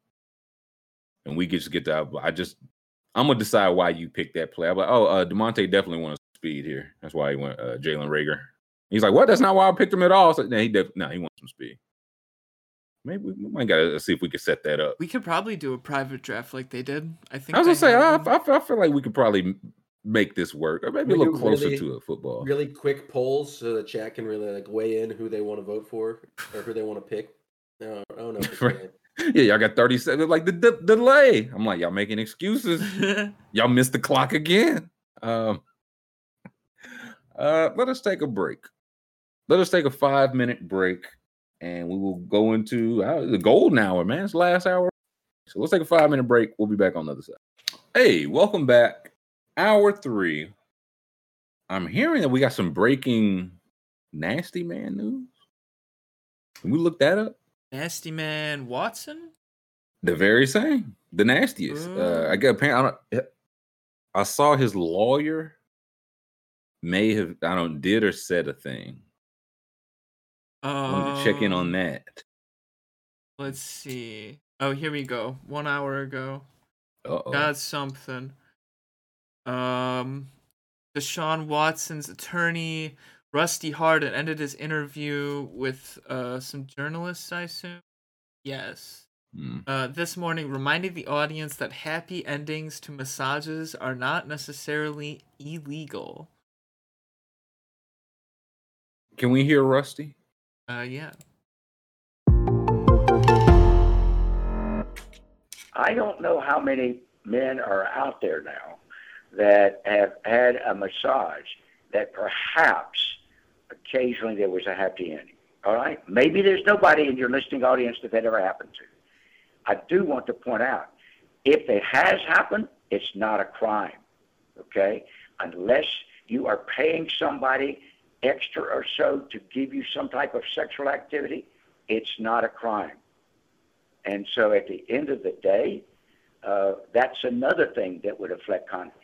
and we just get to. I just I'm gonna decide why you picked that play. I'm like, oh, uh, Demonte definitely wants speed here. That's why he went uh, Jalen Reagor. He's like, what? That's not why I picked him at all. So, no, he def- no, he wants some speed. Maybe we, we might gotta see if we can set that up. We could probably do a private draft like they did. I think. I was gonna say, I, I. I feel like we could probably make this work, or maybe a little closer really- to a football. Really quick polls so the chat can really like weigh in who they want to vote for or who they want to pick. No, I don't know. Right. Yeah, y'all got 37. Like the, the delay. I'm like, y'all making excuses. y'all missed the clock again. Um, uh, let us take a break. Let us take a five minute break, and we will go into uh, the golden hour, man. It's the last hour. So let's take a five minute break. We'll be back on the other side. Hey, welcome back. Hour three. I'm hearing that we got some breaking nasty man news. Can we look that up? Nasty Man Watson. The very same, the nastiest. Uh, I get apparently, I, don't, I saw his lawyer may have I don't did or said a thing. I wanted to check in on Um, that. Let's see. Oh, here we go. One hour ago. Uh-oh. Got something. Um, Deshaun Watson's attorney, Rusty Hardin, ended his interview with uh some journalists. I assume. Yes. Hmm. Uh, this morning, reminding the audience that happy endings to massages are not necessarily illegal. Can we hear Rusty? Uh, yeah. I don't know how many men are out there now that have had a massage that perhaps occasionally there was a happy ending. All right? Maybe there's nobody in your listening audience that that ever happened to. I do want to point out if it has happened, it's not a crime. Okay? Unless you are paying somebody extra or so to give you some type of sexual activity, it's not a crime. And so at the end of the day, uh, that's another thing that would affect conduct.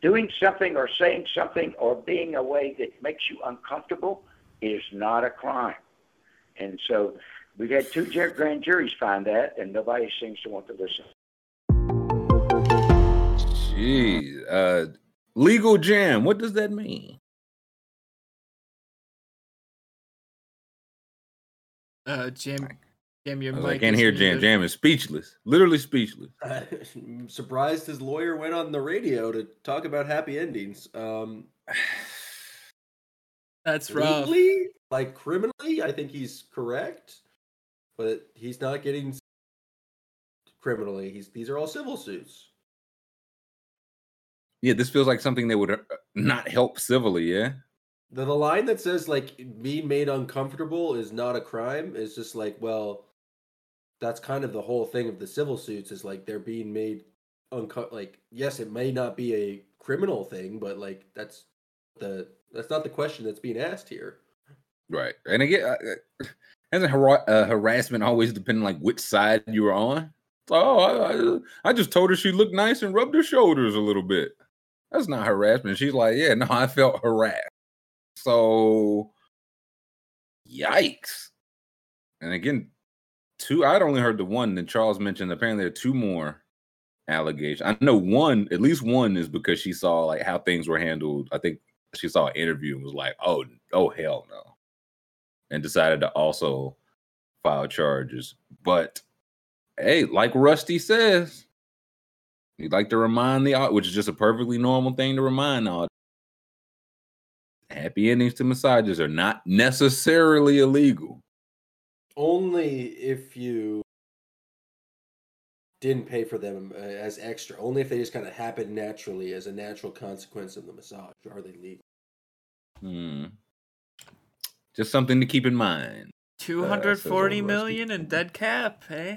Doing something or saying something or being a way that makes you uncomfortable is not a crime. And so we've had two grand juries find that, and nobody seems to want to listen. Jeez. Uh, legal jam. What does that mean? Uh, Jam, Jam, your I, mic. like, I can't hear jam. muted. Jam is speechless. Literally speechless. I'm surprised his lawyer went on the radio to talk about happy endings. Um, That's rough. legally, like criminally, I think he's correct, but he's not getting criminally. He's these are all civil suits. Yeah, this feels like something that would uh, not help civilly. Yeah. The, the line that says like being made uncomfortable is not a crime is just like well, that's kind of the whole thing of the civil suits is like they're being made unco- like yes, it may not be a criminal thing, but like that's the that's not the question that's being asked here. Right. And again, uh, hasn't har- uh, harassment always depending like which side you were on? Oh, I, I just told her she looked nice and rubbed her shoulders a little bit. That's not harassment. She's like, yeah, no, I felt harassed. So, yikes. And again, two, I'd only heard the one that Charles mentioned. Apparently, there are two more allegations. I know one, at least one is because she saw like how things were handled. I think she saw an interview and was like, oh, oh, hell no. And decided to also file charges. But hey, like Rusty says, he'd like to remind the which is just a perfectly normal thing to remind all happy endings to massages are not necessarily illegal. Only if you didn't pay for them uh, as extra. Only if they just kind of happen naturally as a natural consequence of the massage are they legal. Hmm. Just something to keep in mind. Two says hundred forty old million in dead cap, eh?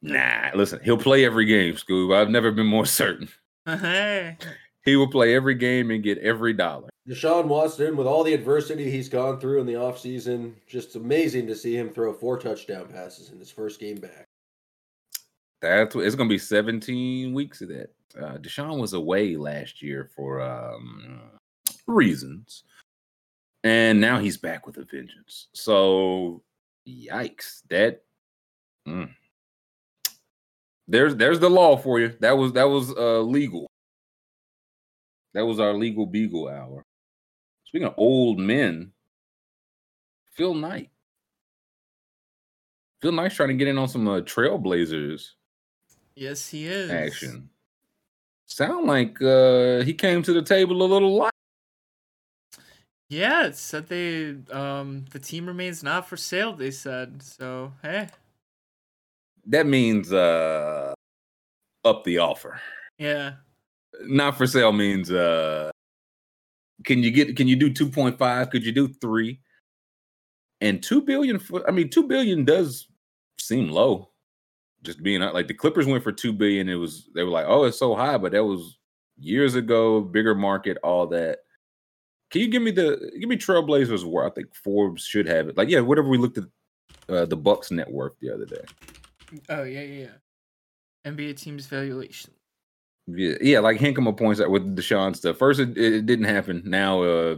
Nah, listen, he'll play every game, Scoob. I've never been more certain. Hey. He will play every game and get every dollar. Deshaun Watson, with all the adversity he's gone through in the offseason, just amazing to see him throw four touchdown passes in his first game back. That's what it's gonna be 17 weeks of that. Uh Deshaun was away last year for um reasons. And now he's back with a vengeance. So yikes. That mm. there's there's the law for you. That was that was uh legal. That was our legal beagle hour. Speaking of old men, Phil Knight. Phil Knight's trying to get in on some uh, Trailblazers Yes, he is. action. Sound like uh he came to the table a little light. Yeah, it said they um the team remains not for sale, they said. So hey. That means uh up the offer. Yeah. Not for sale means uh can you get can you do 2.5? Could you do 3? And 2 billion for, I mean 2 billion does seem low. Just being like the Clippers went for 2 billion it was they were like, "Oh, it's so high," but that was years ago, bigger market, all that. Can you give me the give me Trailblazers where I think Forbes should have it? Like, yeah, whatever we looked at uh, the Bucks net worth the other day. Oh yeah, yeah, yeah. NBA teams valuation. Yeah, yeah, like Hinkema points out with Deshaun stuff. First, it, it didn't happen. Now, uh,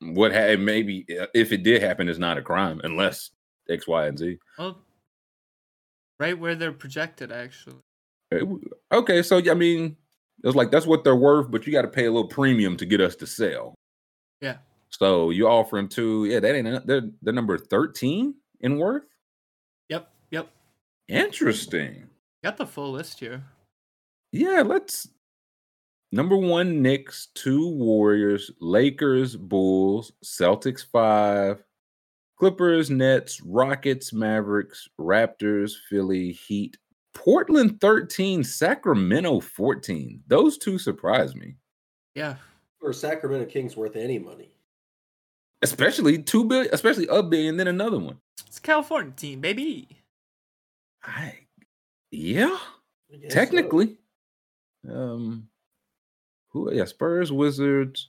what had maybe uh, if it did happen is not a crime unless X, Y, and Z. Well, right where they're projected, actually. Okay, so I mean, it's like that's what they're worth, but you got to pay a little premium to get us to sell. Yeah. So you offer them to yeah, that ain't they're they're number thirteen in worth. Yep, yep. Interesting. Got the full list here. Yeah, let's number one Knicks, two Warriors, Lakers, Bulls, Celtics five, Clippers, Nets, Rockets, Mavericks, Raptors, Philly, Heat, Portland 13, Sacramento 14. Those two surprise me. Yeah. Or Sacramento Kings worth any money. Especially two billion, especially a billion, then another one. It's a California team, baby. I yeah, I guess so. Um who yeah, Spurs, Wizards,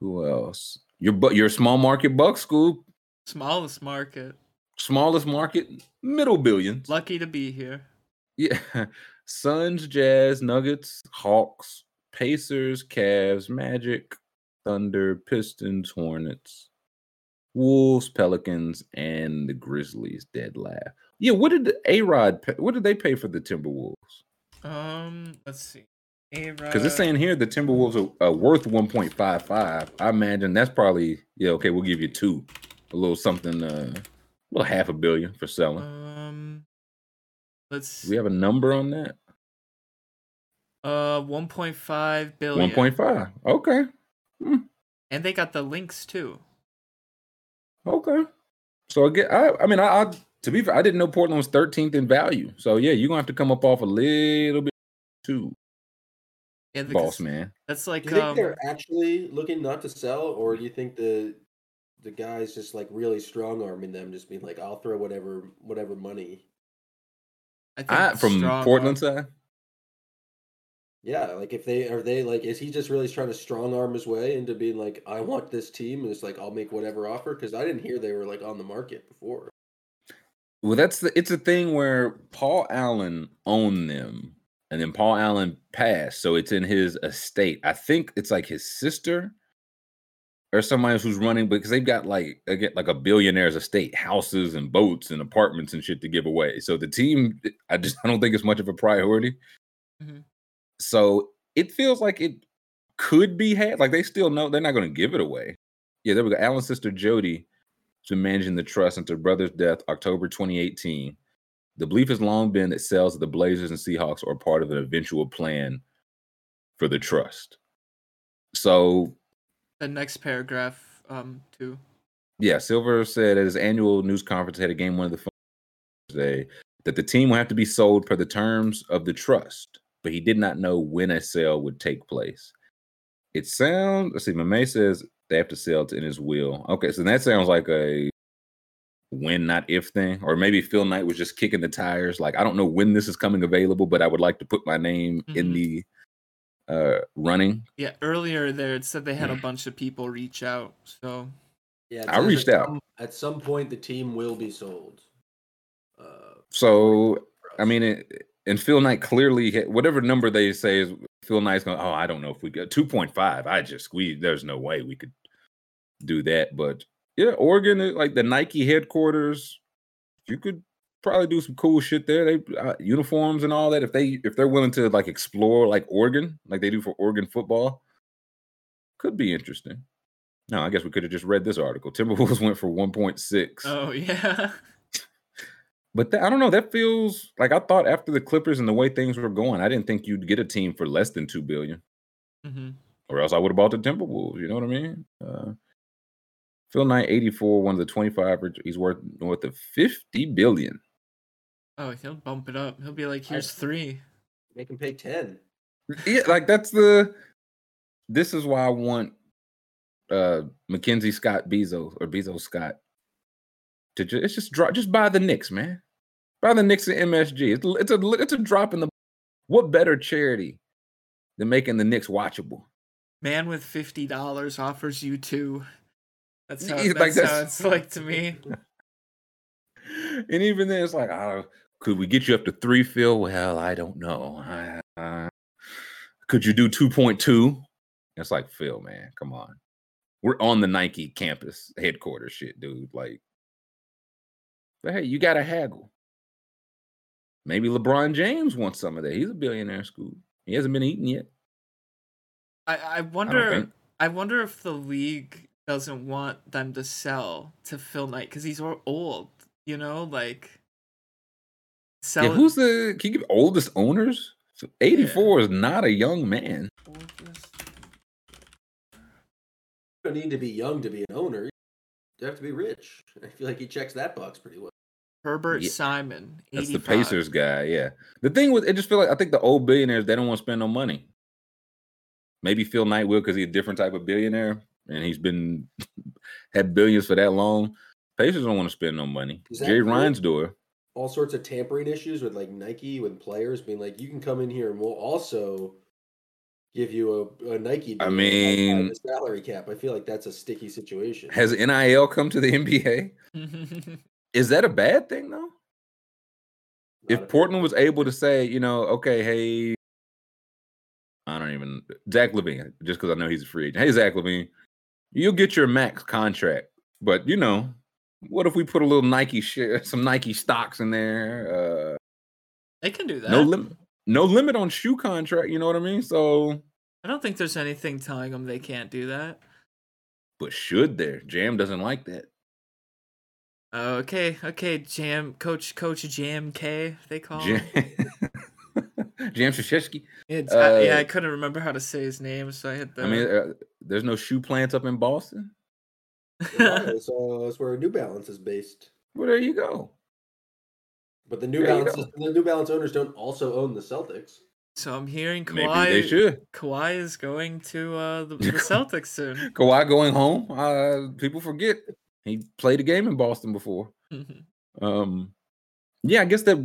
who else? Your but your small market buck Scoob, Smallest market. smallest market, middle billions. Lucky to be here. Yeah. Suns, Jazz, Nuggets, Hawks, Pacers, Cavs, Magic, Thunder, Pistons, Hornets, Wolves, Pelicans, and the Grizzlies. Dead laugh. Yeah, what did A Rod pay? What did they pay for the Timberwolves? Um, let's see. Because it's saying here the Timberwolves are, are worth 1.55. I imagine that's probably yeah. Okay, we'll give you two, a little something, uh, a little half a billion for selling. Um, let's. Do we have a number on that? Uh, one point five billion. 1.5. Okay. And they got the links too. Okay. So again, I, I mean, I, I to be fair, I didn't know Portland was 13th in value. So yeah, you're gonna have to come up off a little bit too, Yeah, the, boss man. That's like Do you think um. they're actually looking not to sell, or do you think the the guys just like really strong arming them, just being like, "I'll throw whatever whatever money." I think I, from Portland arm- side, Yeah, like if they are they like, is he just really trying to strong arm his way into being like, "I want this team," and it's like, "I'll make whatever offer"? Because I didn't hear they were like on the market before. Well, that's the it's a thing where Paul Allen owned them, and then Paul Allen passed, so it's in his estate. I think it's like his sister or somebody else who's running because they've got like again like a billionaire's estate, houses and boats and apartments and shit to give away. So the team, I just I don't think it's much of a priority. Mm-hmm. So it feels like it could be had. Like they still know they're not going to give it away. Yeah, there we go. Allen's sister Jody been managing the trust until her brother's death, October 2018. The belief has long been that sales of the Blazers and Seahawks are part of an eventual plan for the trust. So The next paragraph, um, too. yeah, Silver said at his annual news conference at a game one of the Thursday that the team will have to be sold per the terms of the trust, but he did not know when a sale would take place. It sounds, let's see, Mame says They have to sell to in his will. Okay, so that sounds like a when not if thing, or maybe Phil Knight was just kicking the tires. Like I don't know when this is coming available, but I would like to put my name in Mhm. the uh running. Yeah, earlier there it said they had a bunch of people reach out. So Yeah, I reached out. some- at some point, the team will be sold. Uh, So I mean, it, and Phil Knight clearly hit whatever number they say is Phil Knight's going. Oh, I don't know if we got two point five. I just we there's no way we could do that. But yeah, Oregon, like the Nike headquarters, you could probably do some cool shit there. They uh, uniforms and all that. If they if they're willing to like explore like Oregon, like they do for Oregon football, could be interesting. No, I guess we could have just read this article. Timberwolves went for one point six. oh yeah. But that, I don't know. That feels like I thought after the Clippers and the way things were going, I didn't think you'd get a team for less than two billion, hmm or else I would have bought the Timberwolves. You know what I mean? Uh, Phil Knight, eighty four, one of the twenty five. He's worth north of fifty billion. Oh, he'll bump it up. He'll be like, here's three. make him pay ten. Yeah, like that's the. This is why I want uh Mackenzie Scott Bezos or Bezos Scott to just it's just drop just buy the Knicks, man. Buy the Knicks and MSG. It's, it's a it's a drop in the. What better charity than making the Knicks watchable? Man with fifty dollars offers you two. That's how, that's, like, how that's- it's like to me. and even then, it's like, oh, could we get you up to three, Phil? Well, I don't know. Uh, could you do two point two? It's like Phil, man, come on. We're on the Nike campus headquarters, shit, dude. Like, but hey, you got to haggle. Maybe LeBron James wants some of that. He's a billionaire Scoob. He hasn't been eaten yet. I, I I wonder. think. I wonder if the league doesn't want them to sell to Phil Knight because he's old. You know, like sell. Yeah, who's the can you give oldest owners? So 84 is not a young man. You don't need to be young to be an owner. You have to be rich. I feel like he checks that box pretty well. Herbert Yeah, Simon. That's the Pacers guy. Yeah. The thing with it, just feel like I think the old billionaires they don't want to spend no money. Maybe Phil Knight will because he's a different type of billionaire and he's been had billions for that long. Pacers don't want to spend no money. Is that Jerry real? Reinsdorf. All sorts of tampering issues with like Nike with players being like, you can come in here and we'll also give you a, a Nike. I deal outside mean- the salary cap. I feel like that's a sticky situation. Has NIL come to the NBA? Is that a bad thing though? Not if Portland was able to say, you know, okay, hey, I don't even Zach LaVine, just because I know he's a free agent. Hey, Zach LaVine, you'll get your max contract, but you know, what if we put a little Nike share, some Nike stocks in there? Uh, They can do that. no limit, no limit on shoe contract. You know what I mean? So, I don't think there's anything telling them they can't do that. but should there? Jam doesn't like that. Okay, okay, Jam Coach Coach Jam K they call Jam, him. Jam Krzyzewski. It's, I, yeah, uh, I couldn't remember how to say his name, so I hit the. I mean, uh, there's no shoe plants up in Boston. Yeah, that's, uh, that's where New Balance is based. Well, there you go. But the New There Balance, the New Balance owners don't also own the Celtics. so I'm hearing Maybe Kawhi. they should. Kawhi is going to uh, the, the Celtics soon. Kawhi going home. Uh, people forget he played a game in Boston before. Um, yeah, I guess that.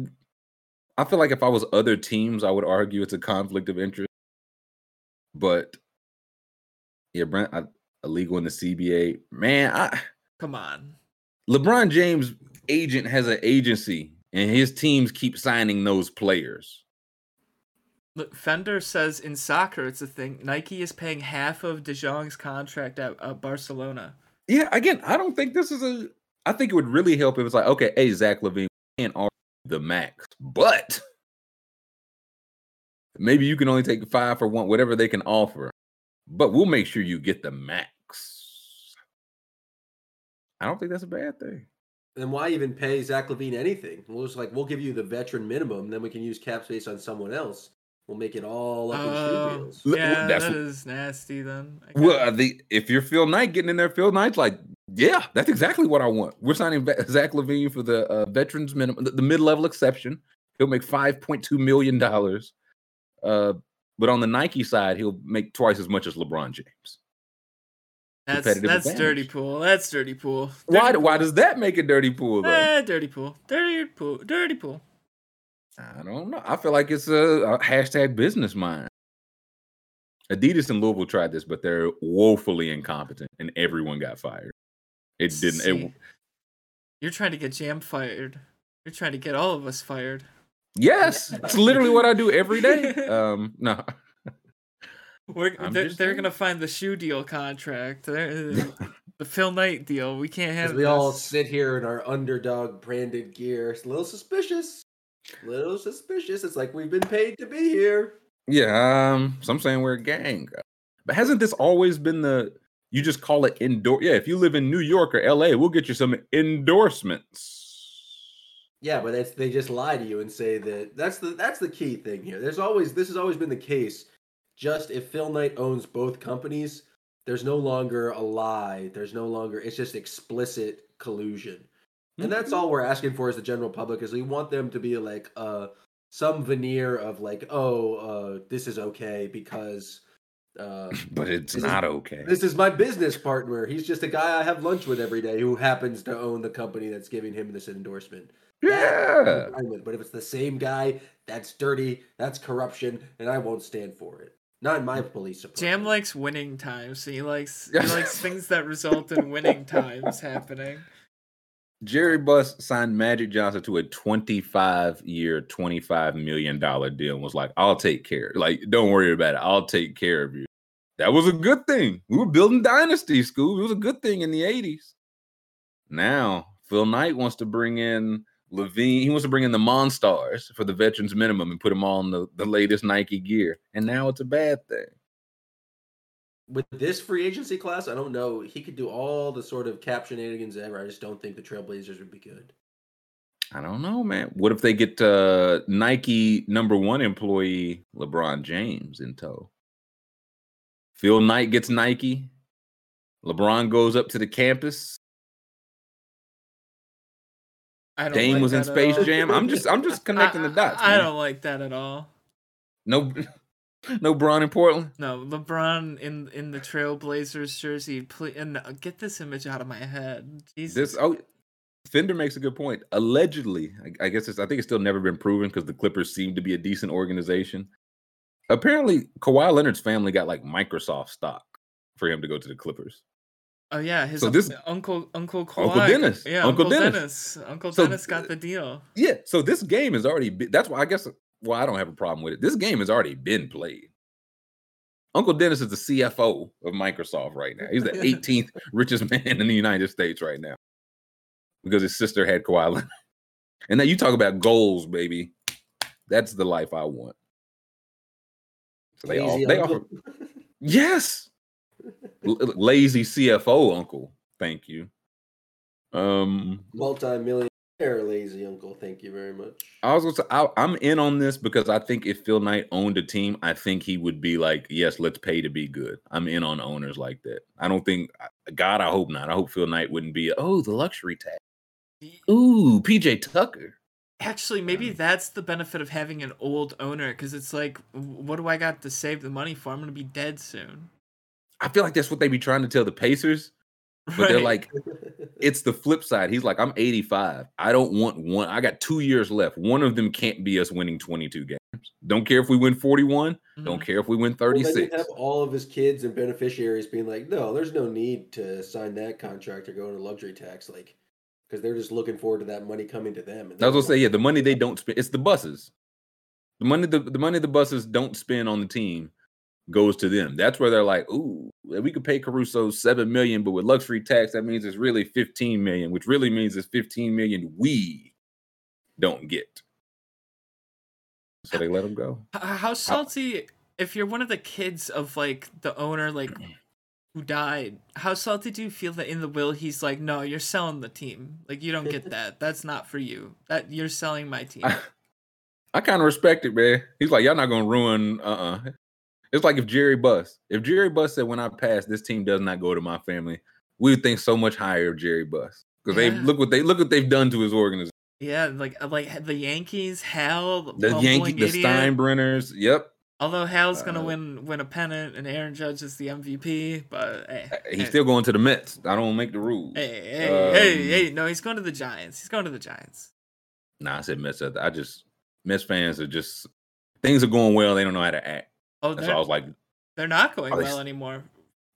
I feel like if I was other teams, I would argue it's a conflict of interest. But yeah, Brent, I, illegal in the CBA. Man, I, Come on. LeBron James' agent has an agency, and his teams keep signing those players. Look, Fender says in soccer it's a thing. Nike is paying half of De Jong's contract at uh, Barcelona. Yeah, again, I don't think this is a. I think it would really help if it's like, okay, hey, Zach LaVine, we can't the max, but maybe you can only take five for one, whatever they can offer, but we'll make sure you get the max. I don't think that's a bad thing. Then why even pay Zach LaVine anything? We'll just like we'll give you the veteran minimum, then we can use cap space on someone else. We'll make it all up in shoe Oh, deals. Yeah, that's that what- is nasty. Then Well, uh, the if you're Phil Knight getting in there, Phil Knight's like, yeah, that's exactly what I want. We're signing Zach LaVine for the uh, veterans minimum, the, mid-level exception. He'll make five point two million dollars, uh, but on the Nike side, he'll make twice as much as LeBron James. That's that's dirty pool. That's dirty pool. Why? Dirty Why pool. does that make a dirty pool though? Eh, dirty pool. Dirty pool. Dirty pool. I don't know. I feel like it's a, a hashtag business mind. Adidas and Louisville tried this, but they're woefully incompetent, and everyone got fired. It didn't. It, You're trying to get Jam fired. You're trying to get all of us fired. yes, it's literally what I do every day. Um, no, We're, they're, they're gonna find the shoe deal contract. They're- the Phil Knight deal. We can't have As we all sit here in our underdog branded gear, it's a little suspicious. A little suspicious. It's like we've been paid to be here. yeah. Um, so I'm saying we're a gang, but hasn't this always been the? You just call it indoor. Yeah, if you live in New York or L.A., we'll get you some endorsements. Yeah, but that's they just lie to you and say that that's the that's the key thing here. There's always this has always been the case. Just if Phil Knight owns both companies, there's no longer a lie. There's no longer it's just explicit collusion. And that's all we're asking for as the general public is we want them to be like uh some veneer of like, oh, uh this is okay because uh But it's This is- not okay. this is my business partner. He's just a guy I have lunch with every day who happens to own the company that's giving him this endorsement. Yeah. I'm fine with. But if it's the same guy, that's dirty, that's corruption, and I won't stand for it. Not in my police department. Jam likes winning times. He likes he likes things that result in winning times happening. Jerry Buss signed Magic Johnson to a 25 year, $25 million deal and was like, I'll take care. Like, don't worry about it. I'll take care of you. That was a good thing. We were building dynasty school. It was a good thing in the 80s. Now, Phil Knight wants to bring in LaVine. He wants to bring in the Monstars for the veterans minimum and put them all in the, the latest Nike gear. And now it's a bad thing. with this free agency class, I don't know. He could do all the sort of cap shenanigans ever. I just don't think the Trailblazers would be good. I don't know, man. What if they get uh, Nike number one employee LeBron James in tow? Phil Knight gets Nike. LeBron goes up to the campus. I don't Dame like was in Space all. Jam. I'm just, I'm just connecting the I- dots. I, man. don't like that at all. No, no Braun in Portland. No, LeBron in in the Trailblazers jersey. Please, and uh, get this image out of my head. Jesus. This oh, Fender makes a good point. Allegedly, I, I guess it's, I think it's still never been proven because the Clippers seem to be a decent organization. Apparently, Kawhi Leonard's family got like Microsoft stock for him to go to the Clippers. oh yeah, his so un- this- uncle Uncle Kawhi, Uncle Dennis. Yeah, Uncle Uncle, Dennis. Dennis. Uncle So Dennis got the deal. Yeah, so this game has already been. That's why I guess. Well, I don't have a problem with it. This game has already been played. Uncle Dennis is the CFO of Microsoft right now. He's the 18th richest man in the United States right now because his sister had Kawhi Leonard. And now you talk about goals, baby. That's the life I want. So they all Lazy they uncle. offer yes, L- lazy CFO uncle. Thank you. Um, multi-millionaire lazy uncle. Thank you very much. I was gonna say I, I'm in on this because I think if Phil Knight owned a team, I think he would be like, yes, let's pay to be good. I'm in on owners like that. I don't think God, I hope not. I hope Phil Knight wouldn't be. Oh, the luxury tax. Ooh, PJ Tucker. Actually, maybe that's the benefit of having an old owner because it's like, what do I got to save the money for? I'm gonna be dead soon. I feel like that's what they be trying to tell the Pacers, but they're like, it's the flip side. He's like, I'm 85. I don't want one. I got two years left. One of them can't be us winning 22 games. Don't care if we win 41. Don't Mhm. care if we win Well, 36. have all of his kids and beneficiaries being like, no, there's no need to sign that contract or go into luxury tax, like, because they're just looking forward to that money coming to them. And I was gonna say, yeah, the money they don't spend, it's the Busses. The money the, the money the Busses don't spend on the team goes to them. That's where they're like, ooh, we could pay Caruso seven million, but with luxury tax, that means it's really 15 million, which really means it's 15 million we don't get. So they let him go. How salty if you're one of the kids of like the owner like who died, how salty do you feel that in the will he's like, No, you're selling the team. Like you don't get that. That's not for you. That you're selling my team. I kind of respect it, man. He's like, y'all not gonna ruin. Uh, uh It's like if Jerry Buss, if Jerry Buss said, when I pass, this team does not go to my family, we would think so much higher of Jerry Buss because they look what they look what they've done to his organization. yeah, like like the Yankees, hell, The bumbling Yankee, the idiot. Steinbrenners. Yep, Although Hal's gonna Uh, win win a pennant and Aaron Judge is the MVP, but hey, Uh, He's hey, still going to the Mets. I don't make the rules. hey, hey, hey, Um, hey, no, he's going to the Giants. He's going to the Giants. Nah, I said Mets. I just Mets fans are just things are going well. They don't know how to act. Oh, That's why I was like, they're not going Are they well anymore.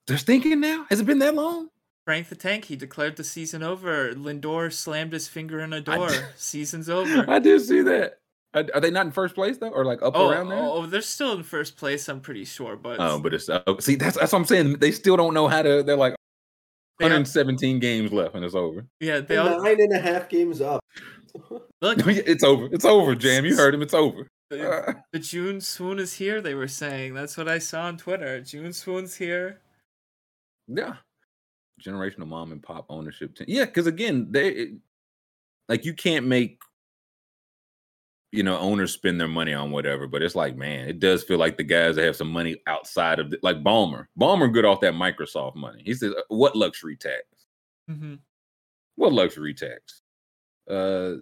they're thinking now. Has it been that long? Frank the Tank, he declared the season over. Lindor slammed his finger in a door. Season's over. I did see that. Are, are they not in first place though, or like up Oh, around there? oh, oh, they're still in first place. I'm pretty sure, but Oh, but it's uh, see that's that's what I'm saying. They still don't know how to. They're like they are- 117 games left and it's over. yeah, they all, Nine and a half games up. look. it's over. It's over, Jam. You heard him. It's over. the, the June swoon is here. They were saying that's what I saw on Twitter. June swoon's here. yeah. Generational mom and pop ownership. team. Yeah, because again, they like you can't make you know owners spend their money on whatever, but it's like man, it does feel like the guys that have some money outside of the, like Ballmer. Ballmer good off that Microsoft money. He says, "Uh, "What luxury tax? hmm What luxury tax? Uh,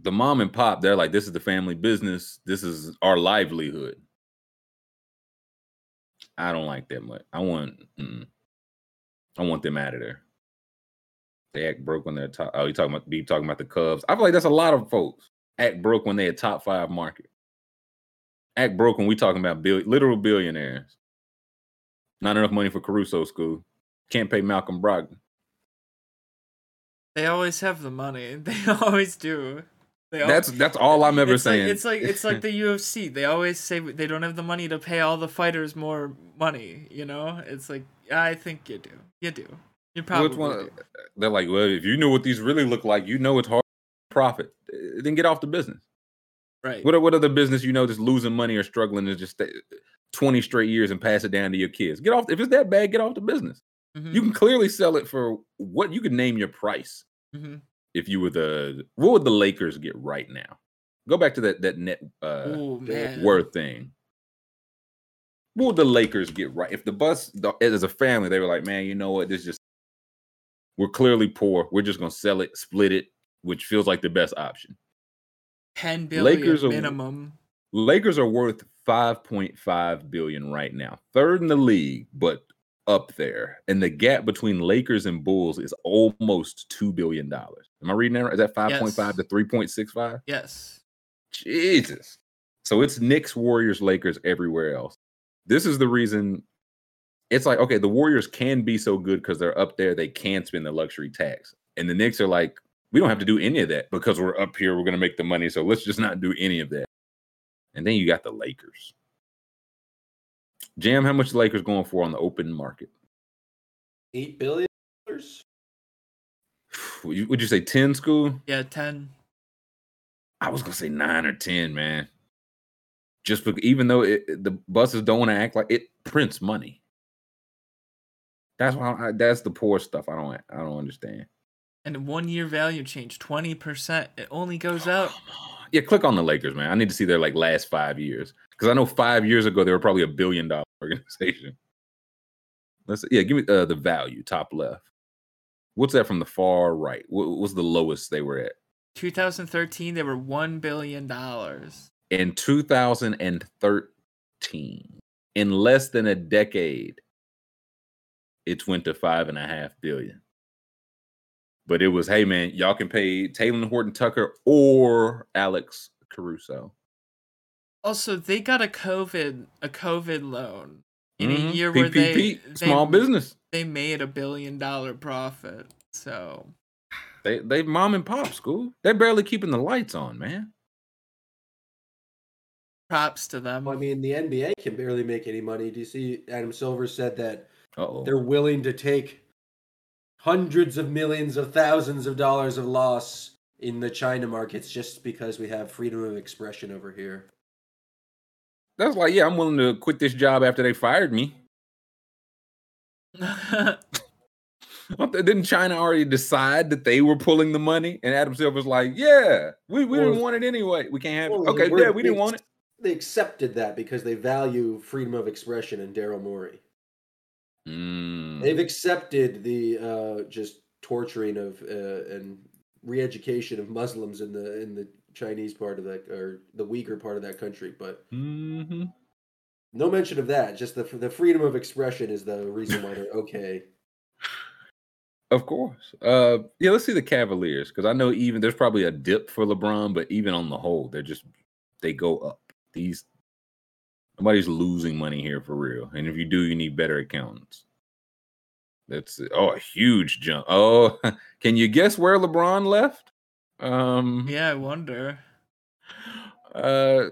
the mom and pop, they're like, this is the family business. This is our livelihood. I don't like that much. I want, mm, I want them out of there. They act broke when they're top. Oh, you talking about be talking about the Cubs? I feel like that's a lot of folks act broke when they're a top five market. Act broke when we talking about bill, literal billionaires. Not enough money for Caruso school. Can't pay Malcolm Brogdon. They always have the money. They always do. They That's that's all I'm ever it's like, saying. it's like it's like the UFC. They always say they don't have the money to pay all the fighters more money. You know, it's like I think you do. You do. You probably Which one? do. They're like, well, if you know what these really look like, you know it's hard profit. eh, Then get off the business. Right. What what other business you know just losing money or struggling to just stay twenty straight years and pass it down to your kids? Get off. If it's that bad, get off the business. Mhm, You can clearly sell it for what you could name your price. mhm. If you were the what would the Lakers get right now? Go back to that that net uh, Oh man. worth thing. What would the Lakers get right? If the Buss, the, as a family, they were like, man, you know what? This just, we're clearly poor. We're just going to sell it, split it, which feels like the best option. Ten billion Lakers are- minimum. Lakers are worth 5.5 billion right now, third in the league, but up there. And the gap between Lakers and Bulls is almost $2 billion. Am I reading that right? Is that 5.5 Yes. to 3.65? Yes. Jesus. So it's Knicks, Warriors, Lakers everywhere else. This is the reason it's like, okay, the Warriors can be so good because they're up there, they can spend the luxury tax. And the Knicks are like, we don't have to do any of that because we're up here, we're going to make the money. So let's just not do any of that. And then you got the Lakers. Jam, how much the Lakers going for on the open market? Eight billion dollars. Would you, would you say 10 school? Yeah. Ten. I was gonna say nine or ten, man. Just because, even though it, it- the Busses don't want to act like it prints money. That's why I, that's the poor stuff. I don't I don't understand. And one year value change, twenty percent. It only goes up. Yeah, click on the Lakers, man. I need to see their like last five years because I know five years ago they were probably a billion dollar organization. Let's yeah, give me uh, the value top left. What's that from the far right? What was the lowest they were at 2013, they were one billion dollars. in 2013? In less than a decade, it went to five and a half billion. But it was, hey man, y'all can pay Talen Horton Tucker or Alex Caruso. Also, they got a COVID a COVID loan in Mhm. a year where they, PPP, they small business. they made a billion dollar profit. So They they mom and pop school. They're barely keeping the lights on, man. props to them. Well, I mean, the NBA can barely make any money. Do you see? Adam Silver said that Uh oh. they're willing to take hundreds of millions of thousands of dollars of loss in the China markets just because we have freedom of expression over here. That's like, yeah, I'm willing to quit this job after they fired me. Didn't China already decide that they were pulling the money? And Adam Silver's like, yeah, we, we Well, didn't want it anyway. We can't have it. Okay, yeah, we didn't want it. They accepted that because they value freedom of expression and Daryl Morey. Mm. They've accepted the uh, just torturing of uh, and re-education of Muslims in the in the Chinese part of that or the Uyghur part of that country. But hmm No mention of that. Just the the freedom of expression is the reason why they're okay. Of course. Uh yeah, let's see the Cavaliers because I know even there's probably a dip for LeBron, but even on the whole, they're just they go up. These nobody's losing money here for real. And if you do, you need better accountants. That's oh a huge jump. Oh, can you guess where LeBron left? Um Yeah, I wonder. uh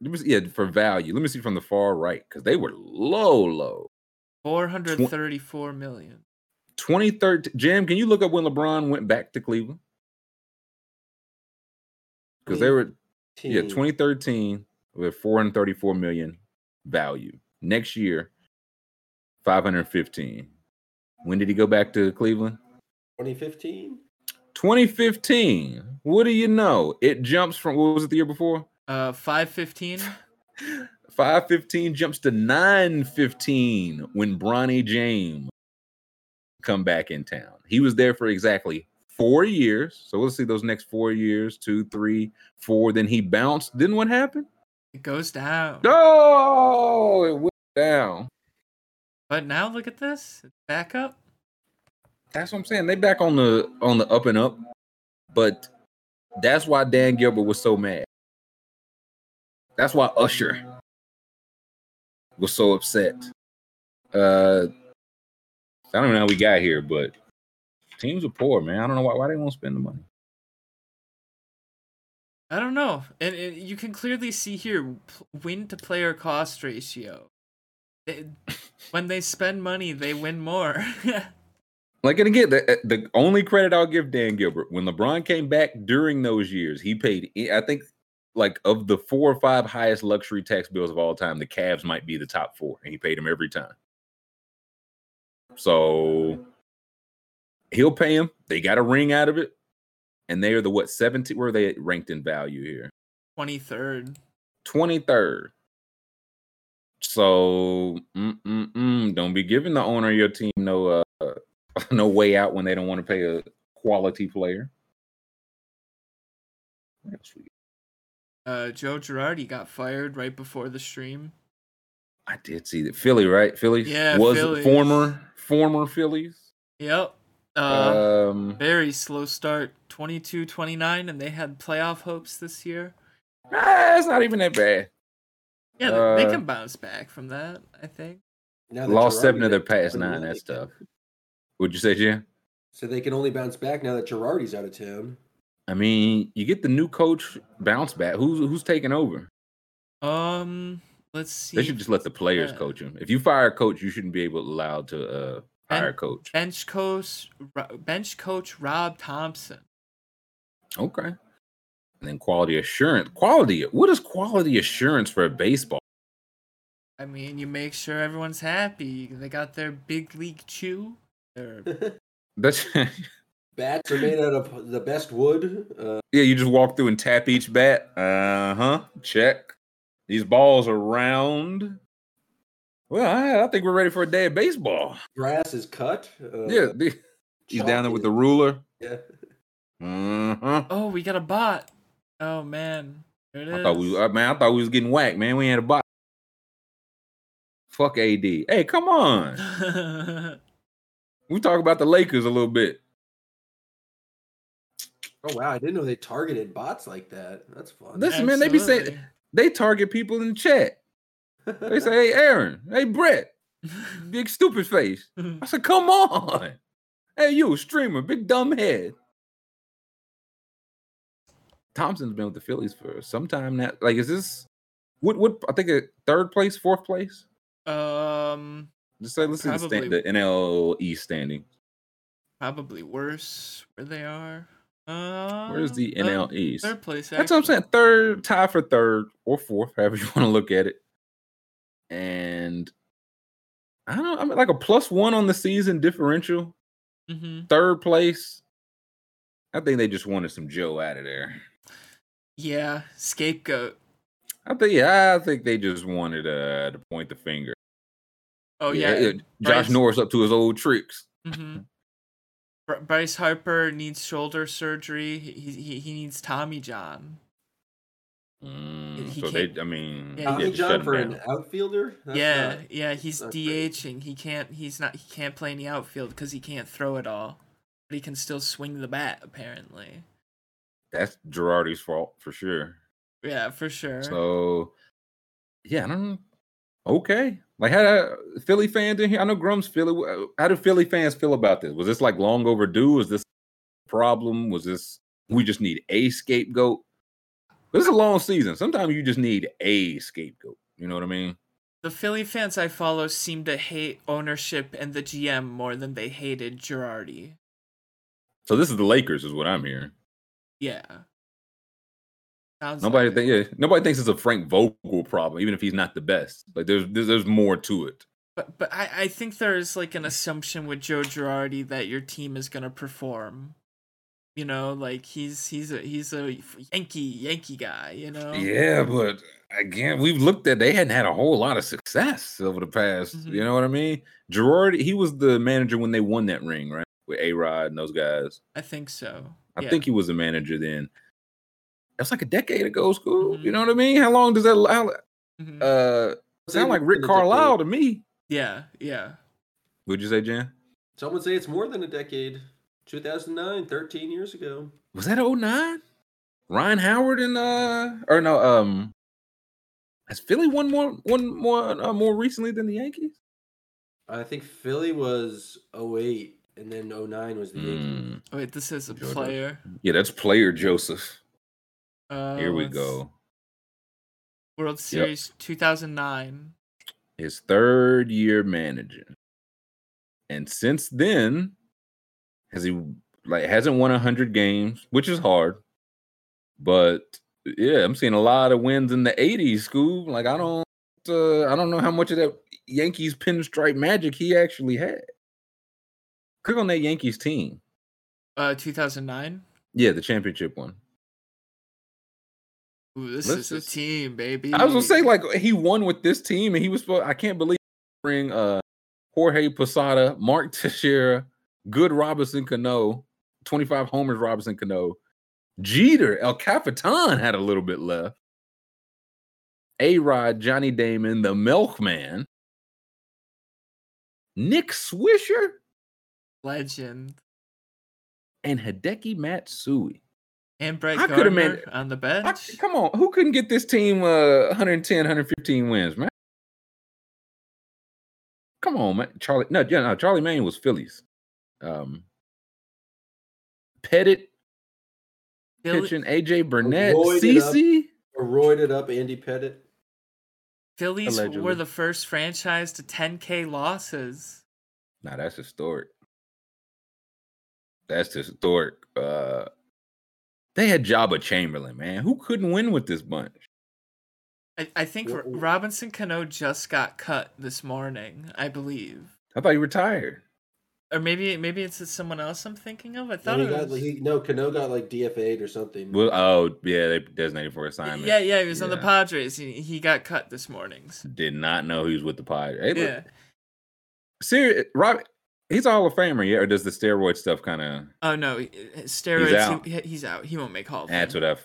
let me see, yeah, for value. Let me see from the far right because they were low, low. 434 million. 2013 Jim, can you look up when LeBron went back to Cleveland? Because they were yeah, 2013 with 434 million value. Next year, 515. When did he go back to Cleveland? 2015. 2015. What do you know? It jumps from what was it the year before? Uh 515. 515 jumps to 915 when Bronny James come back in town. He was there for exactly four years. So we'll see those next four years, two, three, four. Then he bounced. Then what happened? It goes down. Oh, it went down. But now look at this. It's back up. That's what I'm saying. They back on the on the up and up. But that's why Dan Gilbert was so mad. That's why Usher was so upset. Uh I don't know how we got here, but teams are poor, man. I don't know why why they won't spend the money. I don't know. And, and you can clearly see here win to player cost ratio. They- when they spend money, they win more. Like and again, the eh, the only credit I'll give Dan Gilbert when LeBron came back during those years, he paid. Eh, I think like of the four or five highest luxury tax bills of all time, the Cavs might be the top four, and he paid them every time. So he'll pay him. They got a ring out of it, and they are the what 17? Where are they ranked in value here? 23rd. 23rd. So don't be giving the owner of your team no uh no way out when they don't want to pay a quality player. What else we Uh, Joe Girardi got fired right before the stream. I did see that Philly, right? Philly Yeah, was Phillies. former former Phillies. Yep. Uh, um very slow start. 22 29, and they had playoff hopes this year. nah, it's not even that bad. Yeah, they- they Uh, can bounce back from that, I think. Now that Lost seven of their past nine. they That's can- tough. Would you say, Jim? So they can only bounce back now that Girardi's out of town. I mean, you get the new coach bounce back. Who's who's taking over? Um, let's see. They should just let the players Yeah. coach him. If you fire a coach, you shouldn't be able allowed to uh, hire a And- coach. bench coach bench coach Rob Thomson. Okay. And then quality assurance. Quality. What is quality assurance for a baseball? I mean, you make sure everyone's happy. They got their big league chew. Their That's Bats are made out of the best wood. Uh, yeah. You just walk through and tap each bat. Uh huh. Check. These balls are round. Well, I, I think we're ready for a day of baseball. grass is cut. Uh, yeah. the- he's down there with the ruler. Yeah. Uh huh. oh, we got a bot. Oh man, there it is. I thought we, uh, man, I thought we was getting whacked, man. We had a bot. Fuck AD. Hey, come on. We talk about the Lakers a little bit. Oh wow, I didn't know they targeted bots like that. That's fun. Listen, man, they be saying they target people in the chat. They say, "Hey, Aaron. Hey, Brett. Big stupid face." I said, "Come on. Hey, you streamer, big dumb head." Thomson's been with the Phillies for some time now. Like, is this what? What? I think a third place, fourth place. um, Just say, let's see the, stand, the NL East standing. probably worse where they are. Uh, Where's the uh, NL East? Third place. That's what I'm saying. Third, tie for third or fourth, however you want to look at it. And I don't. Know, I mean, like a plus one on the season differential. Mhm. Third place. I think they just wanted some Joe out of there. Yeah, scapegoat. I think. Yeah, I think they just wanted uh, to point the finger. Oh yeah, it- Josh Bryce- Norris up to his old tricks. hmm Bryce Harper needs shoulder surgery. He, he he needs Tommy John. Mm, He so can't- they, I mean, Yeah, yeah, Tommy just John for down. an outfielder? That's yeah, not- yeah, he's not great. DHing. He can't. He's not. He can't play in the outfield because he can't throw it all, but he can still swing the bat. Apparently, That's Girardi's fault for sure. yeah, for sure. So, yeah, I don't know. Okay. Like, how uh, Philly fans in here? I know Grum's Philly. How do Philly fans feel about this? Was this like long overdue? Was this a problem? Was this we just need a scapegoat? This is a long season. Sometimes you just need a scapegoat. You know what I mean? the Philly fans I follow seem to hate ownership and the GM more than they hated Girardi. So this is the Lakers, is what I'm hearing. Yeah. Sounds Nobody like think yeah, nobody thinks it's a Frank Vogel problem, even if he's not the best. Like there's there's, there's more to it. But but I, I think there's like an assumption with Joe Girardi that your team is gonna perform. You know, like he's he's a he's a Yankee Yankee guy. You know. Yeah, but again, we've looked at they hadn't had a whole lot of success over the past. Mhm. You know what I mean? Gerard, he was the manager when they won that ring, right? With A Rod and those guys. I think so. I Yeah. think he was the manager then. That's like a decade ago, school. You Mhm. know what I mean? How long does that how, Mhm. uh sound like Rick than a decade. Carlisle to me? yeah, yeah. Would you say, Jan? Some would say it's more than a decade. 2009, 13 years ago. Was that 09? Ryan Howard and uh or no, um has Philly won more one more uh, more recently than the Yankees? I think Philly was 08, and then 09 was the Yankees. Mm, Oh, wait, this is a Jordan. player. yeah, that's player Joseph. Uh, Here we go. World Series 2009. His third year managing. And since then, has he like hasn't won hundred games, which is hard. But yeah, I'm seeing a lot of wins in the 80s, school. Like I don't uh, I don't know how much of that Yankees pinstripe magic he actually had. Click on that Yankees team. Uh, 2009. Yeah, the championship one. Ooh, this Let's is a team, baby. I was gonna say like he won with this team, and he was. I can't believe bring uh Jorge Posada, Mark Teixeira, good Robinson Cano, twenty five homers Robinson Cano, Jeter, El Capitan had a little bit left. A Rod, Johnny Damon, the Milkman, Nick Swisher, legend. and Hideki Matsui. And Brett I Gardner made- on the I- bench. come on, who couldn't get this team uh 110, 115 wins, man? Come on, man. Charlie, no, yeah, no, Charlie Manuel was Phillies. Um Pettitte, Philly- pitching, AJ Burnett, Roided. CC. A roided up Andy Pettitte. Phillies Allegedly. were the first franchise to 10k losses. Nah, that's historic. That's historic. Uh they had Joba Chamberlain, man. Who couldn't win with this bunch? I, I think Wha- R- wha- Robinson Cano just got cut this morning, I believe. I thought he retired. Or maybe maybe it's someone else I'm thinking of. I No, thought he it got, was... he, no, Cano got like DFA'd or something. Well, oh yeah, they designated for assignment. Yeah, yeah, he was on the Padres. He, he got cut this morning. Did not know he was with the Padres. Hey, look, Yeah. Serious, Rob, he's a Hall of Famer, yeah, or does the steroid stuff kind of Oh no, he- steroids. out. He, he's out. He won't make Hall of add to Fame. that?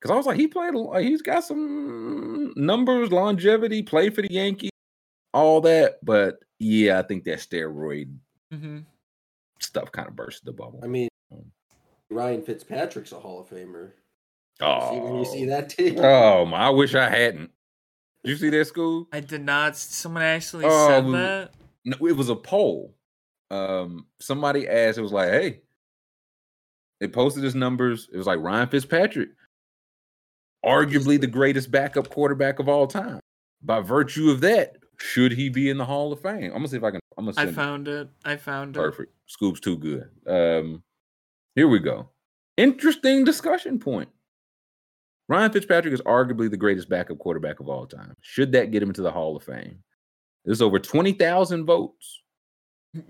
Because I was like, he played, a he's got some numbers, longevity, played for the Yankees, all that. But yeah, I think that steroid Mhm. stuff kind of burst the bubble. I mean, Ryan Fitzpatrick's a Hall of Famer. See, oh, when you see that take, oh my! I wish I hadn't. Did you see that school? I did not. Someone actually Oh, said we- that. No, it was a poll. Um, somebody asked, it was like, hey, they posted his numbers. It was like Ryan Fitzpatrick, arguably the greatest backup quarterback of all time. By virtue of that, should he be in the Hall of Fame? I'm gonna see if I can. I'm gonna I send it. found it. I found it. perfect. Scoob's too good. Um, here we go. Interesting discussion point. Ryan Fitzpatrick is arguably the greatest backup quarterback of all time. Should that get him into the Hall of Fame? There's over 20,000 votes.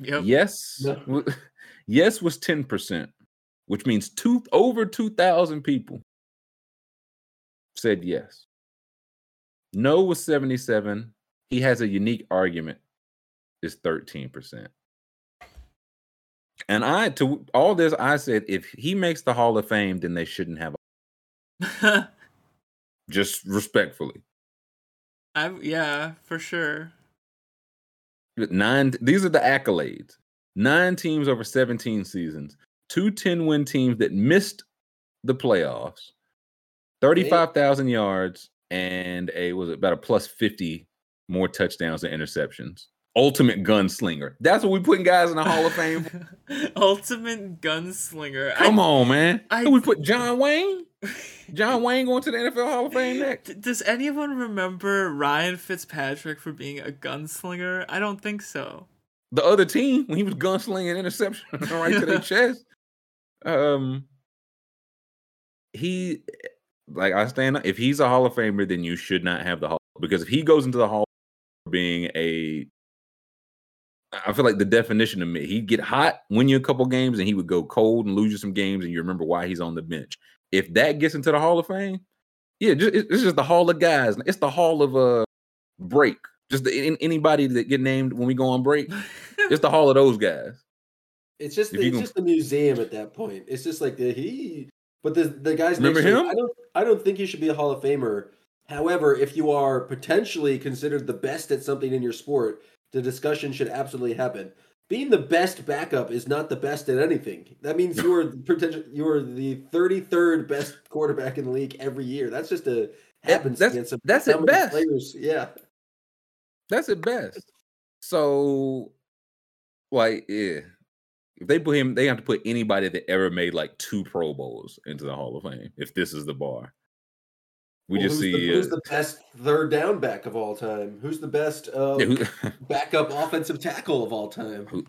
Yep. Yes. No. w- Yes was 10%, which means two over 2,000 people said yes. No was 77. He has a unique argument is 13%. And I to all this I said if he makes the Hall of Fame then they shouldn't have a- Just respectfully. I yeah, for sure. Nine. These are the accolades. Nine teams over 17 seasons. Two 10 win teams that missed the playoffs. 35,000 yards and a was it about a plus 50 more touchdowns and interceptions. Ultimate gunslinger. That's what we putting guys in the Hall of Fame. Ultimate gunslinger. Come I, on, man. I- we put John Wayne. John Wayne going to the NFL Hall of Fame next. Does anyone remember Ryan Fitzpatrick for being a gunslinger? I don't think so. The other team when he was gunslinging interception right to their chest. Um, he like I stand. If he's a Hall of Famer, then you should not have the Hall because if he goes into the Hall being a, I feel like the definition of me. He'd get hot, win you a couple games, and he would go cold and lose you some games, and you remember why he's on the bench. If that gets into the Hall of Fame, yeah, just, it- it's just the Hall of guys. It's the Hall of uh break. Just the, an- anybody that get named when we go on break. It's the Hall of those guys. It's just you it's can- just a museum at that point. It's just like the he, but the the guys. Remember him? I don't I don't think he should be a Hall of Famer. However, if you are potentially considered the best at something in your sport, the discussion should absolutely happen. Being the best backup is not the best at anything. That means you are potential. You are the thirty third best quarterback in the league every year. That's just a happens that's- against that's at the best. Players, yeah. That's at best. So, like, yeah. If they put him, they have to put anybody that ever made like two Pro Bowls into the Hall of Fame. If this is the bar, we Well, just who's see the, who's uh, the best third down back of all time? Who's the best uh, yeah, who- backup offensive tackle of all time?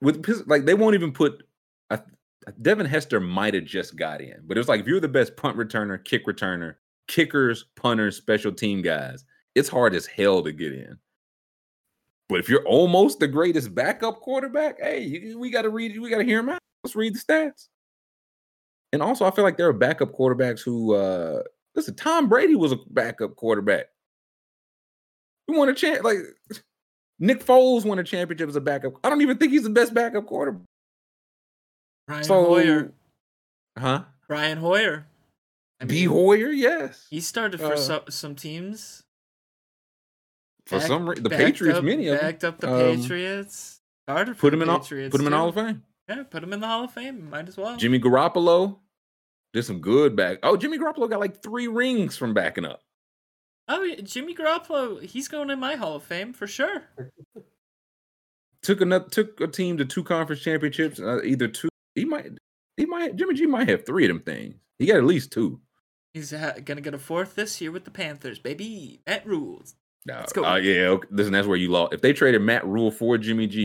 with like they won't even put. I, Devin Hester might have just got in, but it was like if you're the best punt returner, kick returner, kickers, punters, special team guys, it's hard as hell to get in. But if you're almost the greatest backup quarterback, hey, you, we got to read, we got to hear him out. Let's read the stats. And also, I feel like there are backup quarterbacks who, uh listen, Tom Brady was a backup quarterback. He won a champ, like Nick Foles won a championship as a backup. I don't even think he's the best backup quarterback. Brian So, Hoyer. huh? Brian Hoyer. I B. mean, Hoyer, yes. He started for Uh, some some teams. For Back- some reason, the Patriots, up, many of them, backed up the um, Patriots. Started for put the him in, all, Patriots. put him in. Hall of Fame. Yeah, put him in the Hall of Fame. Might as well. Jimmy Garoppolo did some good back. Oh, Jimmy Garoppolo got like three rings from backing up. Oh, yeah, Jimmy Garoppolo. He's going in my Hall of Fame for sure. Took another took a team to two conference championships. Uh, either two, he might, he might. Jimmy G might have three of them things. He got at least two. He's ha- gonna get a fourth this year with the Panthers, baby. Matt rules. No, Let's go. Oh yeah, okay. listen, that's where you lost. If they traded Matt Rhule for Jimmy G,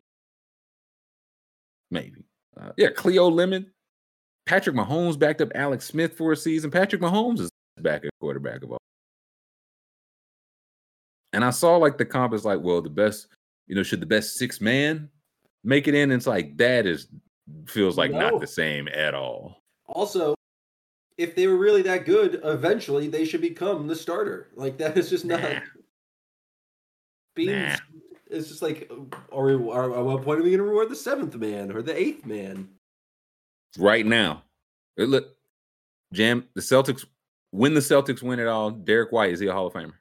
maybe. Uh, yeah, Cleo Lemon, Patrick Mahomes backed up Alex Smith for a season. Patrick Mahomes is backup quarterback of all. And I saw like the comp is like, well, the best, you know, should the best six man make it in? And it's like that is feels like No. not the same at all. Also, if they were really that good, eventually they should become the starter. Like that is just not. Nah. Being, Nah. it's just like, are we? Are, at what point are we going to reward the seventh man or the eighth man? Right now. Look, Jam, the Celtics, when the Celtics win it all, Derrick White, is he a Hall of Famer?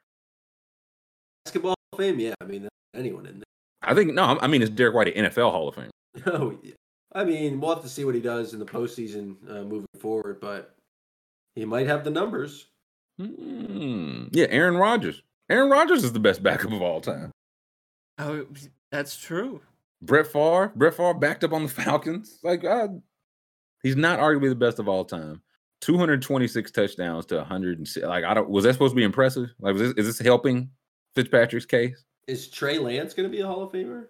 Basketball Hall of fame, yeah. I mean, anyone in there. I think, no, I mean, is Derrick White, an NFL Hall of Fame. there. Oh, yeah. I mean, we'll have to see what he does in the postseason uh, moving forward, but he might have the numbers. Hmm. Yeah, Aaron Rodgers. Aaron Rodgers is the best backup of all time. Oh, that's true. Brett Favre, Brett Favre backed up on the Falcons. Like, uh, he's not arguably the best of all time. 226 touchdowns to 100. Like, I don't, was that supposed to be impressive? Like, was this, is this helping Fitzpatrick's case? Is Trey Lance going to be a Hall of Famer?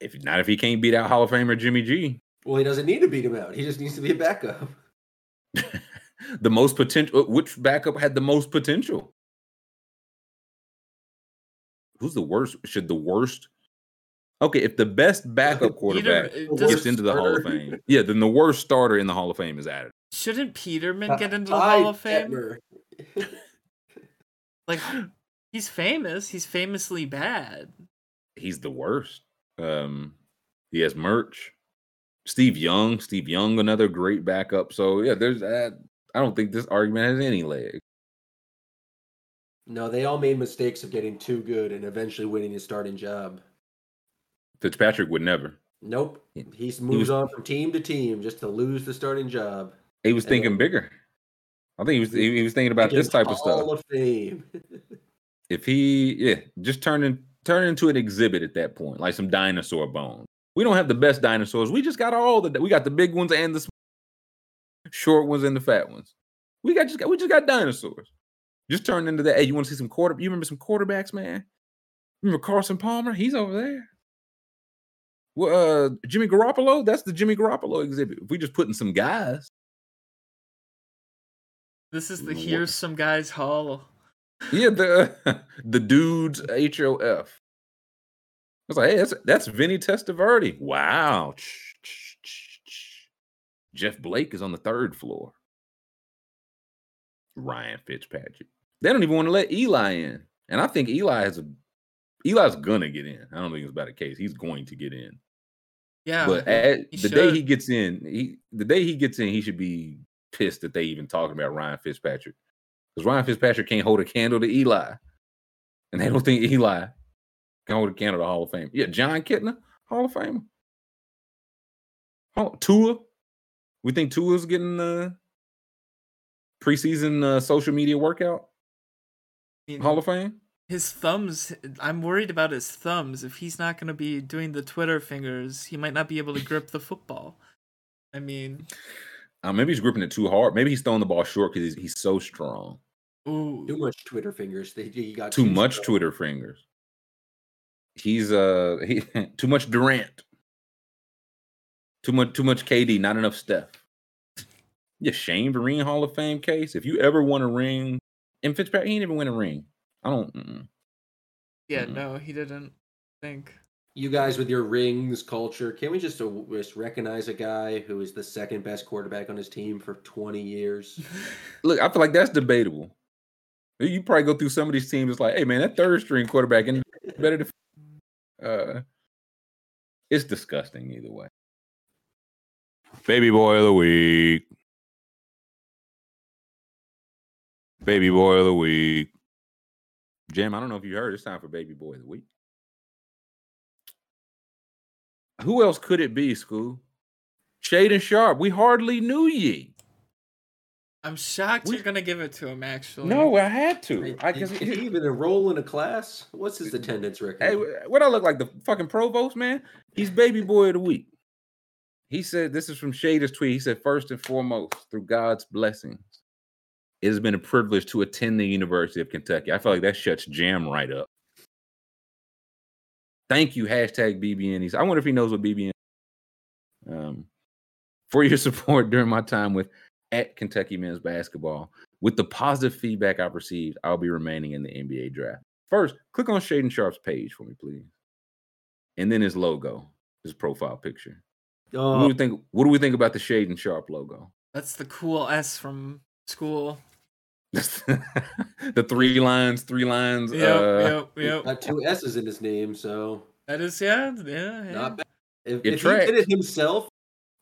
If not, if he can't beat out Hall of Famer Jimmy G, Well, he doesn't need to beat him out. He just needs to be a backup. the most potential, uh, which backup had the most potential? Who's the worst? Should the worst? Okay, if the best backup quarterback Peter, gets into the Hall of. Fame, yeah, then the worst starter in the Hall of Fame is added. shouldn't Peterman get into the Ty Hall of Fame? Like, he's famous. He's famously bad. He's the worst. Um, he has merch. Steve Young, Steve Young, another great backup. So yeah, there's that. I don't think this argument has any leg. No, they all made mistakes of getting too good and eventually winning a starting job. Fitzpatrick would never. Nope. He- He's moves was- on from team to team just to lose the starting job. He was And thinking then- bigger. I think he was he, he was thinking about this Against type of stuff. Hall of Fame. If he yeah, just turn in, turn into an exhibit at that point, like some dinosaur bones. We don't have the best dinosaurs. We just got all the we got the big ones and the sm- short ones and the fat ones. We got just got we just got dinosaurs. Just turn into that. Hey, you want to see some quarter? You remember some quarterbacks, man? Remember Carson Palmer? He's over there. Well, uh, Jimmy Garoppolo. That's the Jimmy Garoppolo exhibit. If we just putting some guys, This is the here's some guys hall. yeah, the the dudes H O F. I was like, hey, that's that's Vinny Testaverde. Wow. Jeff Blake is on the third floor. Ryan Fitzpatrick. They don't even want to let Eli in. And I think Eli has a Eli's gonna get in. I don't think it's about a case. He's going to get in. Yeah. but at, he the day he gets in, he the day he gets in, he should be pissed that they even talking about Ryan Fitzpatrick. Because Ryan Fitzpatrick can't hold a candle to Eli. And they don't think Eli can hold a candle to Hall of Fame. Yeah, Jon Kitna, Hall of Famer. Oh, Tua. We think Tua's getting the preseason uh, social media workout Hall of Fame. His thumbs i'm worried about his thumbs if he's not going to be doing the twitter fingers he might not be able to grip the football i mean Uh, maybe he's gripping it too hard. Maybe he's throwing the ball short because he's, he's so strong. ooh Too much Twitter fingers. They, he got too much strong. Twitter fingers. He's uh he, too much Durant. Too much too much KD, not enough Steph. You ashamed to ring Hall of Fame case? If you ever won a ring, and Fitzpatrick he didn't even win a ring. I don't. mm-mm. yeah Mm. no he didn't think You guys with your rings culture, can we just, uh, just recognize a guy who is the second best quarterback on his team for 20 years? Look, I feel like that's debatable. You probably go through some of these teams. It's like, hey man, that third string quarterback and better than. Uh, it's disgusting either way. Baby boy of the week. Baby boy of the week. Jim, I don't know if you heard. It's time for baby boy of the week. Who else could it be, school? Shaedon Sharpe. We hardly knew ye. i'm shocked We- you're going to give it to him actually No, I had to. I Did, guess he even enroll in a class? What's his attendance record? Hey, wh- what I look like the fucking provost, man? He's baby boy of the week. He said, this is from Shader's tweet. He said, first and foremost, through God's blessings, it has been a privilege to attend the University of Kentucky. I feel like that shuts Jam right up. Thank you, hashtag BBN. He's- I wonder if he knows what BBN um, for your support during my time with at Kentucky men's basketball. With the positive feedback I've received, I'll be remaining in the NBA draft. First, click on Shaedon Sharpe's page for me, please. And then his logo, his profile picture. What do Oh, we think? What do we think about the Shaden Sharp logo? that's the cool s from school the three lines, three lines. yep uh, yep yep got two S's in his name, so that is yeah yeah, yeah. not bad. If, if he did it himself,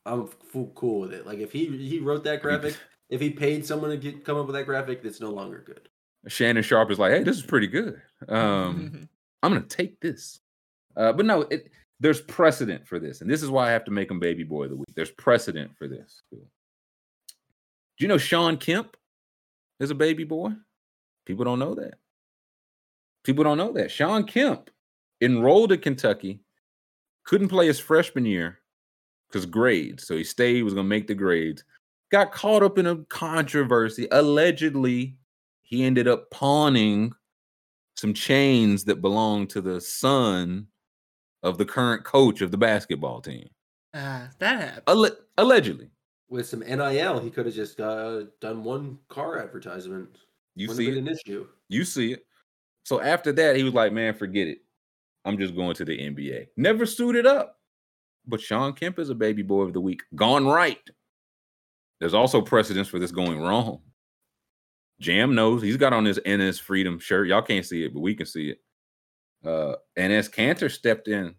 I'm f- cool with it. Like if he he wrote that graphic, if he paid someone to get, come up with that graphic, that's no longer good. Shannon Sharp is like, hey, this is pretty good. Um, I'm gonna take this. Uh, but no, it, there's precedent for this, and this is why I have to make him baby boy of the week. There's precedent for this. Do you know Sean Kemp is a baby boy? People don't know that. People don't know that. Sean Kemp enrolled at Kentucky, couldn't play his freshman year because grades. So he stayed, was gonna make the grades. Got caught up in a controversy. Allegedly, he ended up pawning some chains that belonged to the son of the current coach of the basketball team. ah that happened Alle- allegedly. With some NIL, he could have just uh, done one car advertisement. You Wouldn't see it. an issue. You see it. So after that, he was like, man, forget it. I'm just going to the NBA. Never suited up. But Sean Kemp is a baby boy of the week. Gone right. There's also precedence for this going wrong. Jam knows he's got on his Enes Freedom shirt. Y'all can't see it, but we can see it. Uh, Enes Kanter stepped in,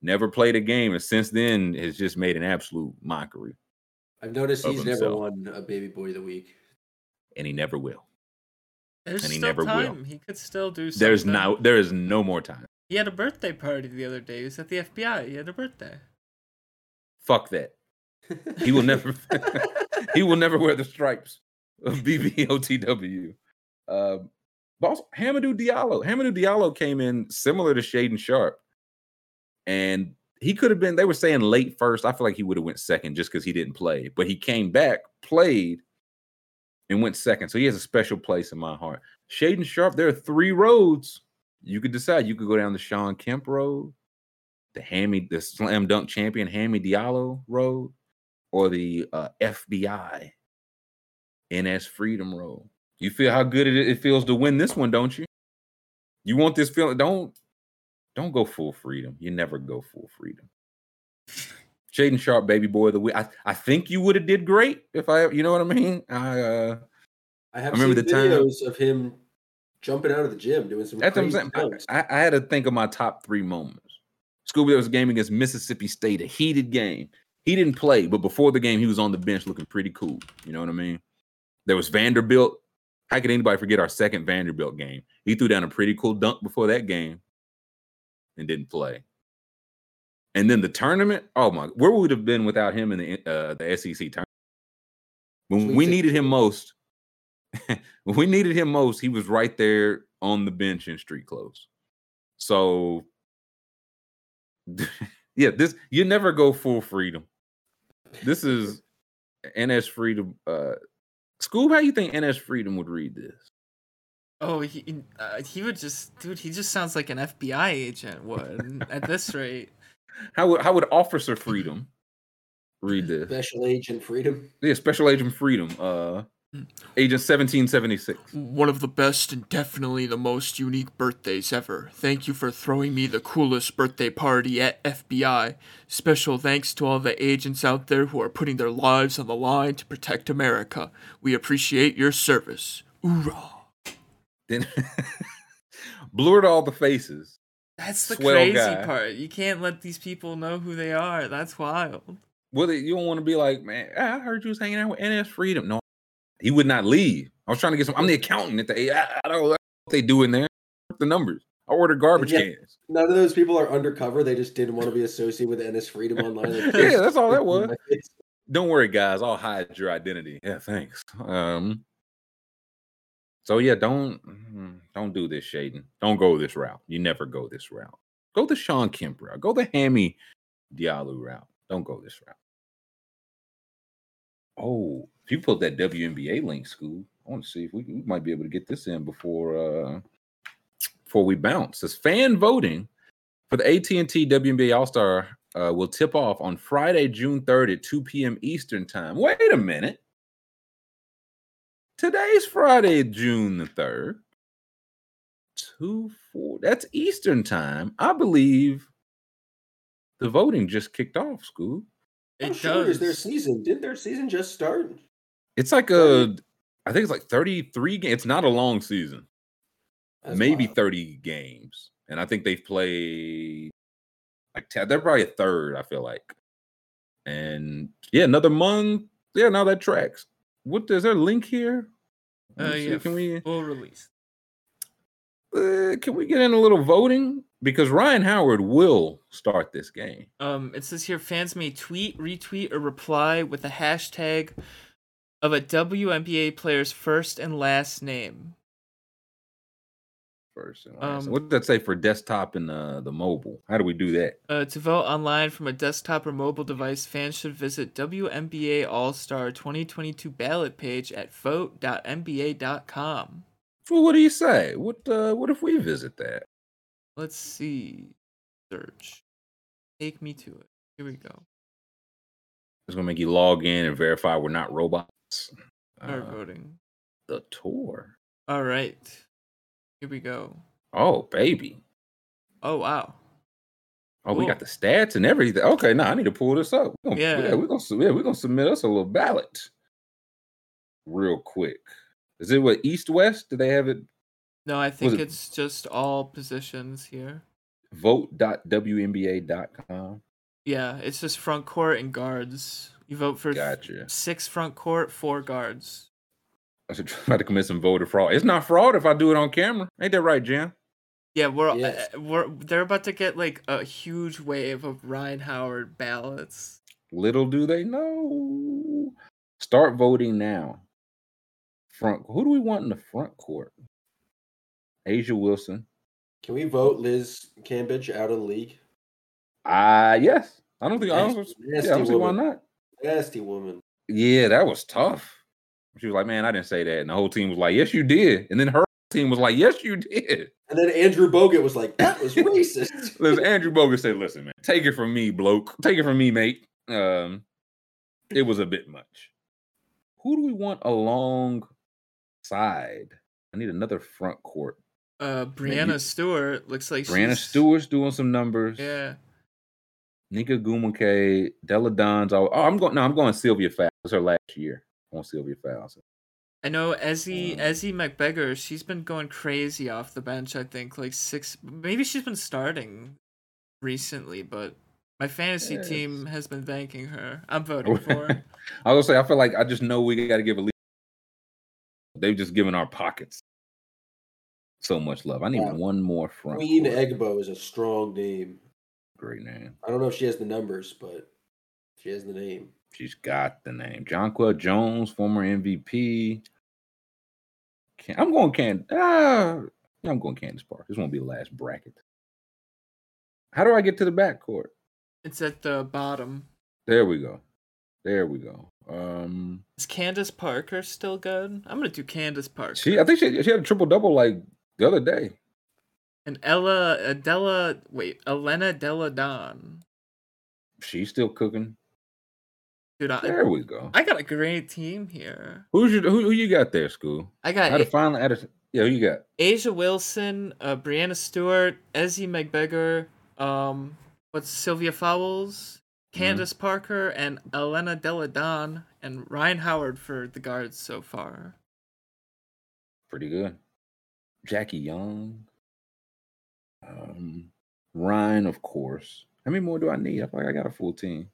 never played a game, and since then has just made an absolute mockery, I've noticed Of he's never won a baby boy of the week. and he never will. There's And he still never will. He could still do something. There's no there is no more time. He had a birthday party the other day. He was at the FBI. He had a birthday. Fuck that. He will never he will never wear the stripes of BBOTW. Uh, but also Hamidou Diallo. Hamidou Diallo came in similar to Shaedon Sharpe, and he could have been. They were saying late first. I feel like he would have went second just because he didn't play, but he came back, played, and went second. So he has a special place in my heart. Shaedon Sharpe. There are three roads you could decide. You could go down the Sean Kemp road, the Hammy, the slam dunk champion Hammy Diallo road, or the uh, FBI Enes Freedom Road. You feel how good it, it feels to win this one, don't you? You want this feeling? Don't don't go full freedom. You never go full freedom. Shaedon Sharpe, baby boy of the week. I, I think you would have did great if I, you know what I mean. I uh, I have I remember seen the time- of him jumping out of the gym doing some That's what I'm saying. I. I, I had to think of my top three moments. Scooby, there was a game against Mississippi State, a heated game. He didn't play, but before the game, he was on the bench looking pretty cool. You know what I mean? There was Vanderbilt. How could anybody forget our second Vanderbilt game? He threw down a pretty cool dunk before that game and didn't play. And then the tournament, oh my, where would we have been without him in the uh, the SEC tournament? When we needed him most, when we needed him most, he was right there on the bench in street clothes. So, yeah, this you never go full freedom. This is Enes Freedom. Uh, Scoob, how do you think Enes Freedom would read this? Oh, he uh, he would just, dude. He just sounds like an FBI agent would at this rate. How would how would Officer Freedom read this? Special Agent Freedom. Yeah, Special Agent Freedom. Uh, Agent seventeen seventy six. One of the best and definitely the most unique birthdays ever. Thank you for throwing me the coolest birthday party at FBI. Special thanks to all the agents out there who are putting their lives on the line to protect America. We appreciate your service. Hoorah. Then blurred all the faces. That's the Swell crazy guy. part. You can't let these people know who they are. That's wild. Well, you don't want to be like, man, I heard you was hanging out with Enes Freedom. No, he would not leave. I was trying to get some. I'm the accountant at the. I, I don't know what they do in there. The numbers. I order garbage Yeah. cans. None of those people are undercover. They just didn't want to be associated with Enes Freedom online. Like, Yeah, that's all that was. Don't worry, guys. I'll hide your identity. Yeah, thanks. Um. So yeah, don't mm, don't do this, Shaedon. Don't go this route. You never go this route. Go the Sean Kemp route. Go the Hammy Diallo route. Don't go this route. Oh, if you put that WNBA link, school, I want to see if we, we might be able to get this in before uh before we bounce. This fan voting for the AT&T WNBA All-Star uh, will tip off on Friday, June 3rd at 2 p.m. Eastern Time. Wait a minute. Today's Friday, June the 3rd. 2 4. That's Eastern Time. I believe the voting just kicked off, school. How It short is their season? Didn't their season just start? It's like a, I think it's like 33 games. It's not a long season. That's maybe wild. 30 games. And I think they've played like 10, they're probably a third, I feel like. And yeah, another month. Yeah, now that tracks. What is there a link here? Uh, yeah, Can we full release. uh, can we get in a little voting? Because Ryan Howard will start this game. Um, it says here fans may tweet, retweet, or reply with a hashtag of a WNBA player's first and last name. First and last. Um, what did that say for desktop and uh, the mobile? How do we do that? Uh, to vote online from a desktop or mobile device, fans should visit WNBA All Star 2022 ballot page at vote.nba.com. Well, what do you say? What uh, what if we visit that? Let's see. Search. Take me to it. Here we go. It's gonna make you log in and verify we're not robots. Start Uh, voting. the tour. All right. Here we go. Oh, baby. Oh, wow. Oh, we got the stats and everything. Okay, now I need to pull this up. We're gonna, yeah. Yeah. we're gonna yeah, we're gonna submit us a little ballot real quick. Is it what East West? Do they have it? No, I think it- it's just all positions here. Vote.WNBA.com. Yeah, it's just front court and guards. You vote for Gotcha. six front court, four guards. I said try to commit some voter fraud. It's not fraud if I do it on camera. Ain't that right, Jim? Yeah, we're, Yes. uh, we're they're about to get like a huge wave of Ryan Howard ballots. Little do they know. Start voting now. Front. Who do we want in the front court? A'ja Wilson. Can we vote Liz Cambage out of the league? Ah, yes. I don't think. I don't, Nasty yeah, I don't see why not. Nasty woman. Yeah, that was tough. She was like, "Man, I didn't say that," and the whole team was like, "Yes, you did." And then her team was like, "Yes, you did." And then Andrew Bogut was like, that was racist. Listen, Andrew Bogut said, "Listen, man, take it from me, bloke. Take it from me, mate. Um, it was a bit much. Who do we want alongside? I need another front court. Uh, Breanna you- Stewart looks like Breanna she's- Stewart's doing some numbers. Yeah, Nneka Ogwumike, Delle Donne's. Oh, I'm going. No, I'm going Sylvia Fowles. It's her last year. I want Sylvia Fowles. I know Ezzy Um, Ezi Magbegor. She's been going crazy off the bench. I think like six. Maybe she's been starting recently, but my fantasy Yes. team has been thanking her. I'm voting for. her. I was gonna say, I feel like I just know we got to give a. lead. They've just given our pockets so much love. I need Wow. one more front. Queen court. Egbo is a strong name. Great name. I don't know if she has the numbers, but she has the name. She's got the name. Jonquel Jones, former MVP. Can, I'm going Can. Ah, yeah, I'm going Candace Park. This won't be the last bracket. How do I get to the back court? it's at the bottom. There we go. There we go. Um, Is Candace Parker still good? I'm gonna do Candace Parker. she, I think she, she had a triple double like the other day. and Ella Adela. Wait, Elena Delle Donne. She's still cooking. Dude, There we go. I got a great team here. Who's your, who, who you got there, school? I I got had to A- finally add a, yeah, who you got? A'ja Wilson, uh, Breanna Stewart, Ezi Magbegor, um, what's Sylvia Fowles, Mm-hmm. Candace Parker, and Elena Delle Donne, and Ryan Howard for the guards so far. Pretty good. Jackie Young. Um, Ryan, of course. How many more do I need? I feel like I got a full team.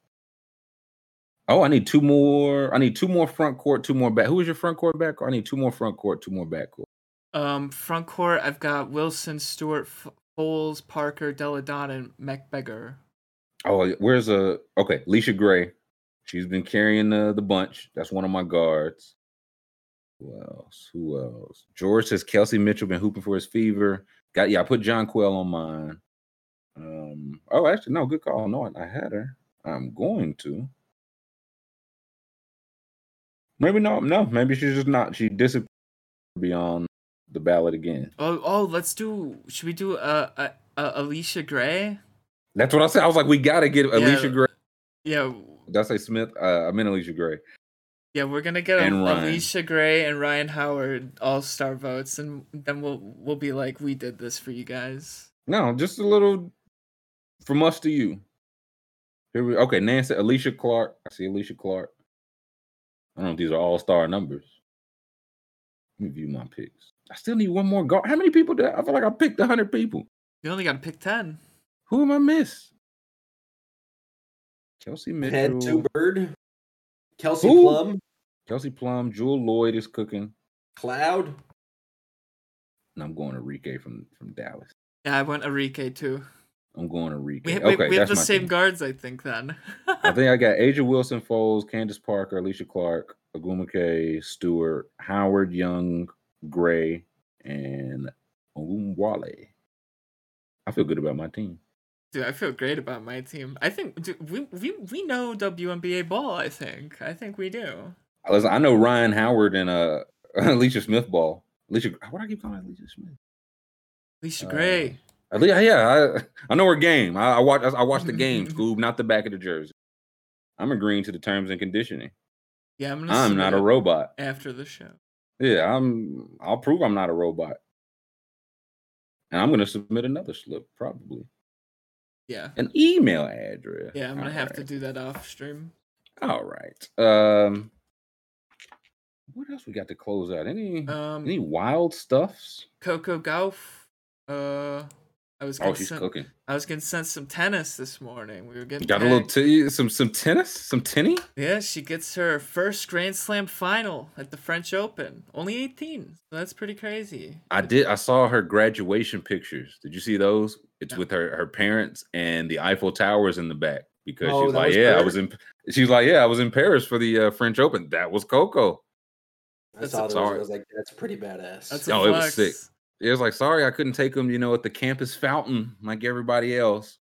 Oh, I need two more. I need two more front court, two more back. Who is your front court back? I need two more front court, two more back court. Um, front court, I've got Wilson, Stewart, Fowles, Parker, Delle Donne, and Magbegor. Oh, where's uh okay, Allisha Gray. She's been carrying the the bunch. That's one of my guards. Who else? Who else? George says Kelsey Mitchell been hooping for his fever. Got yeah, I put Jonquel on mine. Um, oh actually, no, good call. No, I had her. I'm going to. Maybe not. no, maybe she's just not. She disappeared beyond the ballot again. Oh, oh, let's do. Should we do uh, uh, uh Allisha Gray? That's what I said. I was like, we gotta get Allisha Gray. Yeah, Did I say Smith? Uh, I meant Allisha Gray. yeah, we're gonna get a, Allisha Gray and Ryan Howard all star votes, and then we'll we'll be like, we did this for you guys. No, just a little from us to you. Here we okay. Nancy, Alysha Clark. I see Alysha Clark. I don't know if these are all star numbers. Let me view my picks. I still need one more guard. How many people did I, I feel like I picked hundred people? You only got to pick ten. Who am I miss? Kelsey Head Mitchell, to Bird. Kelsey Who? Plum. Kelsey Plum, Jewell Loyd is cooking, Cloud. and I'm going to Rike from from Dallas. Yeah, I went Enrique too. I'm going to. We, we, okay, we have that's the same team. guards, I think. Then. I think I got A'ja Wilson, Fowles, Candace Parker, Alysha Clark, Ogwumike, Stewart, Howard Young, Gray, and Wale. I feel good about my team. Dude, I feel great about my team. I think dude, we we we know WNBA ball. I think. I think we do. Listen, I know Ryan Howard and uh Alicia Smith ball. Alicia, what do I keep calling Alicia Smith? Alicia Uh, Gray. Ali- yeah, I, I know her game. I, I watch. I watch the game, Scoob, not the back of the jersey. I'm agreeing to the terms and conditioning. Yeah, I'm gonna. I'm not a robot. After the show. Yeah, I'm. I'll prove I'm not a robot. And I'm gonna submit another slip, probably Yeah. an email address. Yeah, I'm gonna All have to do that off stream. All right. Um, what else we got to close out? Any Um, any wild stuffs? Coco Gauff. Uh, I was Oh, gonna she's send, cooking. I was gonna send some tennis this morning. We were getting Got a little t- some some tennis, some tinny. Yeah, she gets her first Grand Slam final at the French Open. Only 18. So that's pretty crazy. I did. I saw her graduation pictures. Did you see those? It's No. with her her parents and the Eiffel Towers in the back because Oh, she was that like, was "Yeah, I was in." She was like, "Yeah, I was in Paris for the uh, French Open." That was Coco. I That's saw a- those. I was like, that's pretty badass. That's No, it was sick. It was like, "Sorry, I couldn't take them." You know, at the campus fountain like everybody else.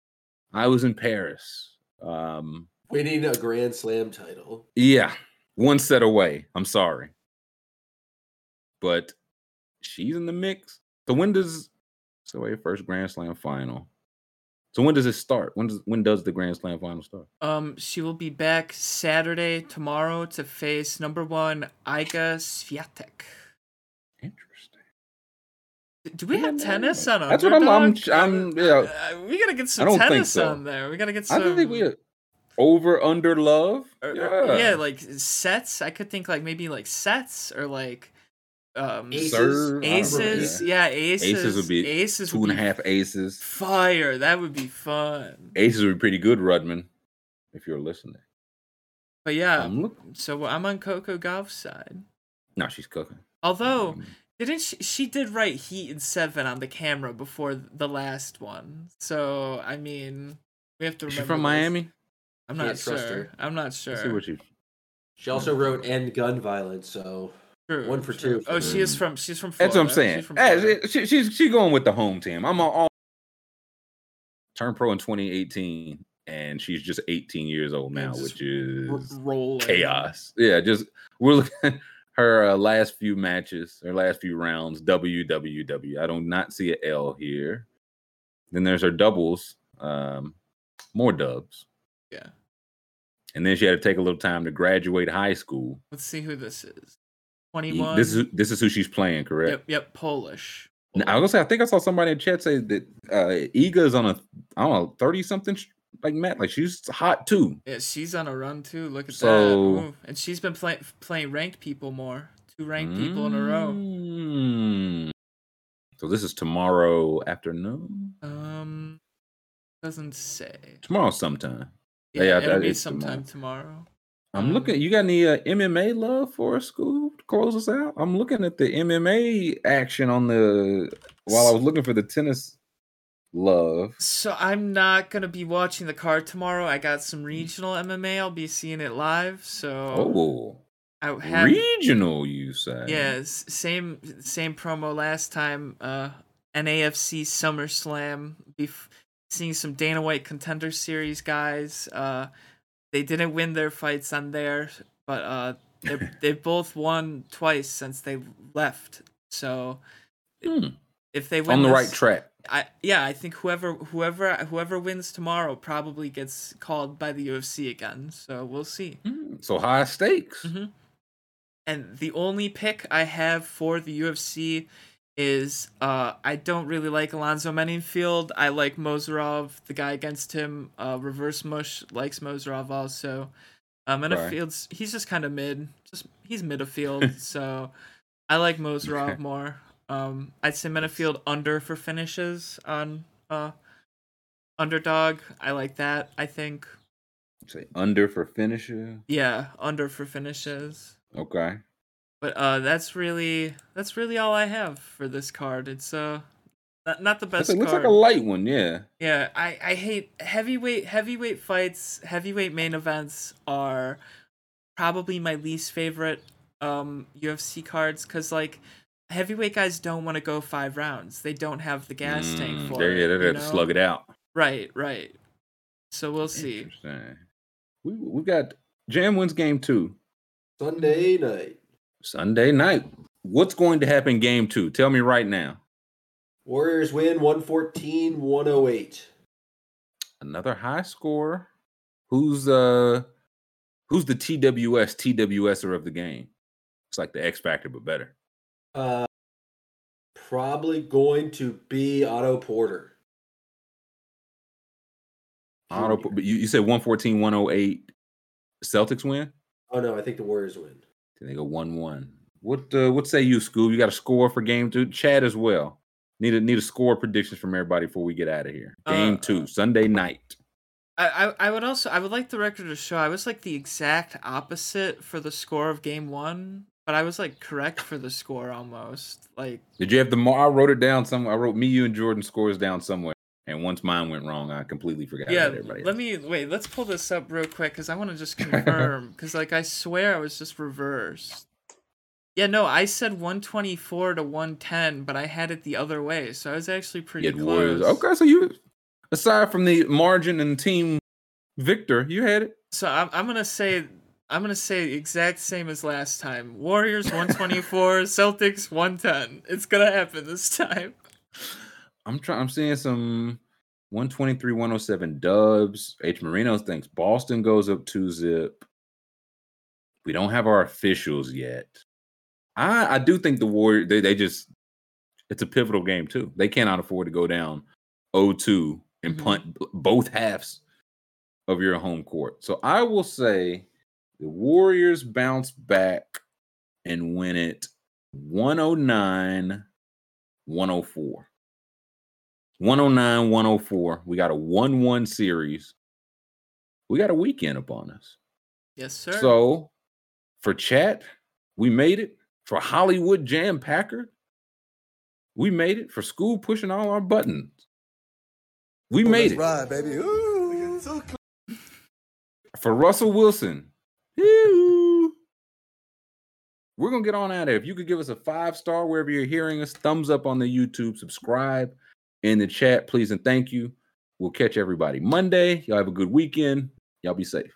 I was in Paris. Um, Winning a Grand Slam title. yeah, one set away. I'm sorry, but she's in the mix. So when does so a first Grand Slam final? So when does it start? When does when does the Grand Slam final start? Um, she will be back Saturday tomorrow to face number one Iga Swiatek. Interesting. Do we Yeah, have tennis no. on That's what I'm- I'm- I'm- yeah. Uh, we gotta get some don't think tennis so. on there. We gotta get I some. don't think we over under love. or- or- Yeah, yeah, like sets. I could think like maybe like sets or like um Aces? Serve, I aces. yeah. Yeah, aces. Aces would be aces two would and a half aces. fire. That would be fun. Aces would be pretty good, Rudman, if you're listening. But yeah, I'm looking. so I'm on Coco Gauff's side. No, she's cooking. Although Um, didn't she, she did write Heat and Seven on the camera before the last one? So I mean, we have to. is she from this. Miami? I'm Can't sure. I'm not Let's see sure. where she. She also oh. wrote End Gun Violence, so True, one for true. two Oh, for she is from. She's from. That's what I'm saying. She's from Hey, Florida. she, she's she's going with the home team. I'm all turned pro in 2018, and she's just 18 years old now, which is rolling. chaos. Yeah, just we're looking at her uh, last few matches, her last few rounds. WWW. I do not see an L here. Then there's her doubles. Um, more dubs. Yeah. And then she had to take a little time to graduate high school. Let's see who this is. E- Twenty-one. This is this is who she's playing, correct? Yep. Yep. Polish. Now, I was gonna say, I think I saw somebody in chat say that uh Iga is on a I don't know thirty something like Matt, like she's hot too. Yeah, she's on a run too. Look at that. Ooh. And she's been playing playing ranked people more. Two ranked people in a row. Mm. So this is tomorrow afternoon. Um, doesn't say. Tomorrow sometime. Yeah, Yeah, it'll be sometime tomorrow. I'm Um, looking. You got any uh, MMA love for us, school to close us out? I'm looking at the MMA action on the while I was looking for the tennis love. So I'm not gonna be watching the card tomorrow. I got some regional MMA. I'll be seeing it live. So Oh, I have regional, you say? yeah, same same promo last time. Uh, NAFC SummerSlam. Bef- seeing some Dana White Contender Series guys. Uh, they didn't win their fights on there, but uh, they they both won twice since they left. So Hmm. If they win on the right track. I yeah, I think whoever whoever whoever wins tomorrow probably gets called by the UFC again. So we'll see. Hmm, So high stakes. Mhm. And the only pick I have for the UFC is uh I don't really like Alonzo Menifield. I like Mozharov, the guy against him. Uh Reverse Mush likes Mozharov also. Um he's just kind of mid. Just he's mid of field, so I like Mozharov more. Um I'd say Menifield under for finishes on uh underdog. I like that, I think. Say under for finishes. Yeah, under for finishes. Okay. But uh, that's really that's really all I have for this card. It's uh, not, not the best It looks card. like a light one, yeah. yeah, I I hate heavyweight heavyweight fights. Heavyweight main events are probably my least favorite um UFC cards because like heavyweight guys don't want to go five rounds. They don't have the gas tank Mm, for they, it. they're to slug it out. Right, right. So we'll see. We we got Jam wins game two Sunday night. Sunday night. What's going to happen game two? Tell me right now. Warriors win 114 108. Another high score. Who's uh who's the TWS TWSer of the game? It's like the X Factor, but better. Uh, probably going to be Otto Porter. Auto, but you, you said 114, 108 Celtics win? Oh no, I think the Warriors win. Then they go 1 1. What uh, what say you, Scoob? You got a score for game two? Chad as well. Need a need a score predictions from everybody before we get out of here. Game Uh, two, Sunday night. I, I I would also I would like the record to show I was like the exact opposite for the score of game one, but I was like correct for the score almost. Like Did you have the more? I wrote it down somewhere. I wrote me, you, and Jordan scores down somewhere. And once mine went wrong, I completely forgot yeah, let else. me wait. Let's pull this up real quick because I want to just confirm. Because like I swear I was just reversed. Yeah, no, I said 124 to 110, but I had it the other way, so I was actually pretty Warriors. close. Okay, so you, aside from the margin and team victor, you had it. So I'm I'm gonna say I'm gonna say the exact same as last time. Warriors 124, Celtics 110. It's gonna happen this time. I'm trying. I'm seeing some 123, 107 dubs. H Marino thinks Boston goes up two zip. We don't have our officials yet. I I do think the Warriors they, they just it's a pivotal game too. They cannot afford to go down 0-2 and Mhm. punt b- both halves of your home court. So I will say the Warriors bounce back and win it 109 104. 109 104. We got a 1 1 series. We got a weekend upon us. Yes, sir. So for chat, we made it. For Hollywood Jam Packard, we made it. For school pushing all our buttons, we made it. ride, baby. Ooh. So For Russell Wilson, ew. We're gonna get on out of here. If you could give us a five star wherever you're hearing us, thumbs up on the YouTube, subscribe in the chat, please and thank you. We'll catch everybody Monday. Y'all have a good weekend. Y'all be safe.